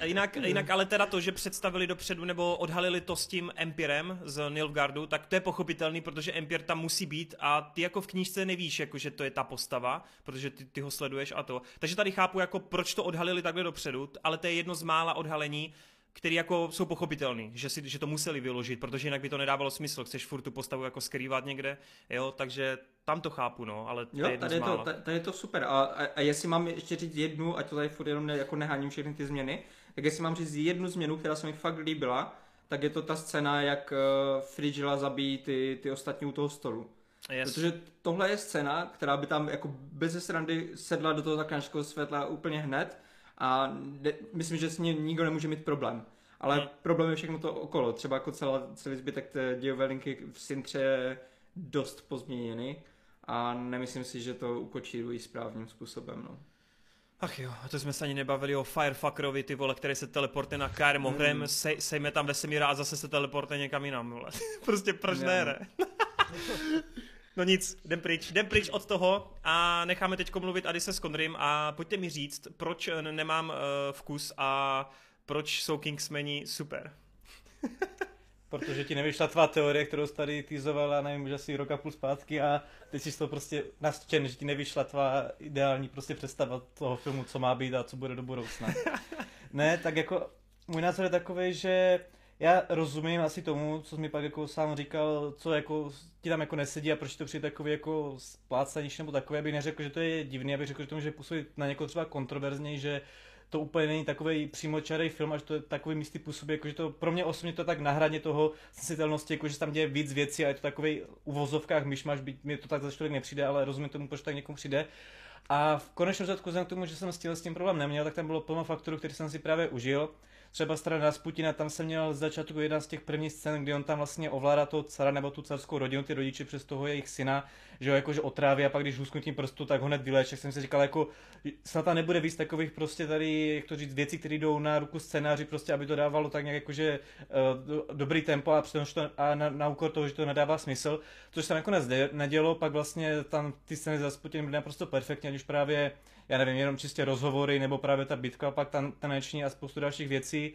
Jinak, jinak ale teda to, že představili dopředu nebo odhalili to s tím Empirem z Nilfgaardu, tak to je pochopitelný, protože Empir tam musí být a ty jako v knížce nevíš, jako že to je ta postava, protože ty, ty ho sleduješ a to. Takže tady chápu, jako proč to odhalili takhle dopředu, ale to je jedno z mála odhalení, který jako jsou pochopitelný, že, si, že to museli vyložit, protože jinak by to nedávalo smysl, chceš furt tu postavu jako skrývat někde, jo, takže tam to chápu, no, ale to jo, je tady, je to, tady je to super a, a, a jestli mám ještě říct jednu, ať to tady furt jenom ne, jako neháním všechny ty změny, tak jestli mám říct jednu změnu, která se mi fakt líbila, tak je to ta scéna, jak uh, Frigila zabíjí ty, ty ostatní u toho stolu. Yes. Protože tohle je scéna, která by tam jako bez srandy sedla do toho zaklinačského světla úplně hned a de, myslím, že s ním nikdo nemůže mít problém. Ale hmm. problém je všechno to okolo. Třeba jako celá, celý zbytek té dějové linky v Sintře je dost pozměněný a nemyslím si, že to ukočírují správným způsobem. No. Ach jo, a to jsme se ani nebavili o Firefuckerovi, ty vole, který se teleportuje na Kaer Mohrem, hmm. sej, sejme tam vesmíra a zase se teleportuje někam jinam, vole. prostě proč ne, ne? No nic, jdem pryč, jdem pryč od toho a necháme teď mluvit Adise s Conrym a pojďte mi říct, proč nemám uh, vkus a proč jsou Kingsmeni super. Protože ti nevyšla tvá teorie, kterou jsi tady týzovala, nevím, už asi rok a půl zpátky a teď jsi to prostě nasčen, že ti nevyšla tvá ideální prostě představa toho filmu, co má být a co bude do budoucna. ne, tak jako můj názor je takový, že já rozumím asi tomu, co jsi mi pak jako sám říkal, co jako ti tam jako nesedí a proč to přijde takový jako splácanější nebo takový, abych neřekl, že to je divný, abych řekl, že to může působit na někoho třeba kontroverzněji, že to úplně není takový přímočarý film, až to je takový místy působí, jakože to pro mě osobně to tak na hraně toho sensitelnosti, jakože tam děje víc věcí a je to takový u vozovkách myšmaš, byť mi to tak za člověk nepřijde, ale rozumím tomu, proč tak někomu přijde. A v konečném řadku, k tomu, že jsem s tím problém neměl, tak tam bylo plno faktorů, který jsem si právě užil třeba strana Rasputina, tam jsem měl z začátku jedna z těch prvních scén, kdy on tam vlastně ovládá toho cara nebo tu carskou rodinu, ty rodiče přes toho jejich syna, že ho jakože otráví a pak když lusknutím prstu, tak ho hned vyléče, tak jsem si říkal, jako snad tam nebude víc takových prostě tady, jak to říct, věcí, které jdou na ruku scénáři, prostě aby to dávalo tak nějak jakože uh, do, dobrý tempo a, přitom, to, a na, na, úkor toho, že to nedává smysl, což se nakonec nedělo, pak vlastně tam ty scény s Rasputinem byly naprosto perfektně, když právě já nevím, jenom čistě rozhovory nebo právě ta bitka, pak ta taneční a spoustu dalších věcí.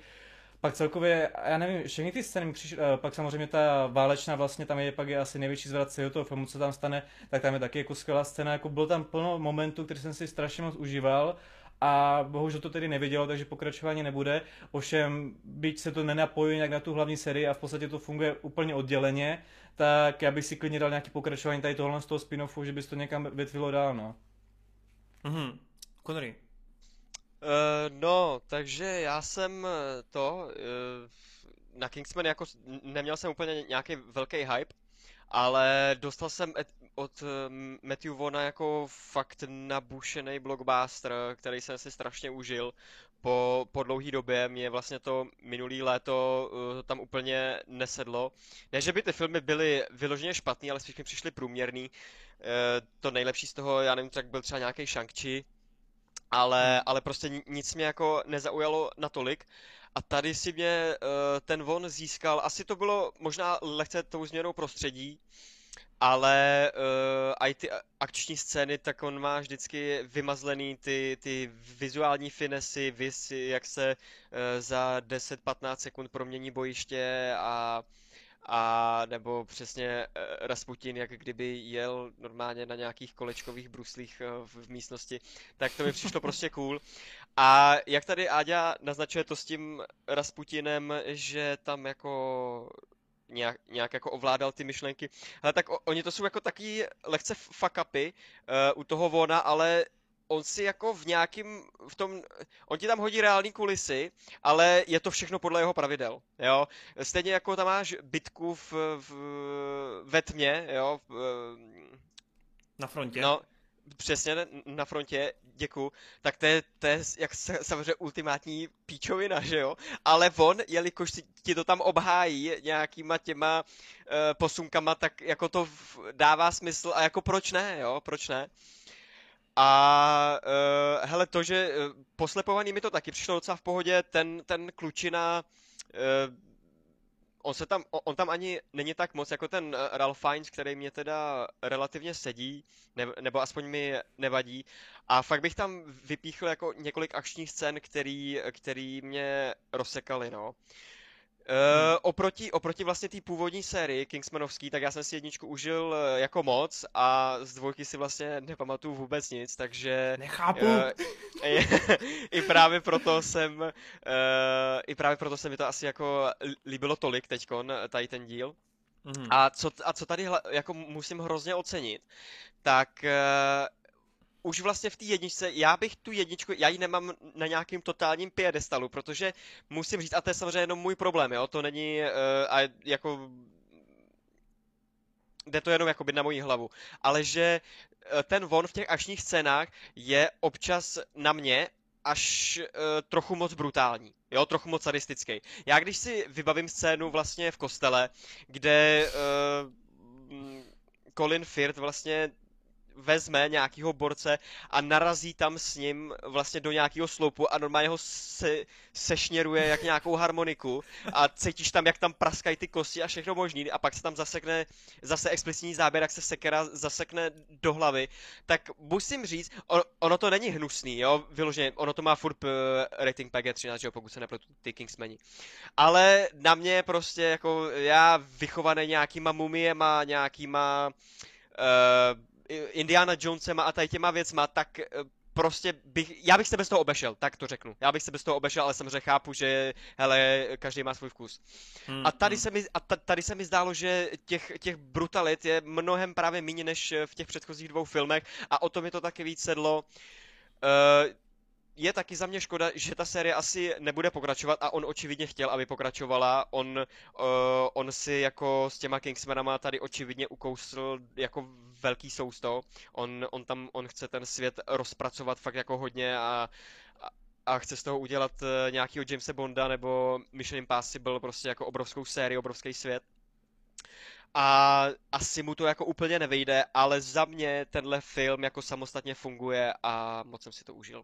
Pak celkově, já nevím, všechny ty scény přišly, eh, pak samozřejmě ta válečná vlastně tam je pak je asi největší zvrat celého toho filmu, co tam stane, tak tam je taky jako skvělá scéna, jako bylo tam plno momentů, který jsem si strašně moc užíval a bohužel to tedy nevidělo, takže pokračování nebude. Ovšem, byť se to nenapojí nějak na tu hlavní sérii a v podstatě to funguje úplně odděleně, tak já bych si klidně dal nějaký pokračování tady tohle z toho spin-offu, že bys to někam větvilo dál, no. Mm-hmm. Connery. Uh, no, takže já jsem eh, to, uh, na Kingsman jako neměl jsem úplně nějaký velký hype, ale dostal jsem od Matthew Vona jako fakt nabušený blockbuster, který jsem si strašně užil po, po dlouhé době. Mě vlastně to minulý léto uh, tam úplně nesedlo. Ne, že by ty filmy byly vyloženě špatný, ale spíš mi přišly průměrný. Uh, to nejlepší z toho, já nevím, tak byl třeba nějaký Shang-Chi, ale, hmm. ale prostě nic mě jako nezaujalo natolik. A tady si mě uh, ten von získal, asi to bylo možná lehce tou změnou prostředí, ale uh, i ty akční scény, tak on má vždycky vymazlený ty, ty vizuální finesy, vys, jak se uh, za 10-15 sekund promění bojiště a a nebo přesně uh, Rasputin, jak kdyby jel normálně na nějakých kolečkových bruslích v, v místnosti, tak to mi přišlo prostě cool. A jak tady Áďa naznačuje to s tím Rasputinem, že tam jako nějak, nějak jako ovládal ty myšlenky. Ale tak o, oni to jsou jako taky lehce fuck upy uh, u toho Vona, ale on si jako v nějakým, v tom, on ti tam hodí reální kulisy, ale je to všechno podle jeho pravidel, jo. Stejně jako tam máš bitku v, v ve tmě, jo. V, na frontě. No, přesně na frontě, děkuju, tak to je, to je jak se, samozřejmě ultimátní píčovina, že jo? Ale on, jelikož ti to tam obhájí nějakýma těma uh, posunkama, tak jako to dává smysl a jako proč ne, jo? Proč ne? A uh, hele, to, že uh, poslepovaný mi to taky přišlo docela v pohodě, ten, ten klučina uh, on se tam, on tam ani není tak moc jako ten eh, Ralph Fiennes, který mě teda relativně sedí, ne, nebo aspoň mi nevadí. A fakt bych tam vypíchl jako několik akčních scén, který, který mě rozsekaly, no. Uh, oproti, oproti vlastně té původní sérii Kingsmanovský, tak já jsem si jedničku užil uh, jako moc a z dvojky si vlastně nepamatuju vůbec nic, takže... Nechápu! Uh, i, I právě proto jsem, uh, i právě proto se mi to asi jako líbilo tolik teďkon, tady ten díl. Mm-hmm. A, co, a co tady jako musím hrozně ocenit, tak uh, už vlastně v té jedničce, já bych tu jedničku, já ji nemám na nějakým totálním piedestalu, protože musím říct, a to je samozřejmě jenom můj problém, jo, to není, uh, a jako, jde to jenom jakoby na moji hlavu, ale že eh, ten von v těch akčních scénách je občas na mě až uh, trochu moc brutální, jo, trochu moc sadistický. Já když si vybavím scénu vlastně v kostele, kde uh, Colin Firth vlastně vezme nějakého borce a narazí tam s ním vlastně do nějakého sloupu a normálně ho se, sešněruje jak nějakou harmoniku a cítíš tam, jak tam praskají ty kosti a všechno možný a pak se tam zasekne zase explicitní záběr, jak se sekera zasekne do hlavy, tak musím říct, on, ono to není hnusný, jo, vyloženě, ono to má furt uh, rating PG-13, jo, pokud se nepletu ty Kingsmeni. Ale na mě prostě jako já vychovaný nějakýma mumiema, nějakýma uh, Indiana Jonesem a tady těma věcma, tak eh, prostě bych, já bych se bez toho obešel, tak to řeknu. Já bych se bez toho obešel, ale samozřejmě chápu, že hele, každý má svůj vkus. Hmm, a tady hmm. se mi, a tady se mi zdálo, že těch, těch brutalit je mnohem právě méně než v těch předchozích dvou filmech a o to mi to taky víc sedlo. Uh, je taky za mě škoda, že ta série asi nebude pokračovat a on očividně chtěl, aby pokračovala. On, uh, on si jako s těma Kingsmanama tady očividně ukousl jako velký sousto. On, on tam, on chce ten svět rozpracovat fakt jako hodně a, a, a chce z toho udělat uh, nějakýho Jamesa Bonda nebo Mission Impossible, prostě jako obrovskou sérii, obrovský svět. A asi mu to jako úplně nevejde, ale za mě tenhle film jako samostatně funguje a moc jsem si to užil.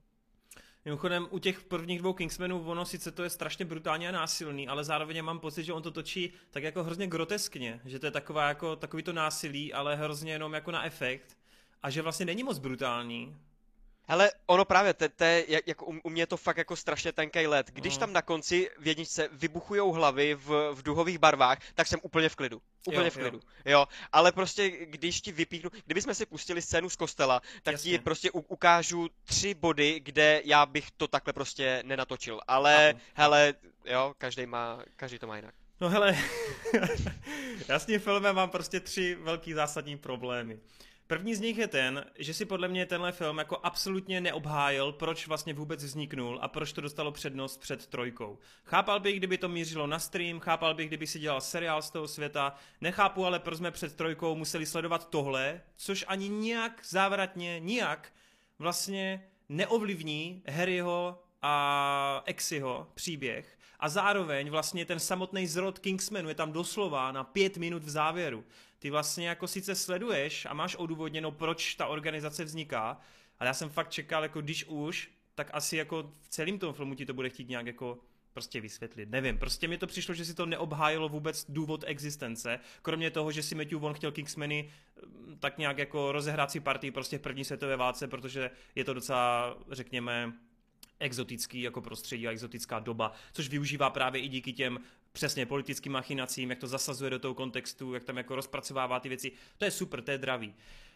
Mimochodem, u těch prvních dvou Kingsmenů, ono sice to je strašně brutálně a násilný, ale zároveň mám pocit, že on to točí tak jako hrozně groteskně, že to je taková jako, takový to násilí, ale hrozně jenom jako na efekt a že vlastně není moc brutální. Hele, ono právě, to, to je, jako u, u mě je to fakt jako strašně tenký let. Když uh tam na konci v jedničce vybuchujou hlavy v, v duhových barvách, tak jsem úplně v klidu. Úplně jo, v klidu. Jo. jo. Ale prostě, když ti vypíchnu, kdybychom si pustili scénu z kostela, tak Jasně. ti prostě u, ukážu tři body, kde já bych to takhle prostě nenatočil. Ale, Aha. hele, jo, každý má, každý to má jinak. No hele, já s tím filmem mám prostě tři velký zásadní problémy. První z nich je ten, že si podle mě tenhle film jako absolutně neobhájil, proč vlastně vůbec vzniknul a proč to dostalo přednost před trojkou. Chápal bych, kdyby to mířilo na stream, chápal bych, kdyby si dělal seriál z toho světa, nechápu ale, proč jsme před trojkou museli sledovat tohle, což ani nijak závratně, nijak vlastně neovlivní Harryho a Exiho příběh a zároveň vlastně ten samotný zrod Kingsmanu je tam doslova na pět minut v závěru. Ty vlastně jako sice sleduješ a máš odůvodněno, proč ta organizace vzniká, ale já jsem fakt čekal, jako když už, tak asi jako v celém tom filmu ti to bude chtít nějak jako prostě vysvětlit. Nevím, prostě mi to přišlo, že si to neobhájilo vůbec důvod existence, kromě toho, že si Matthew Vaughn chtěl Kingsmany mm, tak nějak jako rozehrát si partii prostě v první světové válce, protože je to docela, řekněme, exotický jako prostředí a exotická doba, což využívá právě i díky těm přesně politickým machinacím, jak to zasazuje do toho kontextu, jak tam jako rozpracovává ty věci. To je super, to je dravý.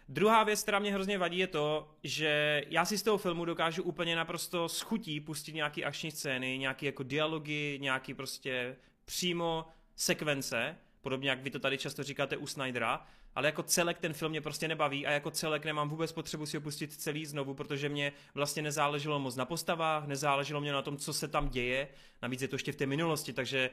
Druhá věc, která mě hrozně vadí, je to, že já si z toho filmu dokážu úplně naprosto schutí pustit nějaký akční scény, nějaký jako dialogy, nějaký prostě přímo sekvence, podobně jak vy to tady často říkáte u Snydera, ale jako celek ten film mě prostě nebaví a jako celek nemám vůbec potřebu si opustit celý znovu, protože mě vlastně nezáleželo moc na postavách, nezáleželo mě na tom, co se tam děje, navíc je to ještě v té minulosti, takže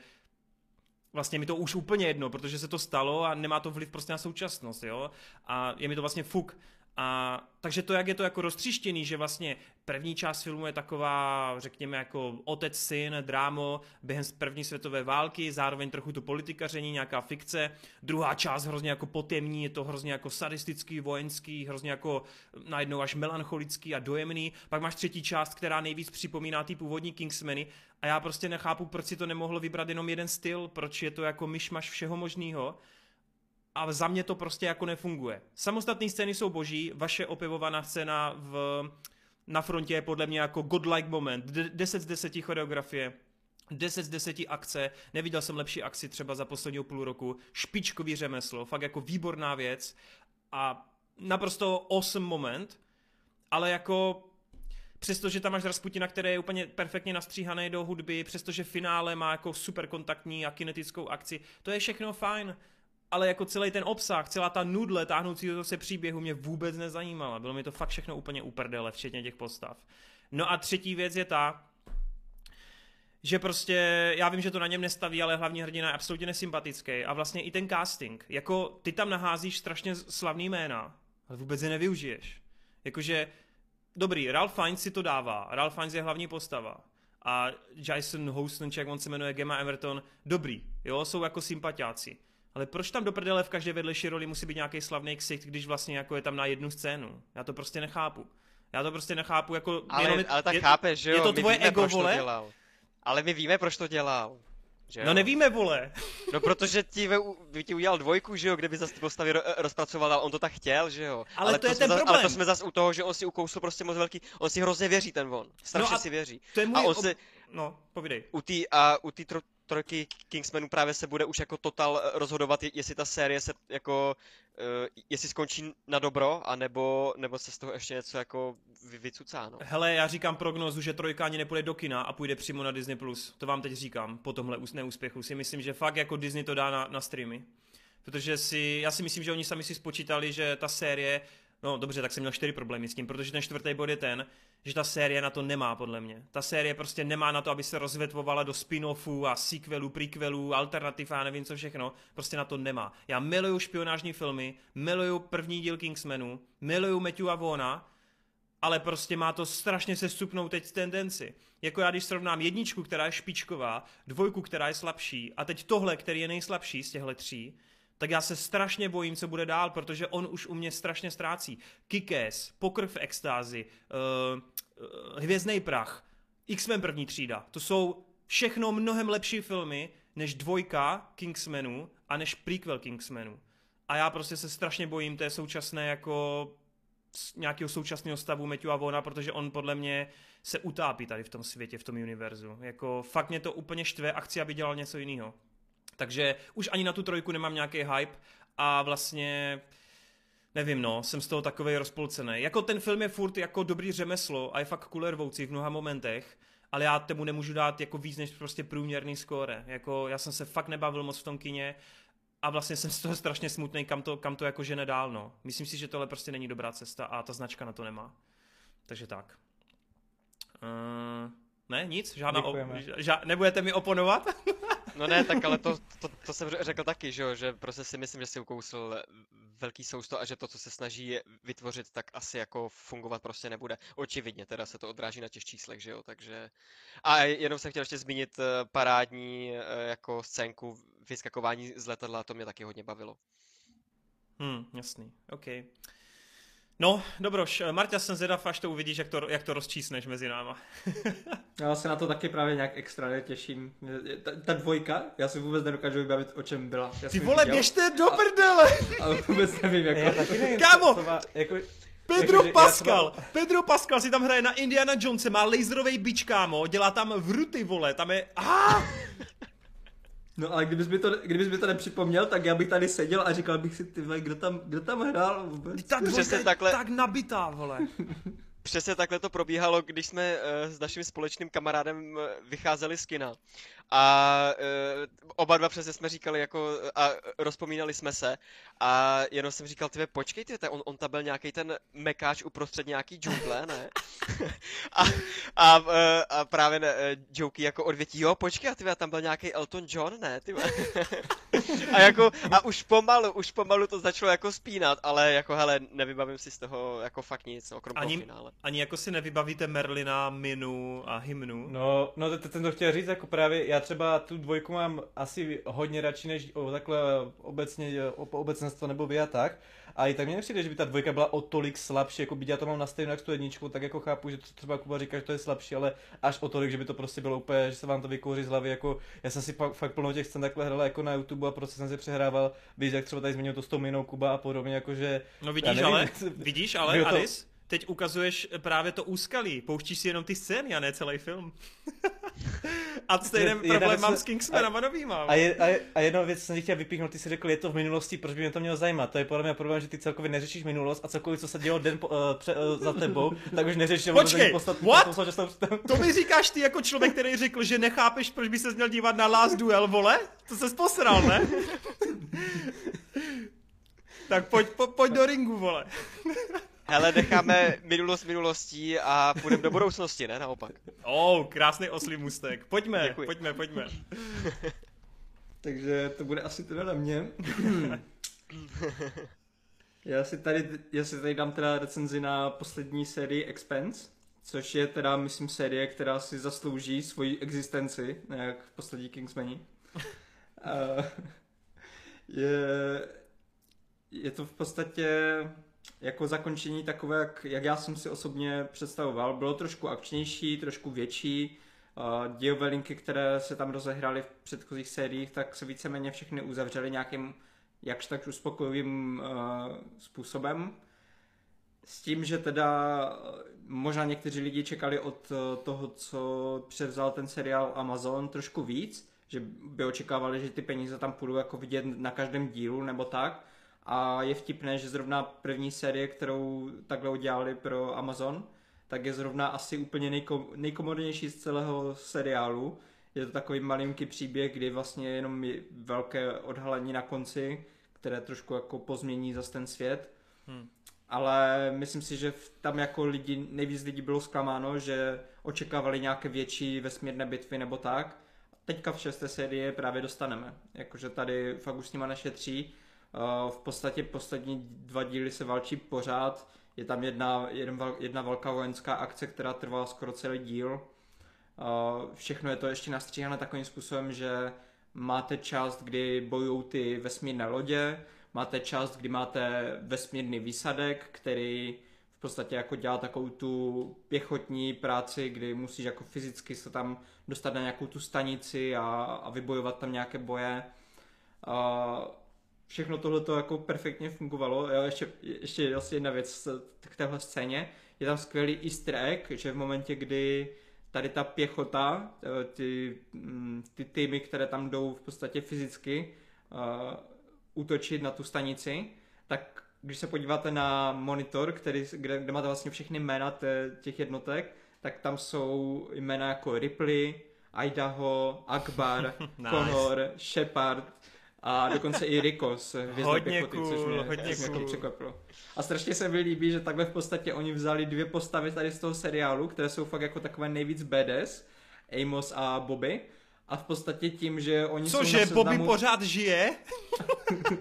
vlastně mi to už úplně jedno, protože se to stalo a nemá to vliv prostě na současnost, jo, a je mi to vlastně fuk. A takže to, jak je to jako roztříštěný, že vlastně první část filmu je taková, řekněme, jako otec, syn, drámo během první světové války, zároveň trochu to politikaření, nějaká fikce. Druhá část hrozně jako potemní, je to hrozně jako sadistický, vojenský, hrozně jako najednou až melancholický a dojemný. Pak máš třetí část, která nejvíc připomíná ty původní Kingsmeny a já prostě nechápu, proč si to nemohlo vybrat jenom jeden styl, proč je to jako myšmaš všeho možného a za mě to prostě jako nefunguje. Samostatné scény jsou boží, vaše opivovaná scéna v, na frontě je podle mě jako godlike moment, 10 z 10 choreografie, 10 z 10 akce, neviděl jsem lepší akci třeba za posledního půl roku, špičkový řemeslo, fakt jako výborná věc. A naprosto awesome moment, ale jako přestože tam máš Rasputina, který je úplně perfektně nastříhaný do hudby, přestože finále má jako super kontaktní a kinetickou akci, to je všechno fajn ale jako celý ten obsah, celá ta nudle táhnoucí se příběhu mě vůbec nezajímala. Bylo mi to fakt všechno úplně uprdele, včetně těch postav. No a třetí věc je ta, že prostě, já vím, že to na něm nestaví, ale hlavní hrdina je absolutně nesympatický a vlastně i ten casting, jako ty tam naházíš strašně slavný jména, ale vůbec je nevyužiješ. Jakože, dobrý, Ralph Fiennes si to dává, Ralph Fiennes je hlavní postava a Jason Houston, jak on se jmenuje, Gemma Everton, dobrý, jo, jsou jako sympatiáci ale proč tam do prdele v každé vedlejší roli musí být nějaký slavný ksicht, když vlastně jako je tam na jednu scénu? Já to prostě nechápu. Já to prostě nechápu, jako... Ale, jenom, ale tak je, chápeš, že jo? Je to tvoje víme, ego, proč vole? To dělal. Ale my víme, proč to dělal. Že no jo? nevíme, vole. No protože ti, ve, ti udělal dvojku, že jo, kde by zase ty postavy ro, rozpracoval, ale on to tak chtěl, že jo. Ale, ale to, to je ten zas, problém. Ale to jsme zase u toho, že on si ukousl prostě moc velký, on si hrozně věří ten von. Strašně no si věří. To je můj a on ob... si, No, povídej. U tý, a u té tro, trojky Kingsmanu právě se bude už jako total eh, rozhodovat, jestli ta série se jako, uh, jestli skončí na dobro, anebo, nebo se z toho ještě něco jako vy, vycucá, no. Hele, já říkám prognozu, že trojka ani nepůjde do kina a půjde přímo na Disney+. Plus. To vám teď říkám, po tomhle neúspěchu. Si myslím, že fakt jako Disney to dá na, na streamy. Protože si, já si myslím, že oni sami si spočítali, že ta série No dobře, tak jsem měl čtyři problémy s tím, protože ten čtvrtý bod je ten, že ta série na to nemá, podle mě. Ta série prostě nemá na to, aby se rozvětvovala do spin-offů a sequelů, prequelů, alternativ a nevím co všechno. Prostě na to nemá. Já miluju špionážní filmy, miluju první díl Kingsmanu, miluju Matthewa Vona, ale prostě má to strašně sestupnou teď tendenci. Jako já, když srovnám jedničku, která je špičková, dvojku, která je slabší, a teď tohle, který je nejslabší z těchto tří, tak já se strašně bojím, co bude dál, protože on už u mě strašně ztrácí. Kikes, Pokr v extázi, uh, Hvězdný prach, X-Men první třída, to jsou všechno mnohem lepší filmy než dvojka Kingsmanu a než prequel Kingsmanu. A já prostě se strašně bojím té současné jako nějakého současného stavu Matthewa Vona, protože on podle mě se utápí tady v tom světě, v tom univerzu. Jako fakt mě to úplně štve a chci, aby dělal něco jiného. Takže už ani na tu trojku nemám nějaký hype a vlastně nevím no, jsem z toho takovej rozpolcený. Jako ten film je furt jako dobrý řemeslo a je fakt kulervoucí v mnoha momentech, ale já tomu nemůžu dát jako víc než prostě průměrný skóre. Jako já jsem se fakt nebavil moc v tom kině a vlastně jsem z toho strašně smutný, kam to, kam to jako žene dál, no. Myslím si, že tohle prostě není dobrá cesta a ta značka na to nemá. Takže tak. Uh, ne, nic? Žádná o, ža, nebudete mi oponovat? No ne, tak ale to, to, to jsem řekl taky, že jo, že prostě si myslím, že si ukousl velký sousto a že to, co se snaží vytvořit, tak asi jako fungovat prostě nebude. Očividně, teda se to odráží na těch číslech, že jo, takže... A jenom jsem chtěl ještě zmínit eh, parádní eh, jako scénku vyskakování z letadla, to mě taky hodně bavilo. Hmm, jasný, OK. No, dobroš, Marta, jsem zvědav, až to uvidíš, jak to, jak to rozčísneš mezi náma. já se na to taky právě nějak extra netěším. Ta, ta dvojka, já si vůbec nedokážu vybavit, o čem byla. Já Ty vole, běžte do prdele! A, a vůbec nevím, jako... Já taky nevím, Kámo! Co, co má, jako... Pedro jako, Pascal, třeba... Pedro Pascal si tam hraje na Indiana Jonese, má laserový bič, kámo, dělá tam vruty, vole, tam je... Ah! No ale kdybys mi to, kdybys mi to nepřipomněl, tak já bych tady seděl a říkal bych si, ty kdo tam, kdo tam hrál vůbec? Ta dvojka je takhle... tak nabitá, vole. Přesně takhle to probíhalo, když jsme uh, s naším společným kamarádem uh, vycházeli z kina. A uh, oba dva přesně jsme říkali jako, a rozpomínali jsme se a jenom jsem říkal, ty počkej, ty, on, on tam byl nějaký ten mekáč uprostřed nějaký džungle, ne? a, a, a, právě ne, joky jako odvětí, jo, počkej, ty, tam byl nějaký Elton John, ne? Ty, a jako, a už pomalu, už pomalu to začalo jako spínat, ale jako hele, nevybavím si z toho jako fakt nic, okrom ani, finále. Ani jako si nevybavíte Merlina, Minu a Hymnu? No, no ten to chtěl říct, jako právě, já třeba tu dvojku mám asi hodně radši než o, takhle obecně, o, obecenstvo nebo vy a tak, a i tak mně nepřijde, že by ta dvojka byla o tolik slabší, jako by já to mám na stejnou jak tu jedničku, tak jako chápu, že to třeba Kuba říká, že to je slabší, ale až o tolik, že by to prostě bylo úplně, že se vám to vykouří z hlavy, jako já jsem si fakt, fakt plno těch scén takhle hrál jako na YouTube a prostě jsem si přehrával, víš, jak třeba tady zmínil to s tou minou Kuba a podobně, jakože... No vidíš nevím, ale, vidíš ale, to... Teď ukazuješ právě to úskalí. Pouštíš si jenom ty scény a ne celý film. a stejný problém mám s Kingsmanem a novýma. A, je, a, a jednou věc jsem chtěl vypíchnout, ty si řekl, je to v minulosti, proč by mě to mělo zajímat. To je podle mě problém, že ty celkově neřešíš minulost a cokoliv, co se dělo den po, uh, pře, uh, za tebou, tak už neřešíš. Počkej, postat, what? to mi říkáš ty jako člověk, který řekl, že nechápeš, proč by se měl dívat na Last Duel, vole? To se posral, ne? tak pojď, po, pojď do ringu, vole. Hele, necháme minulost minulostí a půjdeme do budoucnosti, ne? Naopak. Oh, krásný oslý mustek. Pojďme, Děkuji. pojďme, pojďme. Takže to bude asi teda na mě. já, si tady, já si tady dám teda recenzi na poslední sérii Expense, což je teda, myslím, série, která si zaslouží svoji existenci, jak poslední Kingsmani. je, je to v podstatě jako zakončení takové, jak, jak já jsem si osobně představoval. Bylo trošku akčnější, trošku větší. Dějové linky, které se tam rozehrály v předchozích sériích, tak se víceméně všechny uzavřely nějakým jakž tak uspokojivým uh, způsobem. S tím, že teda možná někteří lidi čekali od toho, co převzal ten seriál Amazon trošku víc, že by očekávali, že ty peníze tam půjdou jako vidět na každém dílu nebo tak, a je vtipné, že zrovna první série, kterou takhle udělali pro Amazon, tak je zrovna asi úplně nejkom, nejkomodnější z celého seriálu. Je to takový malinký příběh, kdy vlastně jenom je velké odhalení na konci, které trošku jako pozmění zase ten svět. Hmm. Ale myslím si, že tam jako lidi, nejvíc lidí bylo zklamáno, že očekávali nějaké větší vesmírné bitvy nebo tak. Teďka v šesté sérii právě dostaneme. Jakože tady fakt už s nima nešetří v podstatě poslední dva díly se válčí pořád. Je tam jedna, jedna, velká vojenská akce, která trvá skoro celý díl. Všechno je to ještě nastříhané takovým způsobem, že máte část, kdy bojují ty vesmírné lodě, máte část, kdy máte vesmírný výsadek, který v podstatě jako dělá takovou tu pěchotní práci, kdy musíš jako fyzicky se tam dostat na nějakou tu stanici a, a vybojovat tam nějaké boje. Uh, všechno tohle to jako perfektně fungovalo. Jo, ještě, ještě vlastně jedna věc k téhle scéně. Je tam skvělý easter egg, že v momentě, kdy tady ta pěchota, eh, ty, mm, ty týmy, které tam jdou v podstatě fyzicky uh, útočit na tu stanici, tak když se podíváte na monitor, který, kde, kde máte vlastně všechny jména těch jednotek, tak tam jsou jména jako Ripley, Idaho, Akbar, nice. Connor, Shepard, A dokonce i Rico z Hodně pěchoty, což cool, mě, hodně což mě cool. překvapilo. A strašně se mi líbí, že takhle v podstatě oni vzali dvě postavy tady z toho seriálu, které jsou fakt jako takové nejvíc badass, Amos a Bobby. A v podstatě tím, že oni jsou Cože, na Bobby seznamu, pořád žije?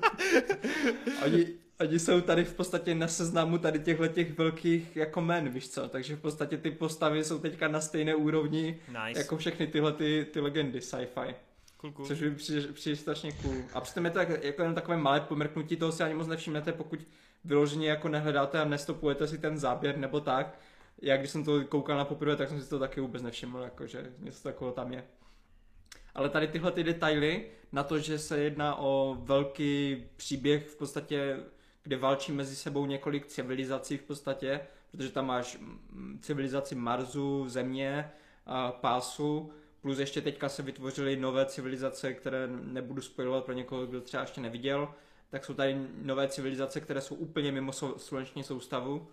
oni, oni jsou tady v podstatě na seznamu tady těchto těch velkých jako men, víš co? Takže v podstatě ty postavy jsou teďka na stejné úrovni Nice. jako všechny tyhle ty, ty legendy sci-fi. Cool, cool. Což mi přijde, strašně cool. A přitom je to tak, jako jenom takové malé pomrknutí, toho si ani moc nevšimnete, pokud vyloženě jako nehledáte a nestopujete si ten záběr nebo tak. Já když jsem to koukal na poprvé, tak jsem si to taky vůbec nevšiml, jako že něco takového tam je. Ale tady tyhle ty detaily na to, že se jedná o velký příběh v podstatě, kde válčí mezi sebou několik civilizací v podstatě, protože tam máš mm, civilizaci Marsu, Země, Pásu, plus ještě teďka se vytvořily nové civilizace, které nebudu spojovat pro někoho, kdo třeba ještě neviděl, tak jsou tady nové civilizace, které jsou úplně mimo sluneční soustavu,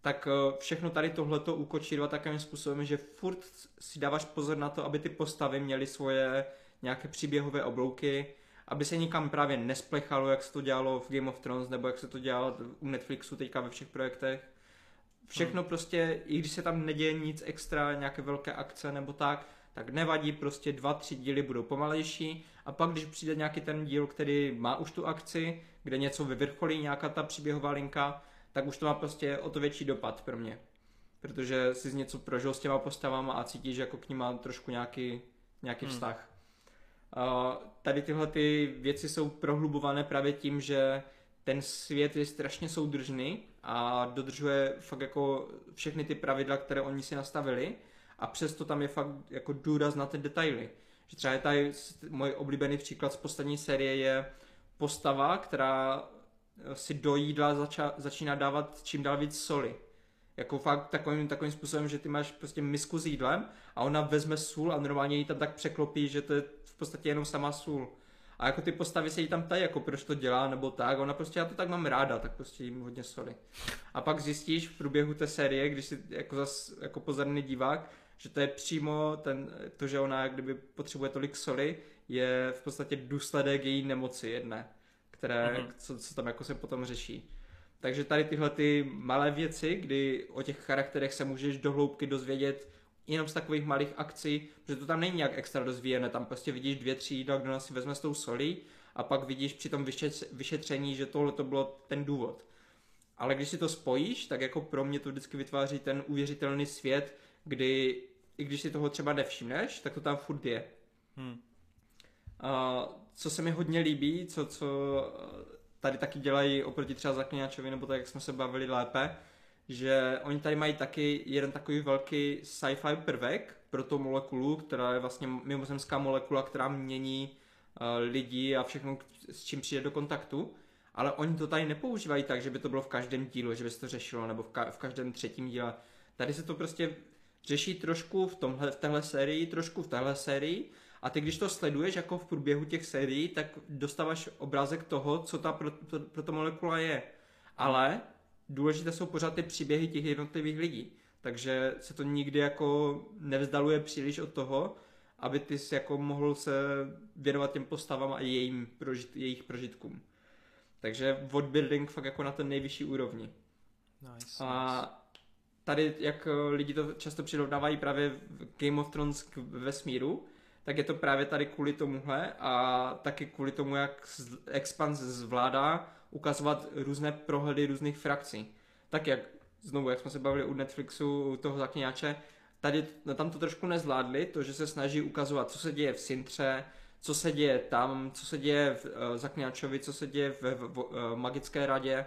tak eh, všechno tady tohleto ukočírovat takovým způsobem, že furt si dáváš pozor na to, aby ty postavy měly svoje nějaké příběhové oblouky, aby se nikam právě nesplechalo, jak se to dělalo v Game of Thrones, nebo jak se to dělalo u Netflixu teďka ve všech projektech. Všechno hmm. prostě, i když se tam neděje nic extra, nějaké velké akce nebo tak, tak nevadí, prostě dva, tři díly budou pomalejší a pak, když přijde nějaký ten díl, který má už tu akci, kde něco vyvrcholí, nějaká ta příběhová linka, tak už to má prostě o to větší dopad pro mě. Protože si z něco prožil s těma postavama a cítíš, že jako k ním má trošku nějaký, nějaký Hmm. vztah. Uh, tady tyhle ty věci jsou prohlubované právě tím, že ten svět je strašně soudržný a dodržuje fakt jako všechny ty pravidla, které oni si nastavili a přesto tam je fakt jako důraz na ty detaily. Že třeba je tady můj oblíbený příklad z poslední série je postava, která si do jídla zača, začíná dávat čím dál víc soli. Jako fakt takovým, takovým způsobem, že ty máš prostě misku s jídlem a ona vezme sůl a normálně ji tam tak překlopí, že to je v podstatě jenom sama sůl. A jako ty postavy se jí tam tají, jako proč to dělá, nebo tak, ona prostě, já to tak mám ráda, tak prostě jim hodně soli. A pak zjistíš v průběhu té série, když si jako, zas, jako pozorný divák, že to je přímo ten, to, že ona kdyby potřebuje tolik soli, je v podstatě důsledek její nemoci jedné, které, Mhm. co, co tam jako se potom řeší. Takže tady tyhle ty malé věci, kdy o těch charakterech se můžeš do hloubky dozvědět jenom z takových malých akcí, protože to tam není nějak extra dozvíjené, tam prostě vidíš dvě, tři jídla, kdo nás si vezme s tou solí a pak vidíš při tom vyšet, vyšetření, že tohle to bylo ten důvod. Ale když si to spojíš, tak jako pro mě to vždycky vytváří ten uvěřitelný svět, kdy i když si toho třeba nevšimneš, tak to tam furt je. Hmm. A co se mi hodně líbí, co, co tady taky dělají oproti třeba Zaklinačovi, nebo tak, jak jsme se bavili lépe, že oni tady mají taky jeden takový velký sci-fi prvek pro tu molekulu, která je vlastně mimozemská molekula, která mění uh, lidi a všechno, s čím přijde do kontaktu. Ale oni to tady nepoužívají tak, že by to bylo v každém dílu, že by se to řešilo, nebo v, ka- v každém třetím díle. Tady se to prostě řeší trošku v, tomhle, v téhle sérii, trošku v téhle sérii a ty, když to sleduješ jako v průběhu těch sérií, tak dostáváš obrázek toho, co ta pro, pro, pro ta molekula je. Ale důležité jsou pořád ty příběhy těch jednotlivých lidí. Takže se to nikdy jako nevzdaluje příliš od toho, aby ty si jako mohl se věnovat těm postavám a jejím prožit, jejich prožitkům. Takže worldbuilding fakt jako na ten nejvyšší úrovni. Nice, nice. Tady, jak eh, lidi to často přirovnávají právě Game of Thrones k vesmíru, tak je to právě tady kvůli tomuhle a taky kvůli tomu, jak Expanse zvládá ukazovat různé prohledy různých frakcí. Tak jak, znovu, jak jsme se bavili u Netflixu, u toho zakněňáče, tady tam to trošku nezvládli, to, že se snaží ukazovat, co se děje v Sintře, co se děje tam, co se děje v uh, Zakňáčovi, co se děje v, v, v uh, Magické radě,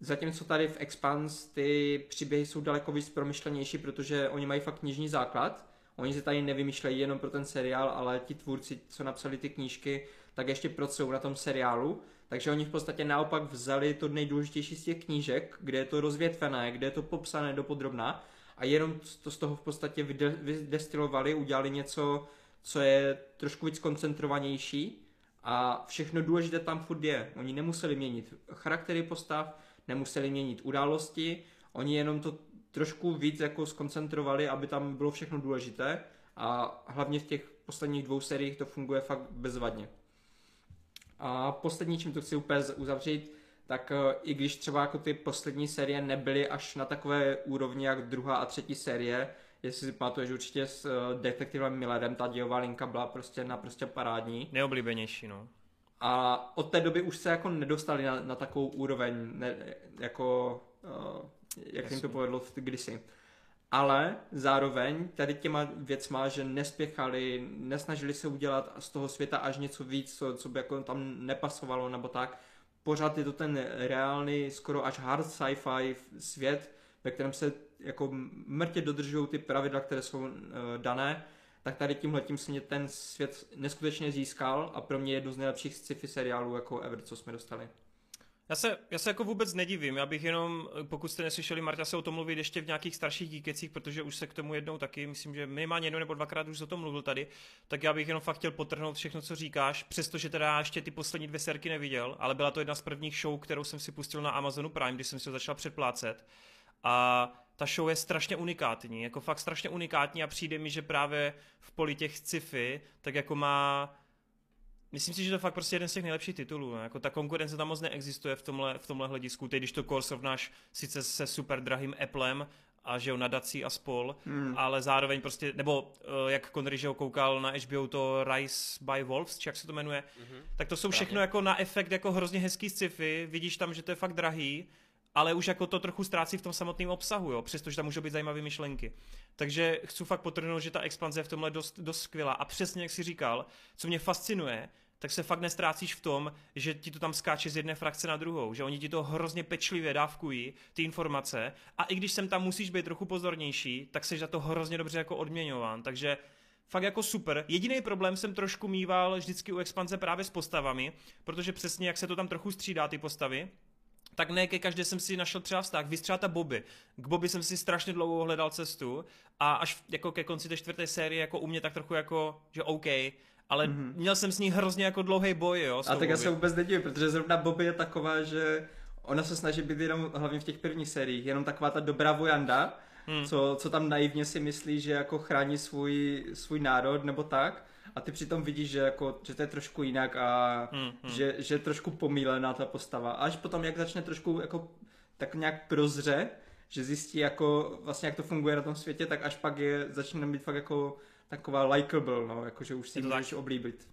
Zatímco tady v Expanse ty příběhy jsou daleko víc promyšlenější, protože oni mají fakt knižní základ. Oni se tady nevymýšlejí jenom pro ten seriál, ale ti tvůrci, co napsali ty knížky, tak ještě pracují na tom seriálu. Takže oni v podstatě naopak vzali to nejdůležitější z těch knížek, kde je to rozvětvené, kde je to popsané dopodrobna a jenom to z toho v podstatě vyde- vydestilovali, udělali něco, co je trošku víc koncentrovanější a všechno důležité tam furt je. Oni nemuseli měnit charaktery postav, nemuseli měnit události, oni jenom to trošku víc jako skoncentrovali, aby tam bylo všechno důležité a hlavně v těch posledních dvou seriích to funguje fakt bezvadně. A poslední, čím to chci úplně uzavřít, tak eh, i když třeba jako ty poslední série nebyly až na takové úrovni jak druhá a třetí série, jestli si pamatuješ určitě s uh, detektivem Millerem, ta dějová linka byla prostě naprosto parádní. Neoblíbenější, no. A od té doby už se jako nedostali na, na takovou úroveň, ne, jako, uh, jak jim to povedlo v kdysi. Ale zároveň tady těma věcma, že nespěchali, nesnažili se udělat z toho světa až něco víc, co, co by jako tam nepasovalo nebo tak. Pořád je to ten reálný, skoro až hard sci-fi svět, ve kterém se jako mrtě dodržují ty pravidla, které jsou uh, dané, tak tady tímhle tím se mě ten svět neskutečně získal a pro mě jedno z nejlepších sci-fi seriálů jako ever, co jsme dostali. Já se, já se jako vůbec nedivím, já bych jenom, pokud jste neslyšeli Marta se o tom mluvit ještě v nějakých starších díkecích, protože už se k tomu jednou taky, myslím, že minimálně jednou nebo dvakrát už o tom mluvil tady, tak já bych jenom fakt chtěl potrhnout všechno, co říkáš, přestože teda já ještě ty poslední dvě serky neviděl, ale byla to jedna z prvních show, kterou jsem si pustil na Amazonu Prime, když jsem si ho začal předplácet. A ta show je strašně unikátní, jako fakt strašně unikátní a přijde mi, že právě v poli těch sci-fi, tak jako má Myslím si, že to je fakt prostě jeden z těch nejlepších titulů. Ne? Jako ta konkurence tam moc neexistuje v tomhle, v tomhle hledisku. Teď, když to core srovnáš sice se super drahým Applem a že jo, nadací a spol, hmm. ale zároveň prostě, nebo uh, jak Connery, že ho koukal na HBO to Rise by Wolves, či jak se to jmenuje, mm-hmm. tak to jsou všechno jako na efekt jako hrozně hezký sci-fi, vidíš tam, že to je fakt drahý, ale už jako to trochu ztrácí v tom samotném obsahu, jo, přestože tam můžou být zajímavé myšlenky. Takže chci fakt potrhnout, že ta expanze je v tomhle dost, dost skvělá. A přesně jak si říkal, co mě fascinuje, tak se fakt nestrácíš v tom, že ti to tam skáče z jedné frakce na druhou, že oni ti to hrozně pečlivě dávkují, ty informace, a i když sem tam musíš být trochu pozornější, tak seš za to hrozně dobře jako odměňován, takže fakt jako super. Jediný problém jsem trošku mýval vždycky u expanze právě s postavami, protože přesně jak se to tam trochu střídá ty postavy, tak ne ke každé jsem si našel třeba vztah. Vy třeba ta Bobby. K Bobby jsem si strašně dlouho hledal cestu a až jako ke konci té čtvrté série jako u mě tak trochu jako, že OK, ale mm-hmm. měl jsem s ní hrozně jako dlouhý boj, jo. A tak já se vůbec nedivím, protože zrovna Bobby je taková, že ona se snaží být jenom, hlavně v těch prvních sériích, jenom taková ta dobrá vojanda, hmm. co, co tam naivně si myslí, že jako chrání svůj, svůj národ nebo tak. A ty přitom vidíš, že, jako, že to je trošku jinak a hmm, hmm. Že, že je trošku pomílená ta postava. A až potom, jak začne trošku jako tak nějak prozře, že zjistí jako vlastně jak to funguje na tom světě, tak až pak je začne být fakt jako taková likable, no, jakože už si můžeš tak. oblíbit.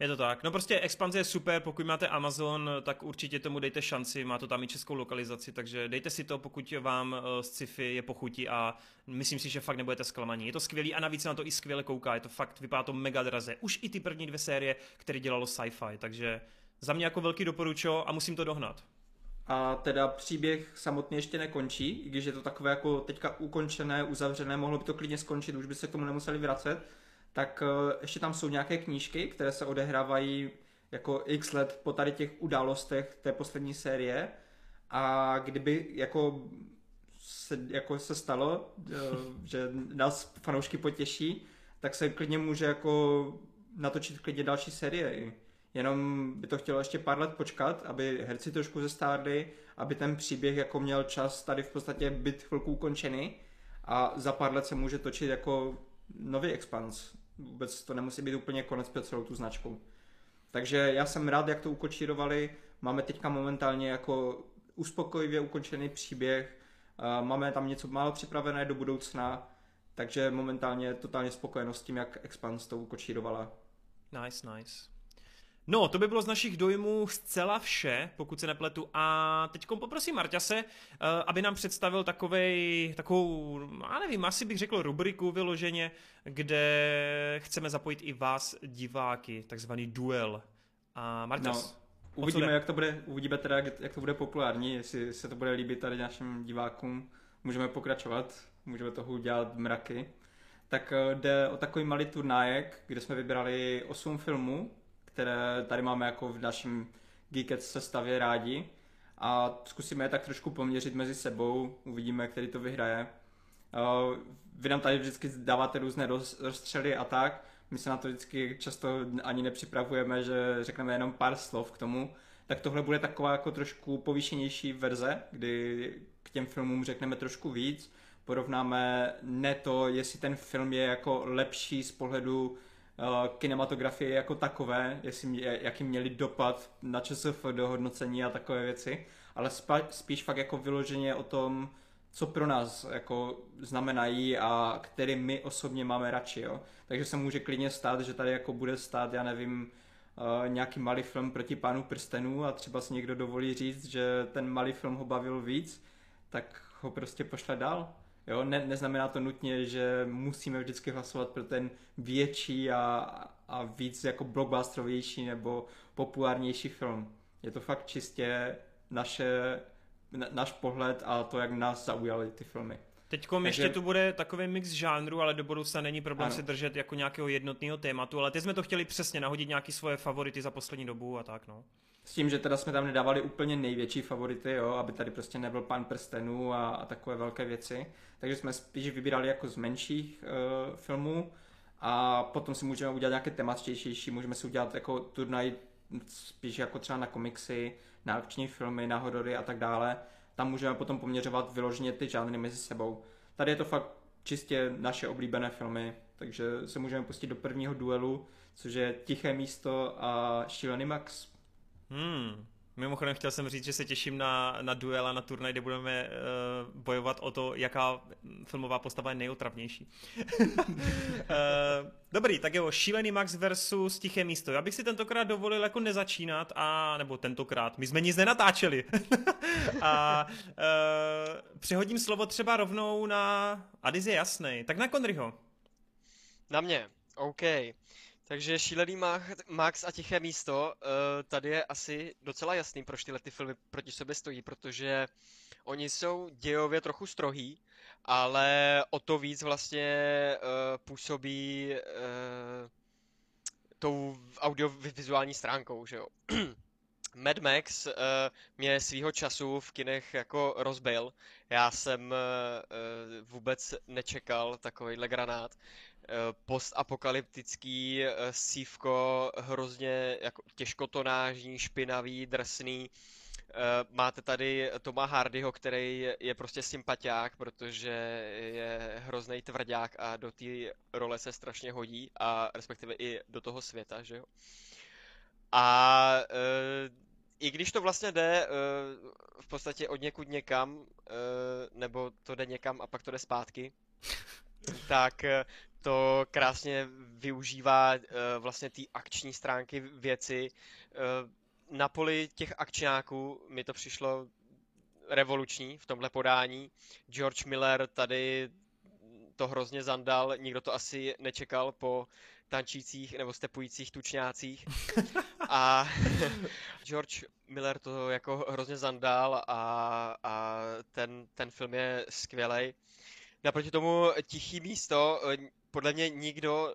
Je to tak. No prostě expanze je super, pokud máte Amazon, tak určitě tomu dejte šanci, má to tam i českou lokalizaci, takže dejte si to, pokud vám z eh, sci-fi je pochutí a myslím si, že fakt nebudete zklamaní. Je to skvělý a navíc na to i skvěle kouká, je to fakt, vypadá to mega draze. Už i ty první dvě série, které dělalo sci-fi, takže za mě jako velký doporučo a musím to dohnat. A teda příběh samotně ještě nekončí, i když je to takové jako teďka ukončené, uzavřené, mohlo by to klidně skončit, už by se k tomu nemuseli vracet, tak eh, ještě tam jsou nějaké knížky, které se odehrávají jako x let po tady těch událostech té poslední série a kdyby jako se, jako se stalo, eh, že nás fanoušky potěší, tak se klidně může jako natočit klidně další série. Jenom by to chtělo ještě pár let počkat, aby herci trošku zestárli, aby ten příběh jako měl čas tady v podstatě být chvilku ukončený a za pár let se může točit jako nový expans. Vůbec to nemusí být úplně konec pro celou tu značku. Takže já jsem rád, jak to ukočírovali. Máme teďka momentálně jako uspokojivě ukončený příběh. Máme tam něco málo připravené do budoucna, takže momentálně totálně spokojenost s tím, jak Expans to ukočírovala. Nice, nice. No, to by bylo z našich dojmů zcela vše, pokud se nepletu. A teď poprosím Marťase, eh, aby nám představil takovej, takovou, já nevím, asi bych řekl rubriku vyloženě, kde chceme zapojit i vás, diváky, takzvaný duel. A Marťas, no. Uvidíme, jak to bude, uvidíme teda, jak to bude populární, jestli se to bude líbit tady našim divákům. Můžeme pokračovat, můžeme toho udělat mraky. Tak eh, jde o takový malý turnájek, kde jsme vybrali 8 filmů, které tady máme jako v našem Geekets sestavě rádi. A zkusíme je tak trošku poměřit mezi sebou, uvidíme, který to vyhraje. Vy nám tady vždycky dáváte různé rozstřely a tak, my se na to vždycky často ani nepřipravujeme, že řekneme jenom pár slov k tomu, tak tohle bude taková jako trošku povýšenější verze, kdy k těm filmům řekneme trošku víc, porovnáme ne to, jestli ten film je jako lepší z pohledu kinematografie jako takové, jestli, jaký měli dopad na ČSF do hodnocení a takové věci, ale spa, spíš fakt jako vyloženě o tom, co pro nás jako znamenají a který my osobně máme radši, jo. Takže se může klidně stát, že tady jako bude stát, já nevím, uh, nějaký malý film proti pánu prstenů a třeba si někdo dovolí říct, že ten malý film ho bavil víc, tak ho prostě pošle dál. Jo, ne, neznamená to nutně, že musíme vždycky hlasovat pro ten větší a, a víc jako blockbusterovější nebo populárnější film. Je to fakt čistě naše, na, náš pohled a to, jak nás zaujaly ty filmy. Teď Takže... ještě tu bude takový mix žánru, ale do budoucna není problém ano. se držet jako nějakého jednotného tématu, ale teď jsme to chtěli přesně nahodit nějaký svoje favority za poslední dobu a tak, no. S tím, že teda jsme tam nedávali úplně největší favority, jo, aby tady prostě nebyl pán prstenů a, a takové velké věci. Takže jsme spíš vybírali jako z menších uh, filmů a potom si můžeme udělat nějaké tematičtější, můžeme si udělat jako turnaj spíš jako třeba na komiksy, na akční filmy, na horory a tak dále. Tam můžeme potom poměřovat vyloženě ty žánry mezi sebou. Tady je to fakt čistě naše oblíbené filmy, takže se můžeme pustit do prvního duelu, což je Tiché místo a Šílený Max. Hmm. Mimochodem chtěl jsem říct, že se těším na, na duel a na turnaj, kde budeme uh, bojovat o to, jaká filmová postava je nejotravnější. uh, dobrý, tak jo, Šílený Max versus Tiché místo. Já bych si tentokrát dovolil jako nezačínat, a nebo tentokrát, my jsme nic nenatáčeli. a uh, přehodím slovo třeba rovnou na Adis je jasný. Tak na Conryho. Na mě, OK. Takže Šílený Max a Tiché místo, uh, tady je asi docela jasný, proč tyhle ty filmy proti sobě stojí, protože oni jsou dějově trochu strohý, ale o to víc vlastně uh, působí uh, tou audiovizuální stránkou, že jo. Mad Max uh, mě svýho času v kinech jako rozbil. Já jsem uh, vůbec nečekal takovýhle granát. Eh, postapokalyptický eh, sívko, hrozně jako těžkotonážní, špinavý, drsný. Eh, máte tady Toma Hardyho, který je prostě sympatiák, protože je hrozný tvrdák a do té role se strašně hodí a respektive i do toho světa, že jo. A i když to vlastně jde v podstatě od někud někam, nebo to jde někam a pak to jde zpátky, tak to krásně využívá uh, vlastně té akční stránky věci. Uh, na poli těch akčňáků mi to přišlo revoluční v tomhle podání. George Miller tady to hrozně zandal, nikdo to asi nečekal po tančících nebo stepujících tučňácích. A George Miller to jako hrozně zandal a, a ten, ten film je skvělej. Naproti tomu Tichý místo, eh, podle mě nikdo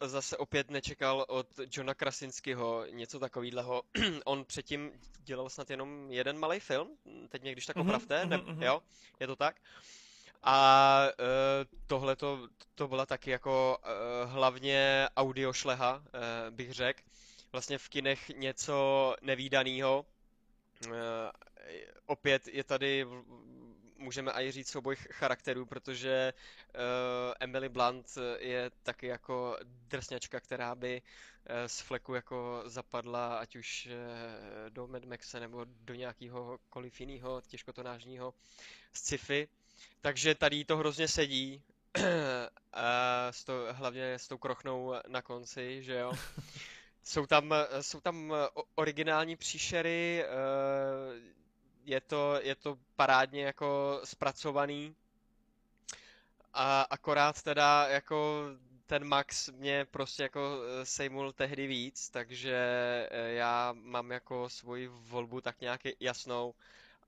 uh, zase opět nečekal od Johna Krasinského něco takového. On předtím dělal snad jenom jeden malý film, teď mě když tak mhm, opravte, mm-hmm, ne, mm-hmm. jo, je to tak? A uh, tohle to, to byla taky jako uh, hlavně audio šleha, uh, bych řekl. Vlastně v kinech něco nevýdaného. Uh, opět je tady můžeme i říct souboj charakterů, protože uh, Emily Blunt je taky jako drsňačka, která by uh, z fleku jako zapadla, ať už uh, do Mad Maxe nebo do nějakého koliv jiného těžkotonážního sci-fi. Takže tady to hrozně sedí, a s to, hlavně s tou krochnou na konci, že jo. Jsou tam, jsou tam originální příšery, je to, je to parádně jako zpracovaný. A akorát teda jako ten Max mě prostě jako eh, sejmul tehdy víc, takže eh, já mám jako svoji volbu tak nějak jasnou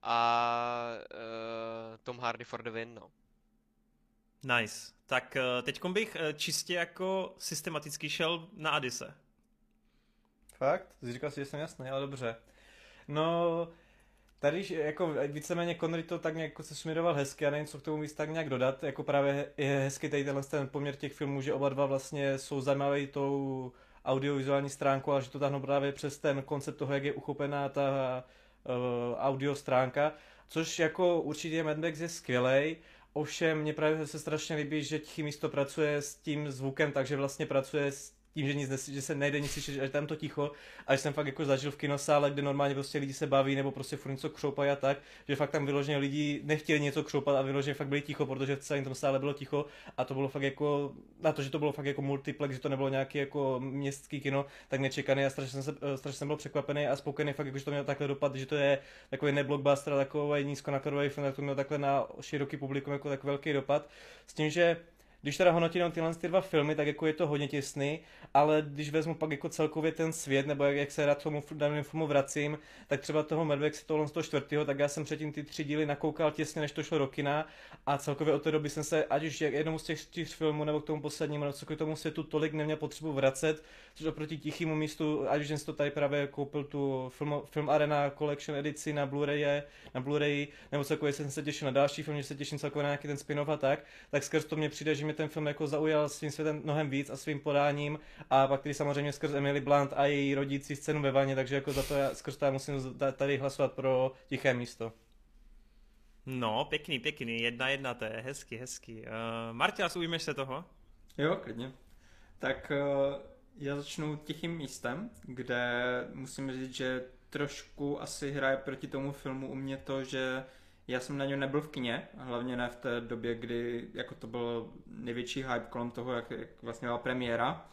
a uh, Tom Hardy for the win, no. Nice. Tak teď bych čistě jako systematicky šel na Adise. Fakt? Říkal si, že jsem jasný, ale dobře. No, Tady jako víceméně Connery to tak nějak se směroval hezky a nevím, co k tomu víc tak nějak dodat. Jako právě je hezky tady tenhle ten poměr těch filmů, že oba dva vlastně jsou zajímavé tou audiovizuální stránkou a že to tahnou právě přes ten koncept toho, jak je uchopená ta uh, audio stránka, což jako určitě Mad Max je skvělej, Ovšem, mě právě se strašně líbí, že Tichý místo pracuje s tím zvukem, takže vlastně pracuje s tím, že, nic, že se nejde nic slyšet, že tam to ticho, a že jsem fakt jako zažil v kinosále, kde normálně prostě lidi se baví nebo prostě furt něco křoupají a tak, že fakt tam vyloženě lidi nechtěli něco křoupat a vyloženě fakt byli ticho, protože v celém tom sále bylo ticho a to bylo fakt jako, na to, že to bylo fakt jako multiplex, že to nebylo nějaký jako městský kino, tak nečekaný a strašně jsem, se, strašně jsem byl překvapený a spokojený fakt, jako, že to mělo takhle dopad, že to je takový neblockbuster, takový nízkonákladový film, tak to mělo takhle na široký publikum jako tak velký dopad. S tím, že když teda hodnotím tyhle ty dva filmy, tak jako je to hodně těsný, ale když vezmu pak jako celkově ten svět, nebo jak, jak se rád tomu daném filmu vracím, tak třeba toho Mad Max tohle z toho čtvrtého, tak já jsem předtím ty tři díly nakoukal těsně, než to šlo do kina. A celkově od té doby jsem se, ať už jednomu z těch čtyř filmů, nebo k tomu poslednímu, nebo k tomu světu tolik neměl potřebu vracet, což oproti tichému místu, ať už jsem to tady právě koupil tu film, film Arena Collection edici na Blu-ray, na Blu-ray, nebo celkově jsem se těšil na další film, že se těším celkově na nějaký ten spin-off a tak, tak skrz to mě přijde, že mě ten film jako zaujal svým světem mnohem víc a svým podáním a pak tedy samozřejmě skrz Emily Blunt a její rodící scénu ve vaně, takže jako za to já skrz to já musím tady hlasovat pro tiché místo. No, pěkný, pěkný, jedna jedna, to je hezky, hezky. Uh, Martina, ujmeš se toho? Jo, klidně. Tak uh, já začnu tichým místem, kde musím říct, že trošku asi hraje proti tomu filmu u mě to, že já jsem na něm nebyl v kině, hlavně ne v té době, kdy jako to byl největší hype kolem toho, jak, jak vlastně byla premiéra.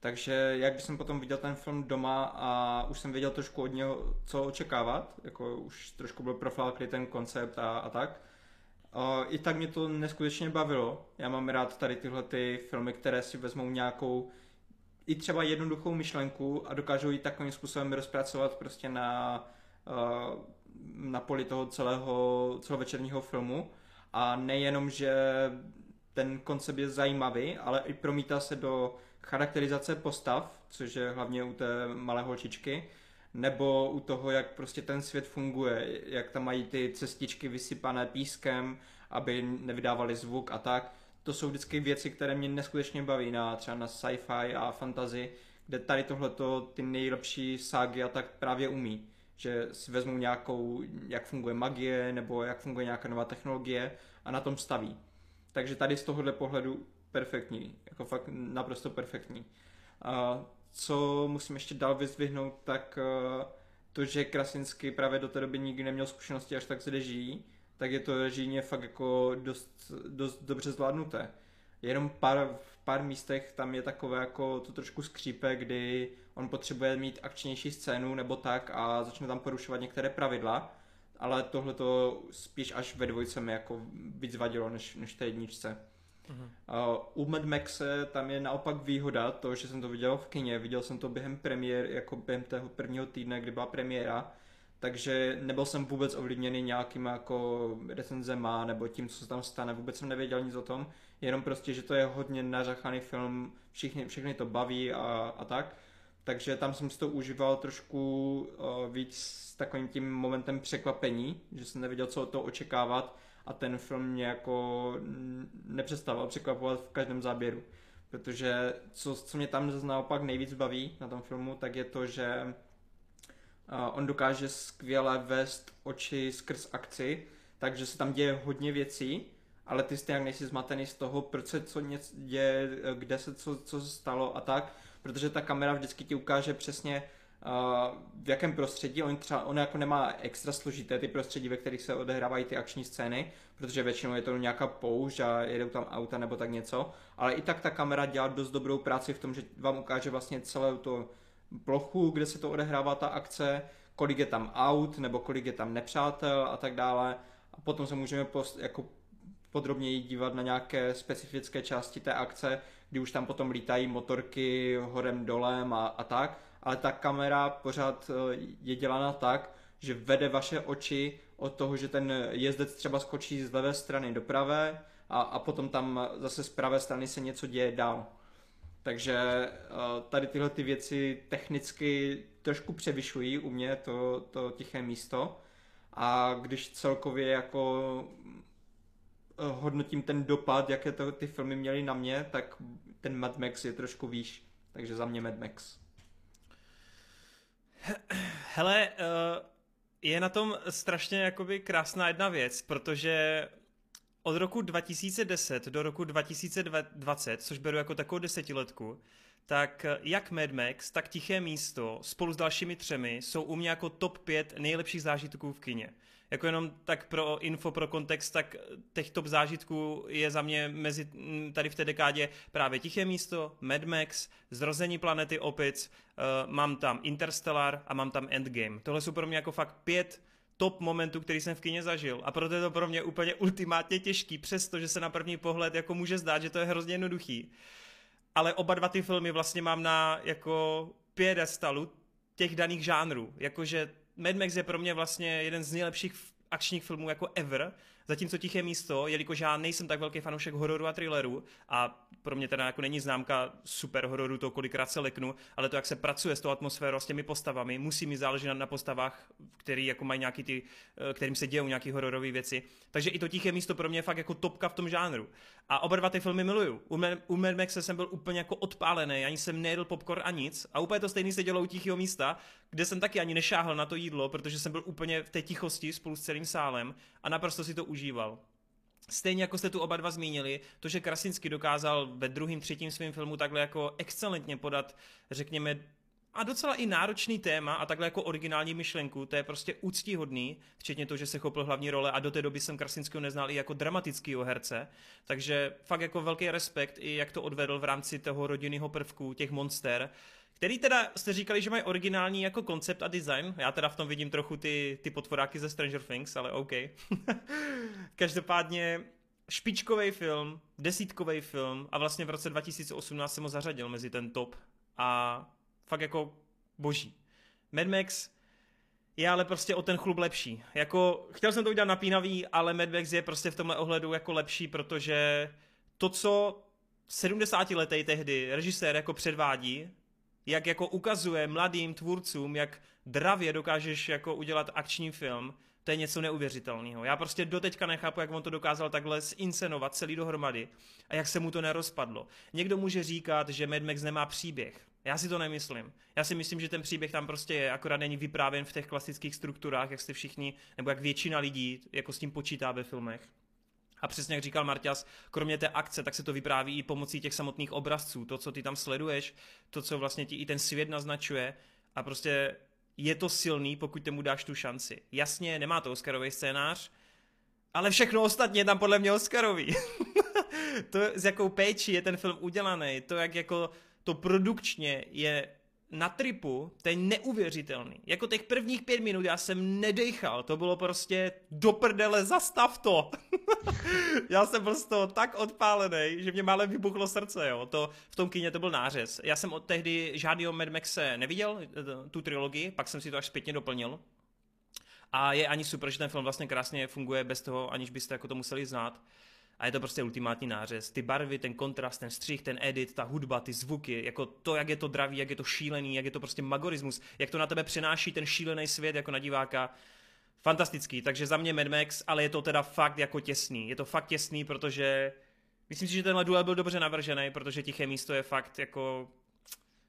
Takže jak jsem potom viděl ten film doma a už jsem věděl trošku od něho, co očekávat, jako už trošku byl profláklý ten koncept a, a tak. I tak mě to neskutečně bavilo. Já mám rád tady tyhle ty filmy, které si vezmou nějakou i třeba jednoduchou myšlenku a dokážou ji takovým způsobem rozpracovat prostě na uh, na poli toho celého celovečerního filmu a nejenom, že ten koncept je zajímavý, ale i promítá se do charakterizace postav, což je hlavně u té malé holčičky, nebo u toho, jak prostě ten svět funguje, jak tam mají ty cestičky vysypané pískem, aby nevydávali zvuk a tak. To jsou vždycky věci, které mě neskutečně baví na třeba na sci-fi a fantasy, kde tady tohleto ty nejlepší ságy a tak právě umí že si vezmou nějakou, jak funguje magie, nebo jak funguje nějaká nová technologie a na tom staví. Takže tady z tohohle pohledu perfektní, jako fakt naprosto perfektní. A co musím ještě dál vyzvihnout, tak eh, to, že Krasinsky právě do té doby nikdy neměl zkušenosti až tak s režií, tak je to režijně fakt jako dost, dost dobře zvládnuté. Jenom pár, pár místech tam je takové jako to trošku skřípe, kdy on potřebuje mít akčnější scénu nebo tak a začne tam porušovat některé pravidla, ale tohle to spíš až ve dvojce mi jako víc vadilo než, než té jedničce. Uh-huh. Uh, u Mad Maxe tam je naopak výhoda to, že jsem to viděl v kině, viděl jsem to během premiér, jako během tého prvního týdne, kdy byla premiéra, takže nebyl jsem vůbec ovlivněný nějakým jako recenzema nebo tím, co se tam stane, vůbec jsem nevěděl nic o tom, jenom prostě, že to je hodně nařachaný film, všichni, všechny to baví a, a tak takže tam jsem si to užíval trošku uh, víc s takovým tím momentem překvapení, že jsem nevěděl, co toho očekávat a ten film mě jako nepřestával překvapovat v každém záběru. Protože co, co mě tam naopak nejvíc baví na tom filmu, tak je to, že uh, on dokáže skvěle vést oči skrz akci, takže se tam děje hodně věcí, ale ty stejně nejsi zmatený z toho, proč se co něco děje, kde se co, co stalo a tak protože ta kamera vždycky ti ukáže přesně uh, v jakém prostředí, on třeba, on jako nemá extra složité ty prostředí, ve kterých se odehrávají ty akční scény, protože většinou je to nějaká poušť a jedou tam auta nebo tak něco, ale i tak ta kamera dělá dost dobrou práci v tom, že vám ukáže vlastně celou tu plochu, kde se to odehrává ta akce, kolik je tam aut, nebo kolik je tam nepřátel a tak dále. A potom se můžeme post, jako podrobněji dívat na nějaké specifické části té akce, kdy už tam potom lítají motorky horem dolem a, a tak, ale ta kamera pořád eh, je dělána tak, že vede vaše oči od toho, že ten jezdec třeba skočí z levé strany do pravé a, a potom tam zase z pravé strany se něco děje dál. Takže eh, tady tyhle ty věci technicky trošku převyšují u mě to, to tiché místo a když celkově jako hodnotím ten dopad, jaké to ty filmy měly na mě, tak ten Mad Max je trošku výš. Takže za mě Mad Max. Hele, eh, je na tom strašně jakoby krásná jedna věc, protože od roku 2010 do roku 2020, což beru jako takovou desetiletku, tak jak Mad Max, tak Tiché místo spolu s dalšími třemi jsou u mě jako top 5 nejlepších zážitků v kině. Jako jenom tak pro info, pro kontext, tak těch top zážitků je za mě mezi tady v té dekádě právě Tiché místo, Mad Max, Zrození planety Opic, uh, mám tam Interstellar a mám tam Endgame. Tohle jsou pro mě jako fakt pět top momentů, který jsem v kině zažil. A proto je to pro mě úplně ultimátně těžký, přestože se na první pohled jako může zdát, že to je hrozně jednoduchý. Ale oba dva ty filmy vlastně mám na jako piedestalu těch daných žánrů. Jakože Mad Max je pro mě vlastně jeden z nejlepších akčních filmů jako ever, zatímco Tiché místo, jelikož já nejsem tak velký fanoušek hororu a thrilleru a pro mě teda jako není známka super hororu, to kolikrát se leknu, ale to, jak se pracuje s tou atmosférou, s těmi postavami, musí mi záležet na postavách, který jako mají nějaký ty, eh, kterým se dějou nějaký hororové věci. Takže i to tiché místo pro mě je fakt jako topka v tom žánru. A oba dva ty filmy miluju. U, Me- u Mad Maxe jsem byl úplně jako odpálený, ani jsem nejedl popcorn a nic. A úplně to stejný se dělo u tichého místa, kde jsem taky ani nešáhl na to jídlo, protože jsem byl úplně v té tichosti spolu s celým sálem a naprosto si to užíval. Stejně jako jste tu oba dva zmínili, to, že Krasinsky dokázal ve druhém, třetím svém filmu takhle jako excelentně podat, řekněme, a docela i náročný téma a takhle jako originální myšlenku, to je prostě úctíhodný, včetně toho, že se chopil hlavní role a do té doby jsem Krasinského neznal i jako dramatického herce, takže fakt jako velký respekt i jak to odvedl v rámci toho rodinného prvku, těch monster, který teda jste říkali, že mají originální jako koncept a design. Já teda v tom vidím trochu ty, ty potvoráky ze Stranger Things, ale OK. Každopádně špičkový film, desítkový film a vlastně v roce 2018 jsem ho zařadil mezi ten top a fakt jako boží. Mad Max je ale prostě o ten chlub lepší. Jako, chtěl jsem to udělat napínavý, ale Mad Max je prostě v tomhle ohledu jako lepší, protože to, co 70 letý tehdy režisér jako předvádí, jak jako ukazuje mladým tvůrcům, jak dravě dokážeš jako udělat akční film, to je něco neuvěřitelného. Já prostě doteďka nechápu, jak on to dokázal takhle zinscenovat celý dohromady a jak se mu to nerozpadlo. Někdo může říkat, že Mad Max nemá příběh. Já si to nemyslím. Já si myslím, že ten příběh tam prostě je, akorát není vyprávěn v těch klasických strukturách, jak jste všichni, nebo jak většina lidí jako s tím počítá ve filmech. A přesně jak říkal Marťas, kromě té akce, tak se to vypráví i pomocí těch samotných obrazců, to, co ty tam sleduješ, to, co vlastně ti i ten svět naznačuje a prostě je to silný, pokud tomu dáš tu šanci. Jasně, nemá to Oscarový scénář, ale všechno ostatně je tam podle mě Oscarový. to, s jakou péči je ten film udělaný, to, jak jako to produkčně je na tripu, to je neuvěřitelný. Jako těch prvních pět minut já jsem nedechal, to bylo prostě do prdele, zastav to. já jsem byl z toho tak odpálený, že mě málem vybuchlo srdce, jo. To, v tom kině to byl nářez. Já jsem od tehdy žádného Mad Maxe neviděl, tu trilogii, pak jsem si to až zpětně doplnil. A je ani super, že ten film vlastně krásně funguje bez toho, aniž byste jako to museli znát a je to prostě ultimátní nářez. Ty barvy, ten kontrast, ten střih, ten edit, ta hudba, ty zvuky, jako to, jak je to dravý, jak je to šílený, jak je to prostě magorismus, jak to na tebe přenáší ten šílený svět jako na diváka. Fantastický, takže za mě Mad Max, ale je to teda fakt jako těsný. Je to fakt těsný, protože myslím si, že tenhle duel byl dobře navržený, protože Tiché místo je fakt jako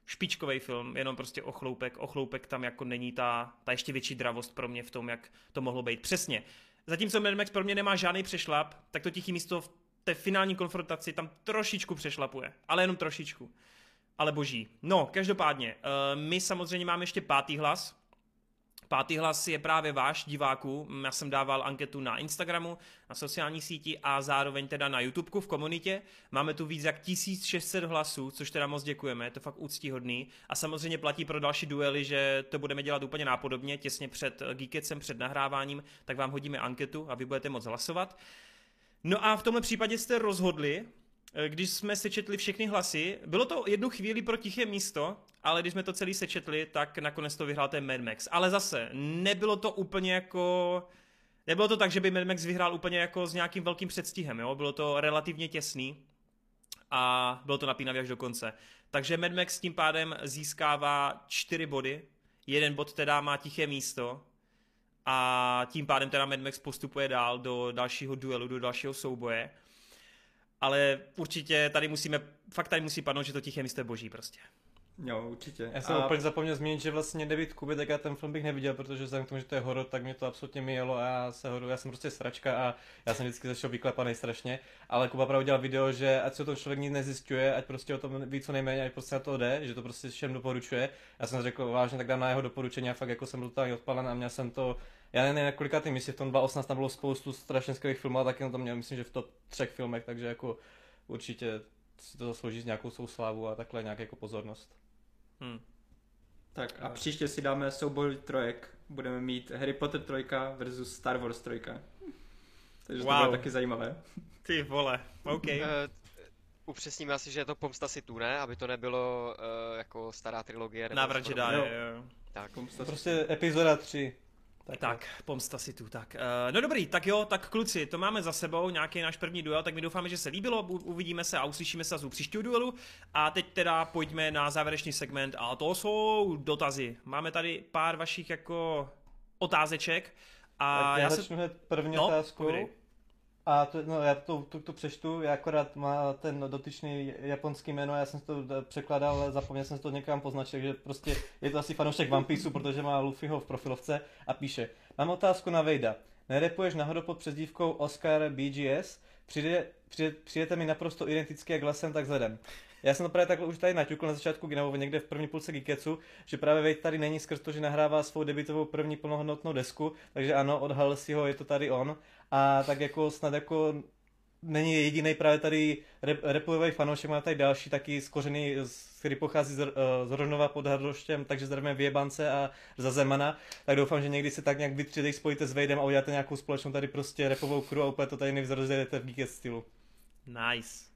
špičkový film, jenom prostě ochloupek, ochloupek tam jako není ta, ta ještě větší dravost pro mě v tom, jak to mohlo být. Přesně, Zatímco Mad Max pro mě nemá žádný přešlap, tak to tichý místo v té finální konfrontaci tam trošičku přešlapuje, ale jenom trošičku. Ale boží. No, každopádně, uh, my samozřejmě máme ještě pátý hlas, Pátý hlas je právě váš diváků. Já jsem dával anketu na Instagramu, na sociální síti a zároveň teda na YouTubeku v komunitě. Máme tu víc jak 1600 hlasů, což teda moc děkujeme, je to fakt úctíhodný. A samozřejmě platí pro další duely, že to budeme dělat úplně nápodobně, těsně před Geeketsem, před nahráváním, tak vám hodíme anketu a vy budete moc hlasovat. No a v tomhle případě jste rozhodli, když jsme sečetli všechny hlasy, bylo to jednu chvíli pro tiché místo, ale když jsme to celý sečetli, tak nakonec to vyhrál ten Mad Max. Ale zase, nebylo to úplně jako... Nebylo to tak, že by Mad Max vyhrál úplně jako s nějakým velkým předstihem, jo? Bylo to relativně těsný a bylo to napínavě až do konce. Takže Mad Max tím pádem získává čtyři body, jeden bod teda má tiché místo a tím pádem teda Mad Max postupuje dál do dalšího duelu, do dalšího souboje ale určitě tady musíme, fakt tady musí padnout, že to tiché místo je boží prostě. Jo, určitě. Já jsem A- úplně zapomněl zmínit, že vlastně David Kuby, tak já ten film bych neviděl, protože vzhledem k tomu, že to je horor, tak mě to absolutně mijelo a já se horu, já jsem prostě sračka a já jsem vždycky začal vyklepaný strašně. Ale Kuba právě udělal video, že ať se o tom člověk nic nezjišťuje, ať prostě o tom ví co nejméně, ať prostě na to jde, že to prostě všem doporučuje. Já jsem řekl vážně, tak dám na jeho doporučení a fakt jako jsem byl totálně odpalen a měl jsem to, já nevím, na kolika tým, jestli v tom 2018 tam bylo spoustu strašně skvělých filmů a taky na to měl, myslím, že v top třech filmech, takže jako určitě si to zaslouží s nějakou svou slávu a takhle nějak jako pozornost. Hm. Tak a příště si dáme souboj trojek. Budeme mít Harry Potter 3 versus Star Wars 3. Takže to Wow. bude taky zajímavé. Ty vole, OK. Eh, Upřesníme asi, že je to Pomsta Situ, ne? Aby to nebylo eh, jako stará trilogie. něco Jedi, jo. Tak. Pomsta Prostě epizoda 3. Tak, pomsta si tu, tak. Uh, no dobrý, tak jo, tak kluci, to máme za sebou, nějaký náš první duel, tak my doufáme, že se líbilo, u- uvidíme se a uslyšíme se u příštího duelu. A teď teda pojďme na závěrečný segment a to jsou dotazy. Máme tady pár vašich jako otázeček a tak já, já se... začnu hned první No, otázkou. povídej. A to, no, já to, to, to přečtu, já akorát má ten dotyčný japonský jméno, já jsem to d- překladal, ale zapomněl jsem to někam poznačit, takže prostě je to asi fanoušek One Pieceu, protože má Luffyho v profilovce a píše, mám otázku na Vejda, nerepuješ náhodou pod přezdívkou Oscar BGS? Přijde, přijde, přijete mi naprosto identický jak hlasem, tak vzhledem. Já jsem to právě takhle už tady naťukl na začátku, nebo někde v první půlce Geeketsu, že právě Vejt tady není skrz to, že nahrává svou debitovou první plnohodnotnou desku, takže ano, odhalil si ho, je to tady on. A tak jako snad jako není jediný právě tady repový fanoušek, má tady další taky skořený, který pochází z, eh, z Rožnova pod Hrdloštěm, takže zdravíme Věbance a za Zemana, tak doufám, že někdy se tak nějak vy tři teď spojíte s Vejdem a uděláte nějakou společnou tady prostě repovou crew a úplně to tady nevzrozjedete v Geekest stylu. Nice.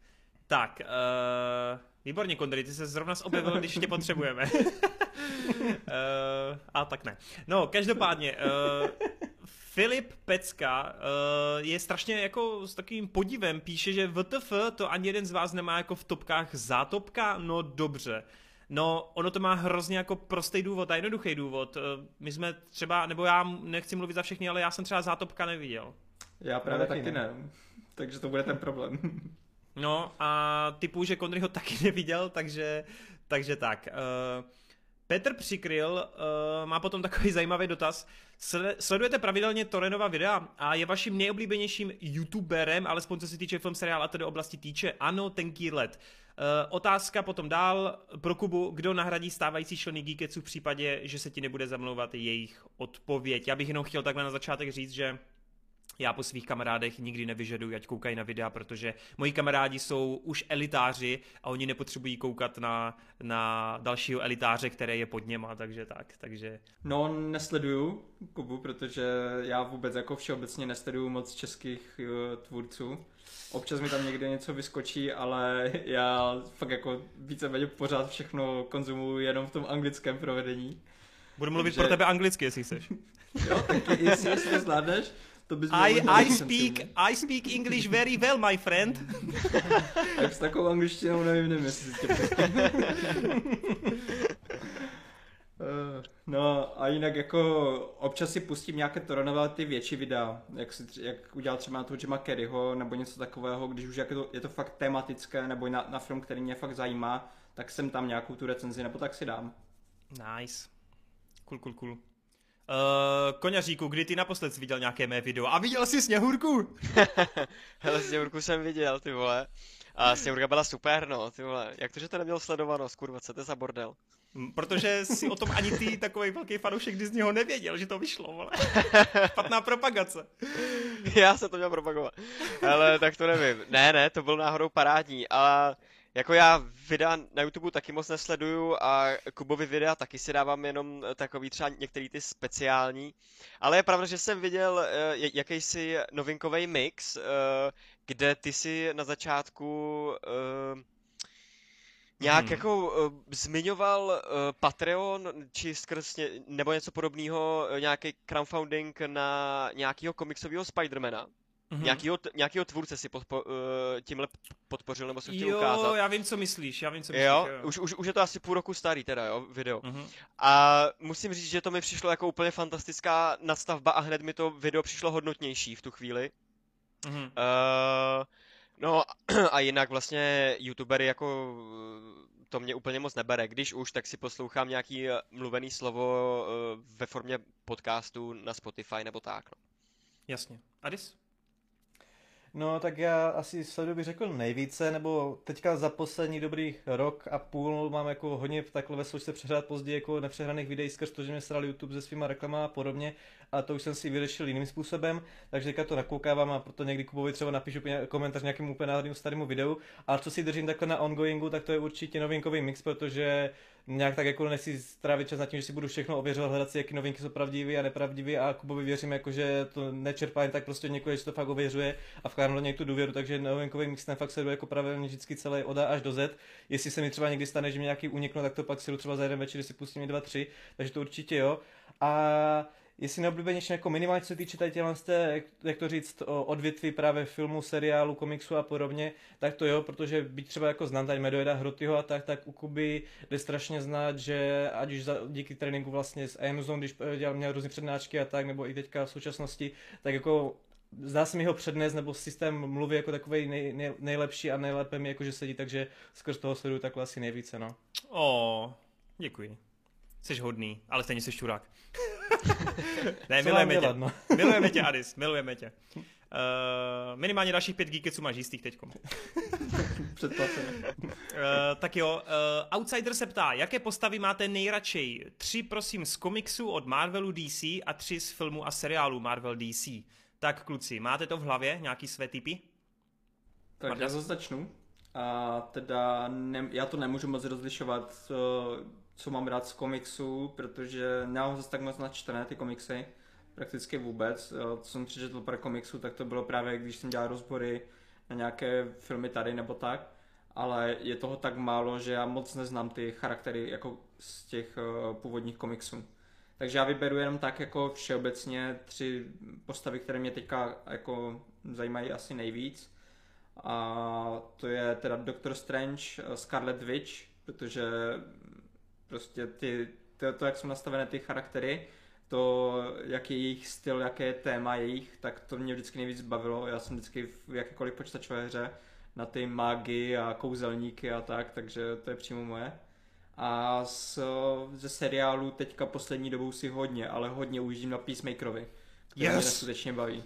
Tak, uh, výborně, Kondry, ty se zrovna objevil, když tě potřebujeme. uh, a tak ne. No, každopádně, uh, Filip Pecka uh, je strašně jako s takovým podivem, píše, že VTF to ani jeden z vás nemá jako v topkách zátopka, no dobře. No, ono to má hrozně jako prostý důvod a jednoduchý důvod. Uh, my jsme třeba, nebo já nechci mluvit za všechny, ale já jsem třeba zátopka neviděl. Já právě taky taky ne. ne. Takže to bude ten problém. No a typu, že Konry ho taky neviděl, takže, takže tak. Uh, Petr Přikryl uh, má potom takový zajímavý dotaz. Sle- sledujete pravidelně Torenova videa a je vaším nejoblíbenějším youtuberem, alespoň co se týče film, seriál a tedy oblasti týče? Ano, tenký let. Uh, otázka potom dál pro Kubu, kdo nahradí stávající členy Geeketsu v případě, že se ti nebude zamlouvat jejich odpověď. Já bych jenom chtěl takhle na začátek říct, že já po svých kamarádech nikdy nevyžaduji, ať koukají na videa, protože moji kamarádi jsou už elitáři a oni nepotřebují koukat na, na dalšího elitáře, který je pod něma, takže tak, takže No, nesleduju Kubu, protože já vůbec jako všeobecně nesleduju moc českých uh, tvůrců. Občas mi tam někde něco vyskočí, ale já fakt jako víceméně pořád všechno konzumuju jenom v tom anglickém provedení. budu mluvit Takže- pro tebe anglicky, jestli chceš. Jo, tak jestli, jestli to zvládneš, to bys I, I speak. I speak English very well, my friend. Tak s takovou angličtinou nevím, nevím jestli si. Eh, No a jinak jako občas si pustím nějaké Toronové ty větší videa, jak, si, jak udělal třeba na toho Jima Carreyho nebo něco takového, když už je to, je to fakt tematické nebo na, na film, který mě fakt zajímá, tak jsem tam nějakou tu recenzi nebo tak si dám. Nice. Cool, cool, cool. Uh, koňaříku, kdy ty naposled jsi viděl nějaké mé video? A viděl jsi Sněhurku? Hele, Sněhurku jsem viděl, ty vole. A Sněhurka byla super, no, ty vole. Jak to, že to neměl sledovanost, kurva, co to je za bordel? Protože si o tom ani ty takový velký fanoušek Disneyho nevěděl, že to vyšlo, vole. Špatná propagace. Já jsem to měl propagovat. Ale tak to nevím. Ne, ne, to byl náhodou parádní. A jako já videa na YouTube taky moc nesleduju a Kubovi videa taky si dávám jenom takový třeba některý ty speciální. Ale je pravda, že jsem viděl eh, jakýsi novinkový mix, eh, kde ty si na začátku eh, nějak Mhm. jako uh, zmiňoval uh, Patreon, či skrz ně, nebo něco podobného, uh, nějaký crowdfunding na nějakého komiksového Spidermana. Mhm. Nějakýho, nějakýho tvůrce si podpo, uh, tímhle podpořil, nebo jsem chtěl Jo, ukázat. já vím, co myslíš, já vím, co myslíš. Jo, už, už, už je to asi půl roku starý teda, jo, video. Mhm. A musím říct, že to mi přišlo jako úplně fantastická nadstavba a hned mi to video přišlo hodnotnější v tu chvíli. Mhm. Uh, no a jinak vlastně youtubery jako uh, to mě úplně moc nebere. Když už, tak si poslouchám nějaký eh, mluvený slovo eh, ve formě podcastu na Spotify nebo tak. No. Jasně. Adis? No, tak já asi sleduju bych řekl nejvíce, nebo teďka za poslední dobrý rok a půl mám jako hodně takhle ve složce přehrát později jako nepřehraných videí skrz to, že mě sral YouTube se svýma reklamama a podobně a to už jsem si vyřešil jiným způsobem, takže teďka to nakoukávám a proto někdy Kubovi třeba napíšu komentář nějakému úplně náhodnému starému videu. A co si držím takhle na ongoingu, tak to je určitě novinkový mix, protože nějak tak jako nechci strávit čas na tím, že si budu všechno ověřovat, hledat si, jaké novinky jsou pravdivé a nepravdivé a Kubovi věřím, jako, že to nečerpá jen tak prostě někoho, že to fakt ověřuje a vkládám do něj tu důvěru, takže novinkový mix ten fakt se jako pravidelně vždycky celý od A až do Z. Jestli se mi třeba někdy stane, že mi nějaký uniknu, tak to pak si třeba za jeden večer si pustím dva, tři, takže to určitě jo. A jestli neoblíbenější jako minimálně co se týče tady těhle, jak, jak to říct, odvětví právě filmu, seriálu, komiksu a podobně, tak to jo, protože byť třeba jako znám tady Medoida Hrotyho a tak, tak u Kuby jde strašně znát, že ať už za, díky tréninku vlastně s Amazon, když dělal, měl různé přednášky a tak, nebo i teďka v současnosti, tak jako zdá se mi ho přednes, nebo systém mluvy jako takový nej, nej, nejlepší a nejlépe mi jakože sedí, takže skrz toho sleduju takhle asi nejvíce, no. O, děkuji. Jsi hodný, ale stejně jsi šťurák. Ne, milujeme tě. Dělat, no? milujeme tě, Adis, milujeme tě. Uh, minimálně dalších pět geeků, co máš jistých teďkom. Předplacené. uh, tak jo, uh, Outsider se ptá, jaké postavy máte nejradši? Tři, prosím, z komiksu od Marvelu DC a tři z filmu a seriálu Marvel DC. Tak kluci, máte to v hlavě, nějaký své typy? Tak Marta? já zase začnu. A teda ne, já to nemůžu moc rozlišovat, co mám rád z komiksu, protože nemám zase tak moc načtené ty komiksy, prakticky vůbec. Co jsem přečetl pro komiksu, tak to bylo právě, když jsem dělal rozbory na nějaké filmy tady nebo tak, ale je toho tak málo, že já moc neznám ty charaktery jako z těch uh, původních komiksů. Takže já vyberu jenom tak jako všeobecně tři postavy, které mě teďka jako zajímají asi nejvíc. A to je teda Doctor Strange, eh, Scarlet Witch, protože Prostě ty, to, to, jak jsou nastavené ty charaktery, to, jaký je jejich styl, jaké je téma jejich, tak to mě vždycky nejvíc bavilo. Já jsem vždycky v jakékoliv počítačové hře na ty mágy a kouzelníky a tak, takže to je přímo moje. A z, ze seriálu teďka poslední dobou si hodně, ale hodně užím na Peacemakerovi, který yes. mě skutečně baví.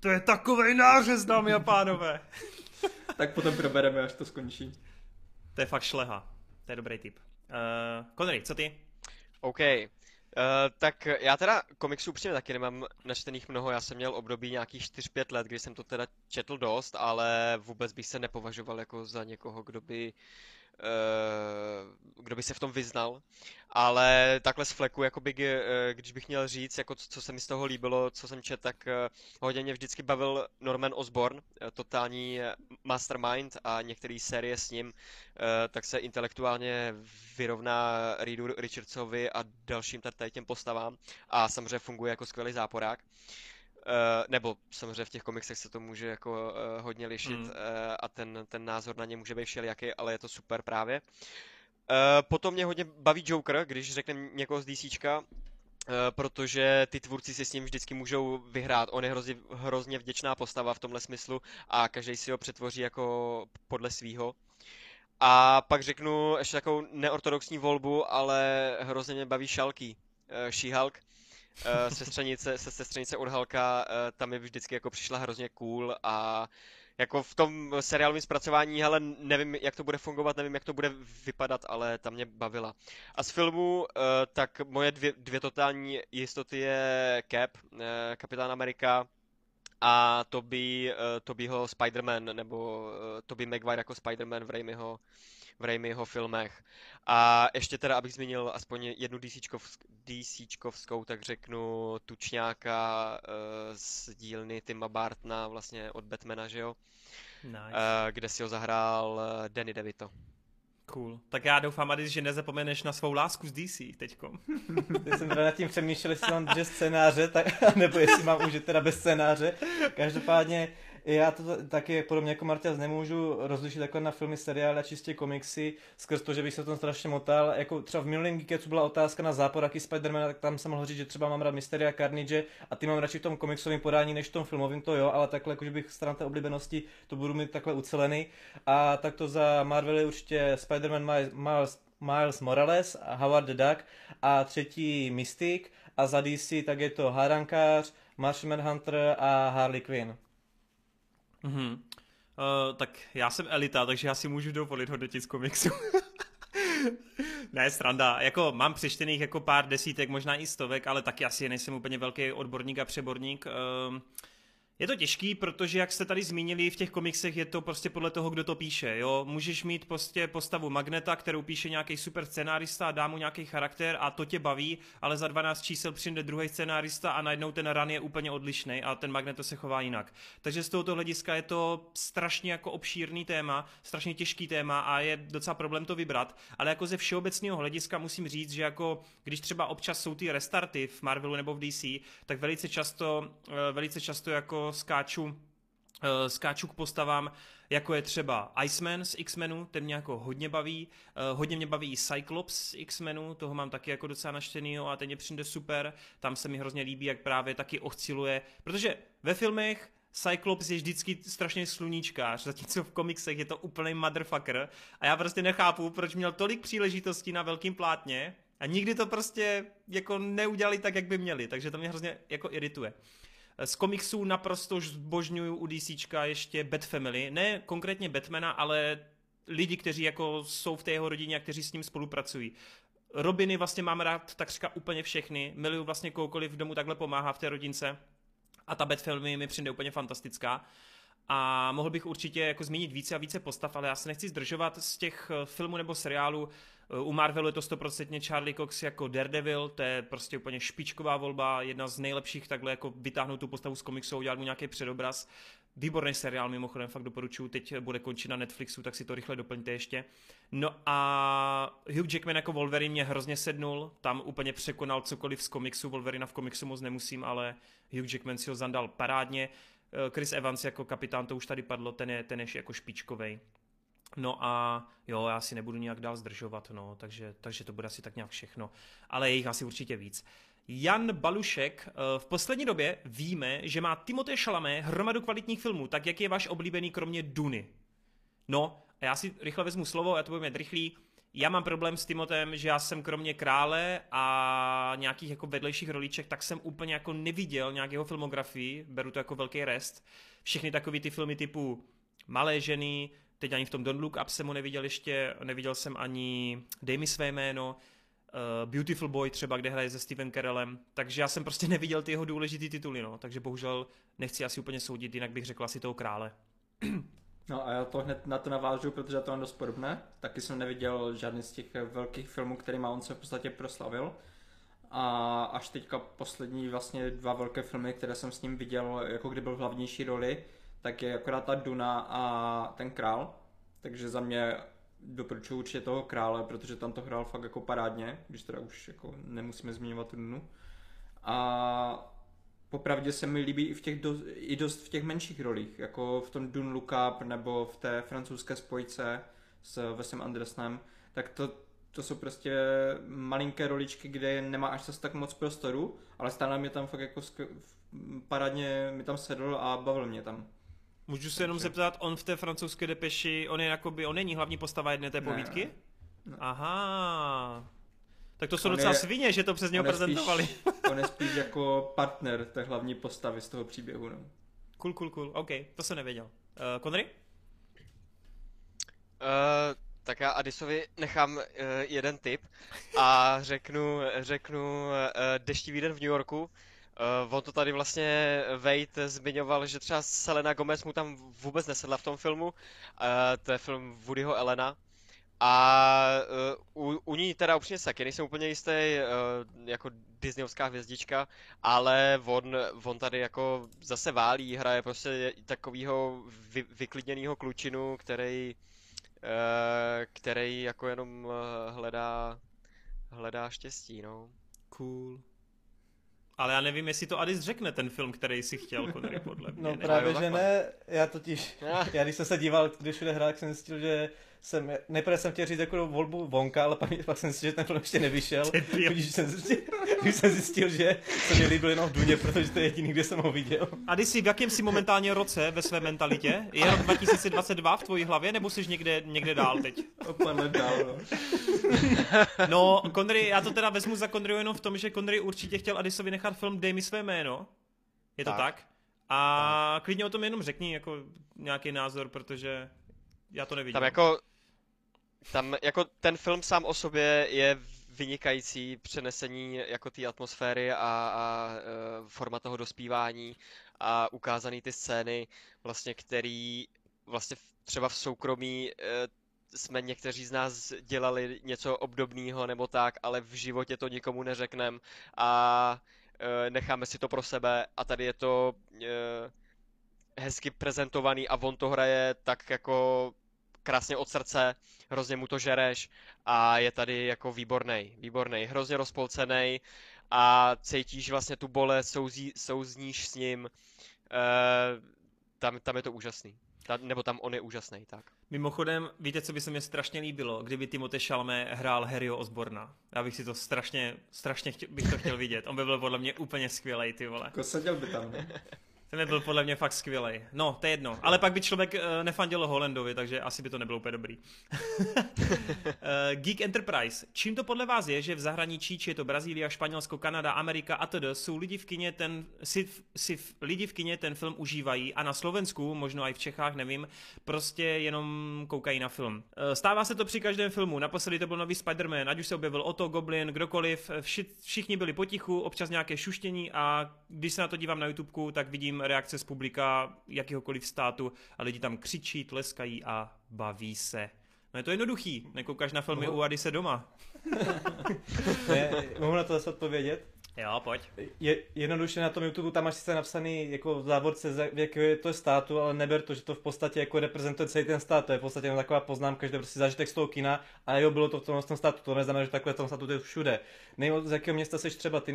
To je takovej nářez, dámy a pánové. tak potom probereme, až to skončí. To je fakt šleha. To je dobrý tip. Uh, Connery, co ty? OK. Uh, tak já teda komiksů upřímně taky nemám načtených mnoho, já jsem měl období nějakých 4-5 let, kdy jsem to teda četl dost, ale vůbec bych se nepovažoval jako za někoho, kdo by kdo by se v tom vyznal, ale takhle z fleku, jakoby, eh, když bych měl říct, jako co se mi z toho líbilo, co jsem četl, tak eh, hodně mě vždycky bavil Norman Osborn, totální mastermind a některé série s ním, tak se intelektuálně vyrovná Reedu Richardsovi a dalším tady těm postavám a samozřejmě funguje jako skvělý záporák. Nebo samozřejmě v těch komiksech se to může jako uh, hodně lišit mm. uh, a ten, ten názor na ně může být všelijaký, ale je to super právě. Uh, potom mě hodně baví Joker, když řekneme někoho z DCčka, uh, protože ty tvůrci si s ním vždycky můžou vyhrát. On je hrozně, hrozně vděčná postava v tomhle smyslu a každý si ho přetvoří jako podle svýho. A pak řeknu ještě takovou neortodoxní volbu, ale hrozně mě baví Šalky, uh, She-Hulk uh, sestřenice, se sestřenice od Halka, uh, tam mi vždycky jako přišla hrozně cool a jako v tom seriálovém zpracování, hele, nevím, jak to bude fungovat, nevím, jak to bude vypadat, ale tam mě bavila. A z filmu, uh, tak moje dvě, dvě totální jistoty je Cap, uh, Kapitán Amerika, a Toby, uh, Tobyho Spider-Man, nebo uh, Toby Maguire jako Spider-Man v Raimiho, v Raimiho filmech. A ještě teda, abych zmínil aspoň jednu DCčkovskou, tak řeknu Tučňáka uh, z dílny Tima Bartna, vlastně od Batmana, že jo? Nice. Uh, kde si ho zahrál Danny DeVito. Cool. Tak já doufám, Adis, že nezapomeneš na svou lásku z DC teďkom. Já jsem teda nad tím přemýšlel, jestli mám dvě scénáře, tak, nebo jestli mám už teda bez scénáře. Každopádně já to taky podobně jako Martias nemůžu rozlišit takhle na filmy, seriály a čistě komiksy, skrz to, že bych se tom strašně motal. Jako třeba v minulém Geeketsu byla otázka na záporaky Spidermana, tak tam jsem mohl říct, že třeba mám rád Mysteria Carnage a ty mám radši v tom komiksovém podání než v tom filmovém, to jo, ale takhle jakože bych stran té oblíbenosti to budu mít takhle ucelený. A tak to za Marvel je určitě Spider-Man Miles, Miles Morales Howard the Duck a třetí Mystic a za DC tak je to Harankář, Martian Hunter a Harley Quinn. Mhm. Uh, tak já jsem elita, takže já si můžu dovolit hodnotit z komiksu. ne, stranda. Jako mám přečtených jako pár desítek, možná i stovek, ale taky asi nejsem úplně velký odborník a přeborník. Uh, je to těžký, protože jak jste tady zmínili, v těch komiksech je to prostě podle toho, kdo to píše. Jo? Můžeš mít prostě postavu Magneta, kterou píše nějaký super scenárista, dá mu nějaký charakter a to tě baví, ale za 12 čísel přijde druhý scenárista a najednou ten ran je úplně odlišný a ten Magneto se chová jinak. Takže z tohoto hlediska je to strašně jako obšírný téma, strašně těžký téma a je docela problém to vybrat, ale jako ze všeobecného hlediska musím říct, že jako když třeba občas jsou ty restarty v Marvelu nebo v DC, tak velice často, eh, velice často jako skáču, eh, skáču k postavám, jako je třeba Iceman z X-Menu, ten mě jako hodně baví, eh, hodně mě baví i Cyclops z X-Menu, toho mám taky jako docela naštěnýho a ten mě přijde super, tam se mi hrozně líbí, jak právě taky osciluje, protože ve filmech Cyclops je vždycky strašně sluníčkář, zatímco v komiksech je to úplný motherfucker. A já prostě nechápu, proč měl tolik příležitostí na velkým plátně a nikdy to prostě jako neudělali tak, jak by měli, takže to mě hrozně jako irituje. Z komiksů naprosto zbožňuju u DC ještě Bat Family. Ne konkrétně Batmana, ale lidi, kteří jako jsou v té jeho rodině a kteří s ním spolupracují. Robiny vlastně mám rád takřka úplně všechny. Miluju vlastně koukoliv v domu takhle pomáhá v té rodince. A ta Bat Family mi přijde úplně fantastická. A mohl bych určitě jako zmínit více a více postav, ale já se nechci zdržovat z těch eh, filmů nebo seriálů. U Marvelu je to stoprocentně Charlie Cox jako Daredevil, to je prostě úplně špičková volba, jedna z nejlepších takhle jako vytáhnout tu postavu z komiksu a udělat mu nějaký předobraz. Výborný seriál, mimochodem fakt doporučuji, teď bude končit na Netflixu, tak si to rychle doplňte ještě. No a Hugh Jackman jako Wolverine mě hrozně sednul, tam úplně překonal cokoliv z komiksu, Wolverina v komiksu moc nemusím, ale Hugh Jackman si ho zandal parádně. Chris Evans jako kapitán, to už tady padlo, ten je, ten je jako špičkovej. No a jo, já si nebudu nějak dál zdržovat, no, takže, takže to bude asi tak nějak všechno. Ale je jich asi určitě víc. Jan Balušek, eh, v poslední době víme, že má Timothée Chalamet hromadu kvalitních filmů, tak jak je váš oblíbený kromě Duny? No, a já si rychle vezmu slovo, já to budu mít rychlý. Já mám problém s Timotem, že já jsem kromě krále a nějakých jako vedlejších rolíček, tak jsem úplně jako neviděl nějakého filmografii, beru to jako velký rest. Všechny takové ty filmy typu Malé ženy, Teď ani v tom Don't Look Up jsem ho neviděl ještě, neviděl jsem ani Dej mi své jméno, uh, Beautiful Boy třeba, kde hraje se Steven Carellem, takže já jsem prostě neviděl ty jeho důležitý tituly, no, takže bohužel nechci asi úplně soudit, jinak bych řekl asi toho krále. No a já to hned na to navážu, protože to je dost podobné. Taky jsem neviděl žádný z těch velkých filmů, kterýma on se v podstatě proslavil. A až teďka poslední vlastně dva velké filmy, které jsem s ním viděl, jako kdy byl v hlavnější roli, tak je akorát ta Duna a ten král. Takže za mě doporučuji určitě toho krále, protože tam to hrál fakt jako parádně, když teda už jako nemusíme zmiňovat tu Dunu. A popravdě se mi líbí i, v těch do, i dost v těch menších rolích, jako v tom Dune Look Up nebo v té francouzské spojce s Wesem Andersonem, tak to, to jsou prostě malinké roličky, kde nemá až zase tak moc prostoru, ale stále mě tam fakt jako parádně mi tam sedl a bavil mě tam. Můžu se jenom zeptat, on v té francouzské depeši, on je jakoby, on není hlavní postava jedné té povídky? Ne. ne. Aha. Tak to jsou on docela je, svině, že to přes něho prezentovali. Spíš, on je spíš jako partner té hlavní postavy z toho příběhu. No. Cool, cool, cool. OK, to jsem nevěděl. Uh, Connery? Uh, tak já Adisovi nechám uh, jeden tip a řeknu, řeknu uh, Deštivý den v New Yorku, Uh, on to tady vlastně Wade zmiňoval, že třeba Selena Gomez mu tam vůbec nesedla v tom filmu. Uh, to je film Woodyho Elena. A uh, u, ní teda upřímně taky nejsem úplně jistý, uh, jako Disneyovská hvězdička, ale on, on tady jako zase válí, hraje prostě takovýho vy, vyklidněného klučinu, který, uh, který jako jenom hledá, hledá štěstí, no. Cool. Ale já nevím, jestli to Adis řekne, ten film, který si chtěl, Connery, podle mě. No ne? právě, že ne, já totiž, já když jsem se díval, když všude hrál, tak jsem zjistil, že jsem, nejprve jsem chtěl říct jako volbu Vonka, ale pak, pak jsem zjistil, že ten film ještě nevyšel, tudíž jsem zjistil, když jsem zjistil, že se mi líbil jenom v Duně, protože to je jediný, kde jsem ho viděl. Adisi, v jakém jsi momentálně roce ve své mentalitě? Je rok 2022 v tvojí hlavě, nebo jsi někde, někde dál teď? O pár let dál, no. No, Connery, já to teda vezmu za Connery jenom v tom, že Connery určitě chtěl Adisovi nechat film Dej mi své jméno. Je to tak? Tak. tak? A tak. klidně o tom jenom řekni jako nějaký názor, protože já to nevidím. Tam jako, tam jako ten film sám o sobě je vynikající přenesení jako té atmosféry a, a e, forma toho dospívání a ukázaný ty scény, vlastně který vlastně třeba v soukromí e, jsme někteří z nás dělali něco obdobného nebo tak, ale v životě to nikomu neřeknem a e, necháme si to pro sebe a tady je to hezky prezentovaný a on to hraje tak jako krásně od srdce, hrozně mu to žereš a je tady jako výborný, výborný, hrozně rozpolcený a cítíš vlastně tu bolest, souzí, souzníš s ním, e, tam, tam je to úžasný. Ta, nebo tam on je úžasný, tak. Mimochodem, víte, co by se mi strašně líbilo, kdyby Timothée Chalamet hrál Harryho Osborna. Já bych si to strašně, strašně chtěl, bych to chtěl vidět. On by byl podle mě úplně skvělej, ty vole. Jako seděl by tam, ne? Ten by byl podle mě fakt skvělej. No, to je jedno. Ale pak by člověk uh, nefandil Holandovi, takže asi by to nebylo úplně dobrý. Eh, Geek Enterprise. Čím to podle vás je, že v zahraničí, či je to Brazílie, Španělsko, Kanada, Amerika a td. jsou lidi v kině ten, si, si lidi v kině ten film užívají a na Slovensku, možno i v Čechách, nevím, prostě jenom koukají na film. Eh, Stává se to při každém filmu. Naposledy to byl nový Spider-Man, ať už se objevil Otto, Goblin, kdokoliv, vši, všichni byli potichu, občas nějaké šuštění a když se na to dívám na YouTubeku, tak vidím reakce z publika jakýhokoliv státu a lidi tam křičí, tleskají a baví se. No je to jednoduchý, nekoukáš na filmy u Adise doma. Ne, mohu na to zase odpovědět? Jo, pojď. Je, jednoduše na tom YouTube tam máš sice napsaný jako v závorce, v jakého je to státu, ale neber to, že to v podstatě jako reprezentuje celý ten stát. To je v podstatě taková poznámka, že to je prostě zážitek z toho kina a jo, bylo to v tom, v tom státu. To neznamená, že takhle v tom státu to je všude. Nejmo, z jakého města seš třeba, ty,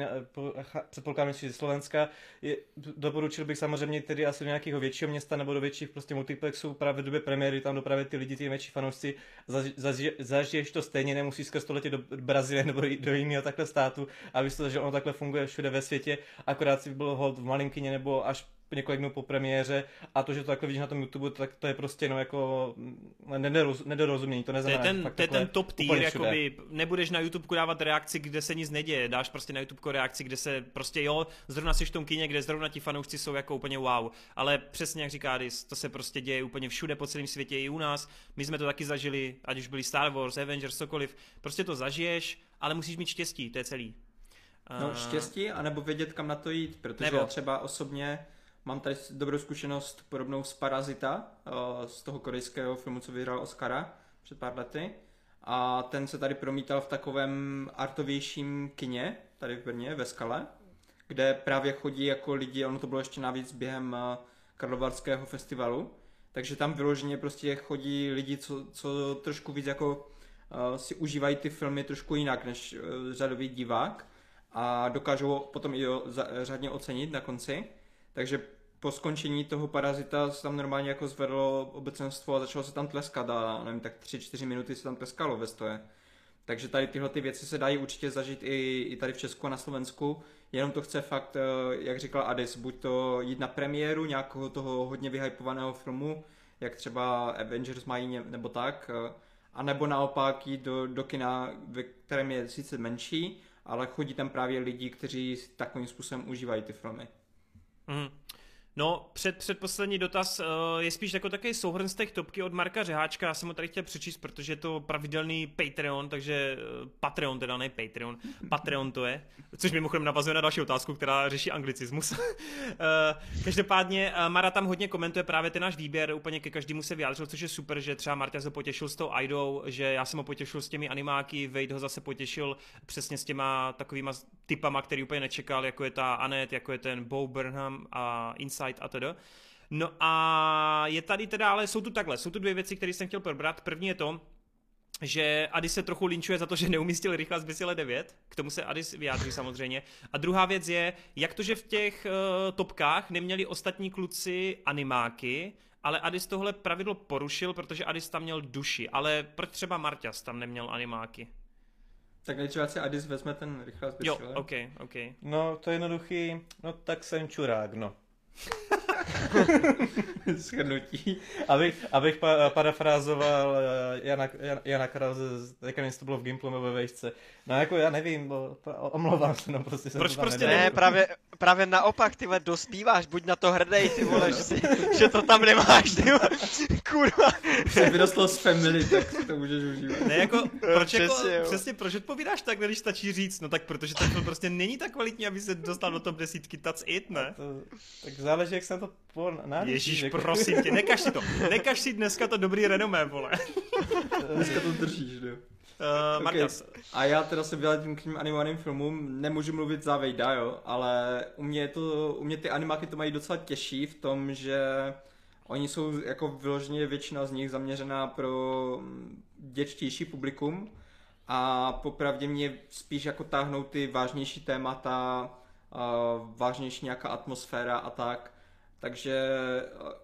předpokládám, že ze Slovenska. Je, doporučil bych samozřejmě tedy asi do nějakého většího města nebo do větších prostě multiplexů. Právě v době premiéry, tam dopravě ty lidi, ty větší fanoušci, zaži, zaži, zažiješ to stejně, nemusíš skrz to letět do Brazílie nebo do jiného takhle státu, aby to, že ono takhle funguje všude ve světě, akorát si byl hold v malinkyně nebo až několik dnů po premiéře a to, že to takhle vidíš na tom YouTube, tak to je prostě jenom jako mm, nedoroz, nedorozumění, to To je neznamená, ten, to je ten top tier, jakoby nebudeš na YouTube dávat reakci, kde se nic neděje, dáš prostě na YouTube reakci, kde se prostě jo, zrovna jsi v tom kině, kde zrovna ti fanoušci jsou jako úplně wow, ale přesně jak říká Adis, to se prostě děje úplně všude po celém světě i u nás, my jsme to taky zažili, ať už byli Star Wars, Avengers, cokoliv, prostě to zažiješ, ale musíš mít štěstí, to je celý. No A- štěstí, anebo vědět, kam na to jít, protože Nebo. já třeba osobně mám tady dobrou zkušenost podobnou z Parazita, eh, z toho korejského filmu, co vyhrál Oscara před pár lety. A ten se tady promítal v takovém artovějším kině, tady v Brně, ve Skale, kde právě chodí jako lidi, ono to bylo ještě navíc během eh, Karlovarského festivalu, takže tam vyloženě prostě chodí lidi, co, co trošku víc jako uh, si užívají ty filmy trošku jinak než uh, řadový divák a dokážou potom i za, řádně ocenit na konci. Takže po skončení toho parazita se tam normálně jako zvedlo obecenstvo a začalo se tam tleskat a nevím, tak 3-4 minuty se tam tleskalo ve stoje. Takže tady tyhle ty věci se dají určitě zažít i, i tady v Česku a na Slovensku. Jenom to chce fakt, eh, jak říkal Adis, buď to jít na premiéru nějakého toho hodně vyhypovaného filmu, jak třeba Avengers mají nebo tak, eh, a nebo naopak jít do, do kina, ve kterém je sice menší, ale chodí tam právě lidi, kteří takovým způsobem užívají ty filmy. Mhm. No, před, předposlední dotaz uh, je spíš jako takový souhrn z těch topky od Marka Řeháčka. Já jsem ho tady chtěl přečíst, protože je to pravidelný Patreon, takže uh, Patreon teda, ne Patreon, Patreon to je, což mimochodem navazuje na další otázku, která řeší anglicismus. uh, každopádně uh, Mara tam hodně komentuje právě ten náš výběr, úplně ke každému se vyjádřil, což je super, že třeba Marta se potěšil s tou Aidou, že já jsem ho potěšil s těmi animáky, Wade ho zase potěšil přesně s těma takovýma typama, který úplně nečekal, jako je ta Anet, jako je ten Bo Burnham a Inside a tedy. No a je tady teda, ale jsou tu takhle, jsou tu dvě věci, které jsem chtěl probrat. První je to, že Adis se trochu linčuje za to, že neumístil rychle z 9. K tomu se Adis vyjádří samozřejmě. A druhá věc je, jak to, že v těch uh, topkách neměli ostatní kluci animáky, ale Adis tohle pravidlo porušil, protože Adis tam měl duši. Ale proč třeba Marťas tam neměl animáky? Tak nejdřív si Adis vezme ten rychle Jo, ok, ok. No, to je jednoduchý, no tak jsem čurák, no. Schrnutí. Abych, abych pa, parafrázoval eh, Jana, Jana, Jana Krause, jak to bylo v Gimplu ve vejšce. No jako já nevím, bo, omlouvám se, no prostě jsem Proč to tam prostě nedal. Ne, právě, právě naopak, ty vole, dospíváš, buď na to hrdej, ty vole, že, si, že to tam nemáš, ty vole, kurva. Jsi vyrostl z family, tak si to můžeš užívat. Ne, jako, proč, jako, Přesně, jo. přesně, proč odpovídáš tak, když stačí říct, no tak protože ten film prostě není tak kvalitní, aby se dostal do top desítky, that's it, ne? To, tak záleží, jak jsem to po národí. Ježíš, prosím tě, nekaž si to, nekaž si dneska to dobrý renomé, vole. Dneska to držíš, jo. Uh, Ok. Marťas, A já teda se vyjádřím k těm animovaným filmům, nemůžu mluvit za Vejda, jo, ale u mě, je to, u mě ty animáky to mají docela těžší v tom, že oni jsou jako vyloženě většina z nich zaměřená pro mm, dětštější publikum a popravdě mě spíš jako táhnou ty vážnější témata, a vážnější nějaká atmosféra a tak, takže a-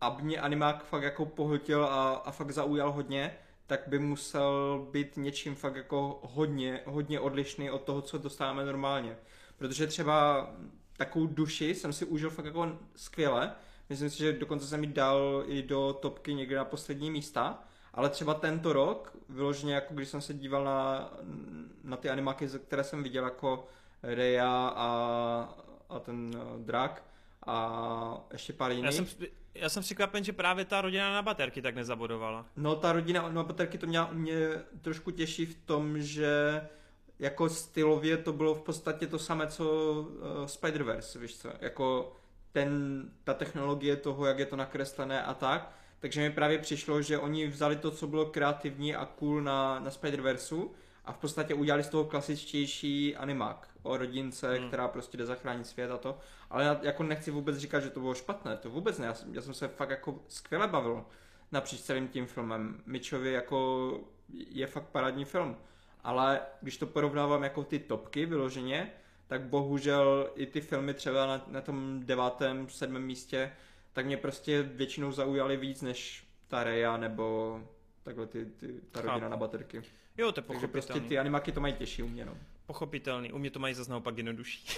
aby mě animák fakt jako pohltil a, a fakt zaujal hodně, tak by musel být něčím fakt jako hodně, hodně odlišný od toho, co dostáváme normálně. Protože třeba takovou duši jsem si užil fakt jako skvěle. Myslím si, že dokonce jsem ji dal i do topky někde na poslední místa. Ale třeba tento rok, vyloženě jako když jsem se díval na, na ty animáky, které jsem viděl jako Reja a, a ten uh, drak a ještě pár jiných. já jsem, já jsem překvapen, že právě ta rodina na baterky tak nezabodovala. No ta rodina na baterky to měla mě trošku těší v tom, že jako stylově to bylo v podstatě to samé, co uh, Spider-Verse, víš co, jako ten, ta technologie toho, jak je to nakreslené a tak, takže mi právě přišlo, že oni vzali to, co bylo kreativní a cool na, na Spider-Versu a v podstatě udělali z toho klasičtější animák o rodince, Hmm. která prostě jde zachránit svět a to. Ale já jako nechci vůbec říkat, že to bylo špatné, to vůbec ne, já jsem, já jsem se fakt jako skvěle bavil napříč celým tím filmem. Mitchovi jako je fakt parádní film. Ale když to porovnávám jako ty topky vyloženě, tak bohužel i ty filmy třeba na, na tom devátém, sedmém místě, tak mě prostě většinou zaujaly víc než ta Reja nebo takhle ty, ty, ta rodina Chápu. na baterky. Jo, to je Takže prostě ty animáky to mají těžší u mě, no. Pochopitelný, u mě to mají zase naopak jednodušší.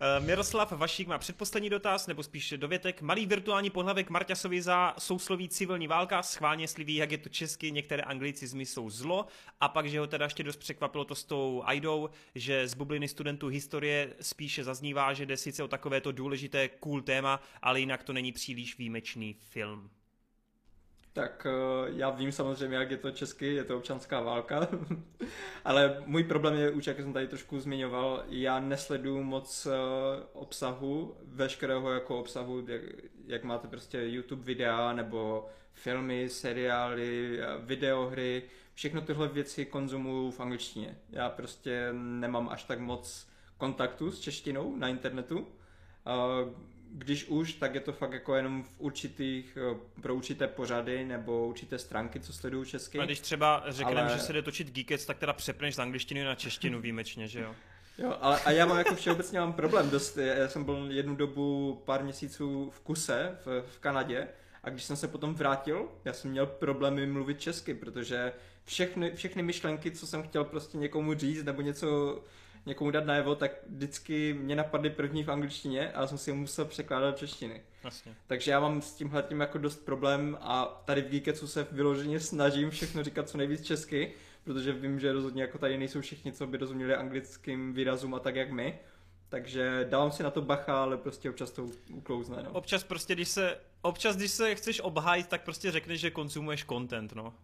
Eh, Miroslav Vašík má předposlední dotaz, nebo spíš dovětek. Malý virtuální pohlavek Marťasovi za sousloví civilní válka, schválně sliví, jak je to česky, některé anglicizmy jsou zlo. A pak, že ho teda ještě dost překvapilo to s tou Aidou, že z bubliny studentů historie spíše zaznívá, že jde sice o takovéto důležité cool téma, ale jinak to není příliš výjimečný film. Tak eh, já vím samozřejmě, jak je to česky, je to občanská válka, ale můj problém je už, jak jsem tady trošku zmiňoval, já nesleduju moc eh, obsahu, veškerého jako obsahu, jak, jak máte prostě YouTube videa, nebo filmy, seriály, eh, videohry, všechno tyhle věci konzumuju v angličtině. Já prostě nemám až tak moc kontaktu s češtinou na internetu. Když už, tak je to fakt jako jenom v určitých, eh, pro určité pořady nebo určité stránky, co sleduju česky. A když třeba řekneme, Ale- že se jde točit Geekets, tak teda přepneš z angličtiny na češtinu výjimečně, že jo? Jo, ale a já mám jako všeobecně mám problém dost. Já jsem byl jednu dobu pár měsíců v kuse v, v Kanadě a když jsem se potom vrátil, já jsem měl problémy mluvit česky, protože všechny, všechny myšlenky, co jsem chtěl prostě někomu říct nebo něco někomu dát najevo, tak vždycky mě napadly první v angličtině a jsem si je musel překládat do češtiny. Vlastně. Takže já mám s tímhle tím jako dost problém a tady v Geeketsu se vyloženě snažím všechno říkat co nejvíc česky, protože vím, že rozhodně jako tady nejsou všichni, co by rozuměli anglickým výrazům a tak jak my. Takže dávám si na to bacha, ale prostě občas to uklouzne, no. Občas prostě, když se, občas, když se chceš obhájit, tak prostě řekneš, že konzumuješ content, no.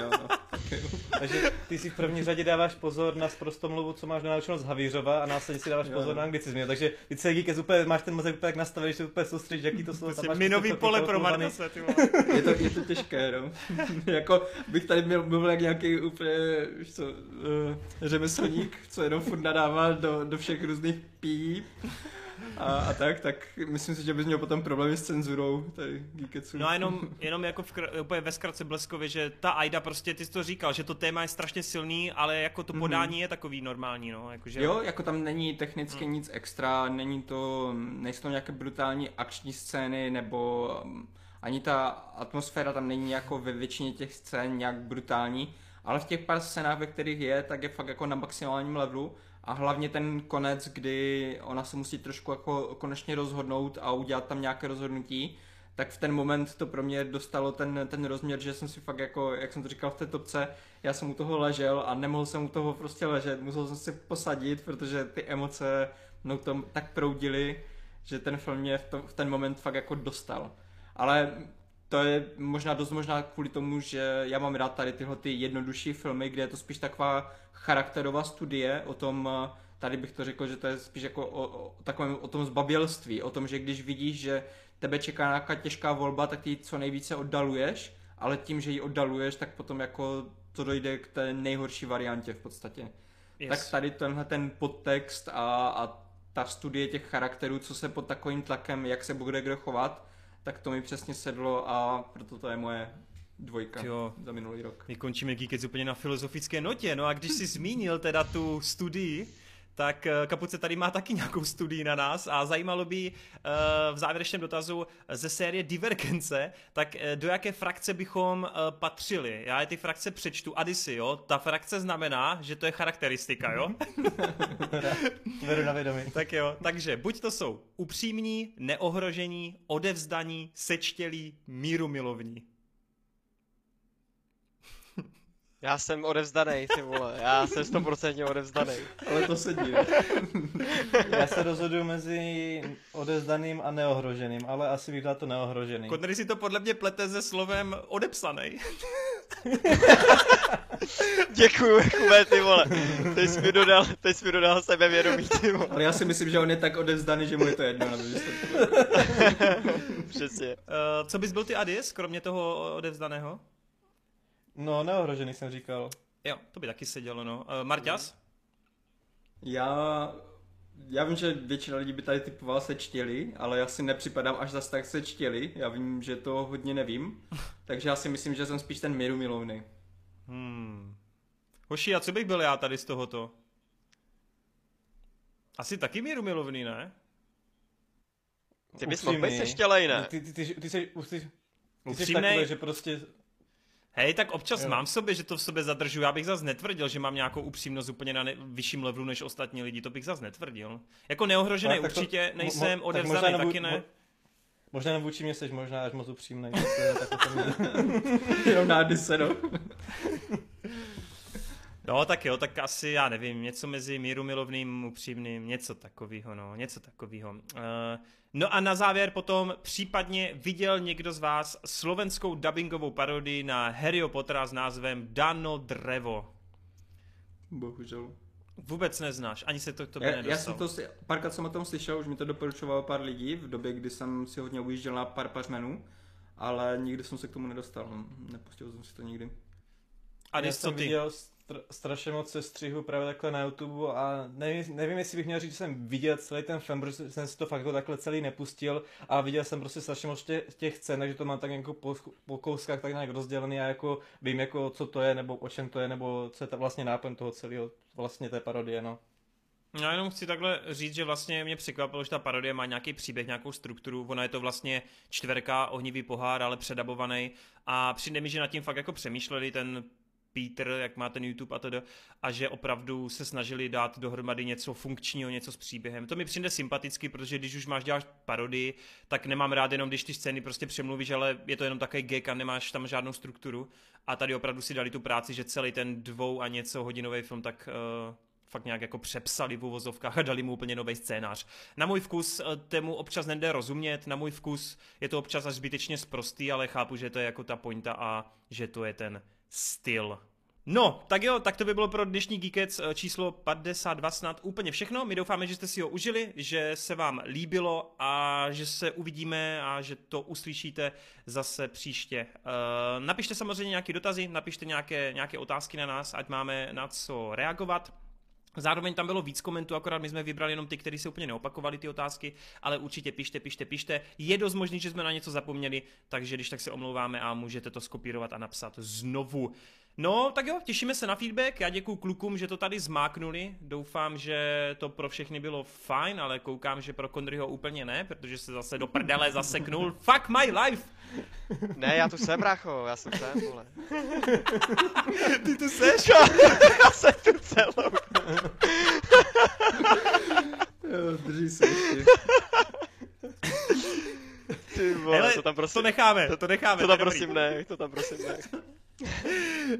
Jo, no. Takže ty si v první řadě dáváš pozor na sprostomluvu, co máš naučeno z Havířova a následně si dáváš Jo, pozor no. na anglicizmy. Takže ty se díky úplně, máš ten mozek úplně tak nastavený, že se úplně soustředíš, jaký to slovo tam Prostě máš. minový všechno pole pro vole. Je to, je to těžké, no. jako bych tady měl, mluvil jak nějaký úplně, víš co, uh, řemeslník, co jenom furt nadává do, do všech různých píp. A, a tak, tak myslím si, že bys měl potom problémy s cenzurou tady Geeketsu. No a jenom, jenom jako v, úplně ve zkratce bleskově, že ta Aida prostě, ty jsi to říkal, že to téma je strašně silný, ale jako to podání je takový normální, no. Jakože... Jo, jako tam není technicky nic extra, není to, nejsou to nějaké brutální akční scény, nebo um, ani ta atmosféra tam není jako ve většině těch scén nějak brutální, ale v těch pár scénách, ve kterých je, tak je fakt jako na maximálním levelu a hlavně ten konec, kdy ona se musí trošku jako konečně rozhodnout a udělat tam nějaké rozhodnutí, tak v ten moment to pro mě dostalo ten, ten rozměr, že jsem si fakt jako, jak jsem to říkal v té topce, já jsem u toho ležel a nemohl jsem u toho prostě ležet, musel jsem si posadit, protože ty emoce mnou tam tak proudily, že ten film mě v, to, v ten moment fakt jako dostal. Ale to je možná dost možná kvůli tomu, že já mám rád tady tyhle ty jednodušší filmy, kde je to spíš taková charakterová studie o tom, tady bych to řekl, že to je spíš jako o, o takovém o tom zbabělství, o tom, že když vidíš, že tebe čeká nějaká těžká volba, tak ty co nejvíce oddaluješ, ale tím, že ji oddaluješ, tak potom jako to dojde k té nejhorší variantě v podstatě. Yes. Tak tady tenhle ten podtext a, a ta studie těch charakterů, co se pod takovým tlakem, jak se bude kdo chovat, tak to mi přesně sedlo a proto to je moje dvojka jo. za minulý rok. My končíme Geekec úplně na filozofické notě, no a když jsi zmínil teda tu studii, tak eh, Kapuce tady má taky nějakou studii na nás a zajímalo by eh, v závěrečném dotazu ze série Divergence, tak eh, do jaké frakce bychom patřili. Já je ty frakce přečtu. Adisy, jo? Ta frakce znamená, že to je charakteristika, jo? Veru na vědomí. tak jo, takže buď to jsou upřímní, neohrožení, odevzdaní, sečtělí, míru Já jsem odevzdaný, ty vole, já jsem stoprocentně odevzdaný. Ale to sedí, Já se rozhoduju mezi odevzdaným a neohroženým, ale asi bych dal to neohrožený. Kodnery si to podle mě plete se slovem odepsaný. Děkuju, Jakube, ty vole. Teď jsi mi dodal, teď jsi mi dodal sebevědomí, ty vole. Ale já si myslím, že on je tak odevzdaný, že mu je to jedno. Na Přesně. Uh, co bys byl ty Adis, kromě toho odevzdaného? No, neohrožený jsem říkal. Jo, to by taky sedělo, no. Uh, Marťas? Já, já vím, že většina lidí by tady typoval se čtěli, ale já si nepřipadám až zase tak se čtěli. Já vím, že to hodně nevím, takže já si myslím, že jsem spíš ten míru milovný. Hmm. Hoši, a co bych byl já tady z tohoto? Asi taky míru milovný, ne? Ty bys mohl být seštělej, ne? Ty, ty, ty, ty, ty, ty, ty, ty jsi takový, že prostě Hej, tak občas jo. mám v sobě, že to v sobě zadržu. Já bych zase netvrdil, že mám nějakou upřímnost úplně na ne- vyšším levelu než ostatní lidi. To bych zase netvrdil. Jako neohrožený no, určitě to, nejsem, mo- odevzdaný taky ne. Mo- možná jenom vůči mě jsi možná až moc upřímný. Jenom na no. No, tak jo, tak asi, já nevím, něco mezi míru milovným, upřímným, něco takového, no, něco takového. Uh, no a na závěr potom případně viděl někdo z vás slovenskou dubbingovou parodii na Harry Pottera s názvem Dano Drevo. Bohužel. Vůbec neznáš, ani se to k tobě já, Já jsem to, párkrát jsem o tom slyšel, už mi to doporučovalo pár lidí v době, kdy jsem si hodně ujížděl na pár pařmenů, ale nikdy jsem se k tomu nedostal, nepustil jsem si to nikdy. A já co ty? Viděl strašně moc sestřihu právě takhle na YouTube a nevím, nevím, jestli bych měl říct, že jsem viděl celý ten film, protože jsem si to fakt jako takhle celý nepustil a viděl jsem prostě strašně moc těch, těch scén, takže to mám tak jako po, po kouskách tak nějak rozdělený a jako vím jako co to je, nebo o čem to je, nebo co je ta vlastně náplň toho celého, vlastně té parodie, no. Já jenom chci takhle říct, že vlastně mě překvapilo, že ta parodie má nějaký příběh, nějakou strukturu. Ona je to vlastně čtverka, ohnivý pohár, ale předabovaný. A přijde mi, že nad tím fakt jako přemýšleli. Ten Peter, jak má ten YouTube a tedy, a že opravdu se snažili dát dohromady něco funkčního, něco s příběhem. To mi přijde sympaticky, protože když už máš dělat parodii, tak nemám rád jenom, když ty scény prostě přemluvíš, ale je to jenom takový gag a nemáš tam žádnou strukturu. A tady opravdu si dali tu práci, že celý ten dvou a něco hodinový film tak uh, fakt nějak jako přepsali v uvozovkách a dali mu úplně nový scénář. Na můj vkus uh, tému občas nejde rozumět, na můj vkus je to občas až zbytečně sprostý, ale chápu, že to je jako ta pointa a že to je ten styl. No, tak jo, tak to by bylo pro dnešní Geekec eh, číslo 52 snad úplně všechno. My doufáme, že jste si ho užili, že se vám líbilo a že se uvidíme a že to uslyšíte zase příště. Uh, napište samozřejmě nějaké dotazy, napište nějaké, nějaké otázky na nás, ať máme na co reagovat. Zároveň tam bylo víc komentů, akorát my jsme vybrali jenom ty, které se úplně neopakovaly ty otázky, ale určitě pište, pište, pište. Je dost možný, že jsme na něco zapomněli, takže když tak se omlouváme a můžete to skopírovat a napsat znovu. No, tak jo, těšíme se na feedback. Já děkuji klukům, že to tady zmáknuli. Doufám, že to pro všechny bylo fajn, ale koukám, že pro Kondryho úplně ne, protože se zase do prdele zaseknul. Fuck my life! Ne, já tu jsem, brácho, já jsem sem, vole. Ty tu seš? já jsem tu celou. Jo, drží se ještě. Ty vole, Hele, to tam prosím, To necháme, to, to necháme. to tam prosím ne, to tam prosím ne. Uh,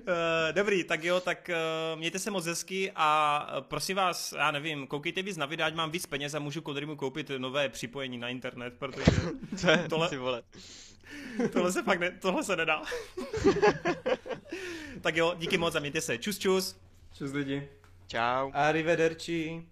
dobrý, tak jo, tak uh, mějte se moc hezky a uh, prosím vás, já nevím, koukejte víc na videa, ať mám víc peněz a můžu Kodrymu koupit nové připojení na internet, protože To je, Tohle- ty vole. tohle se fakt ne, tohle se nedá. tak jo, díky moc a mějte se. Čus, čus. Čus lidi. Čau. Arrivederci.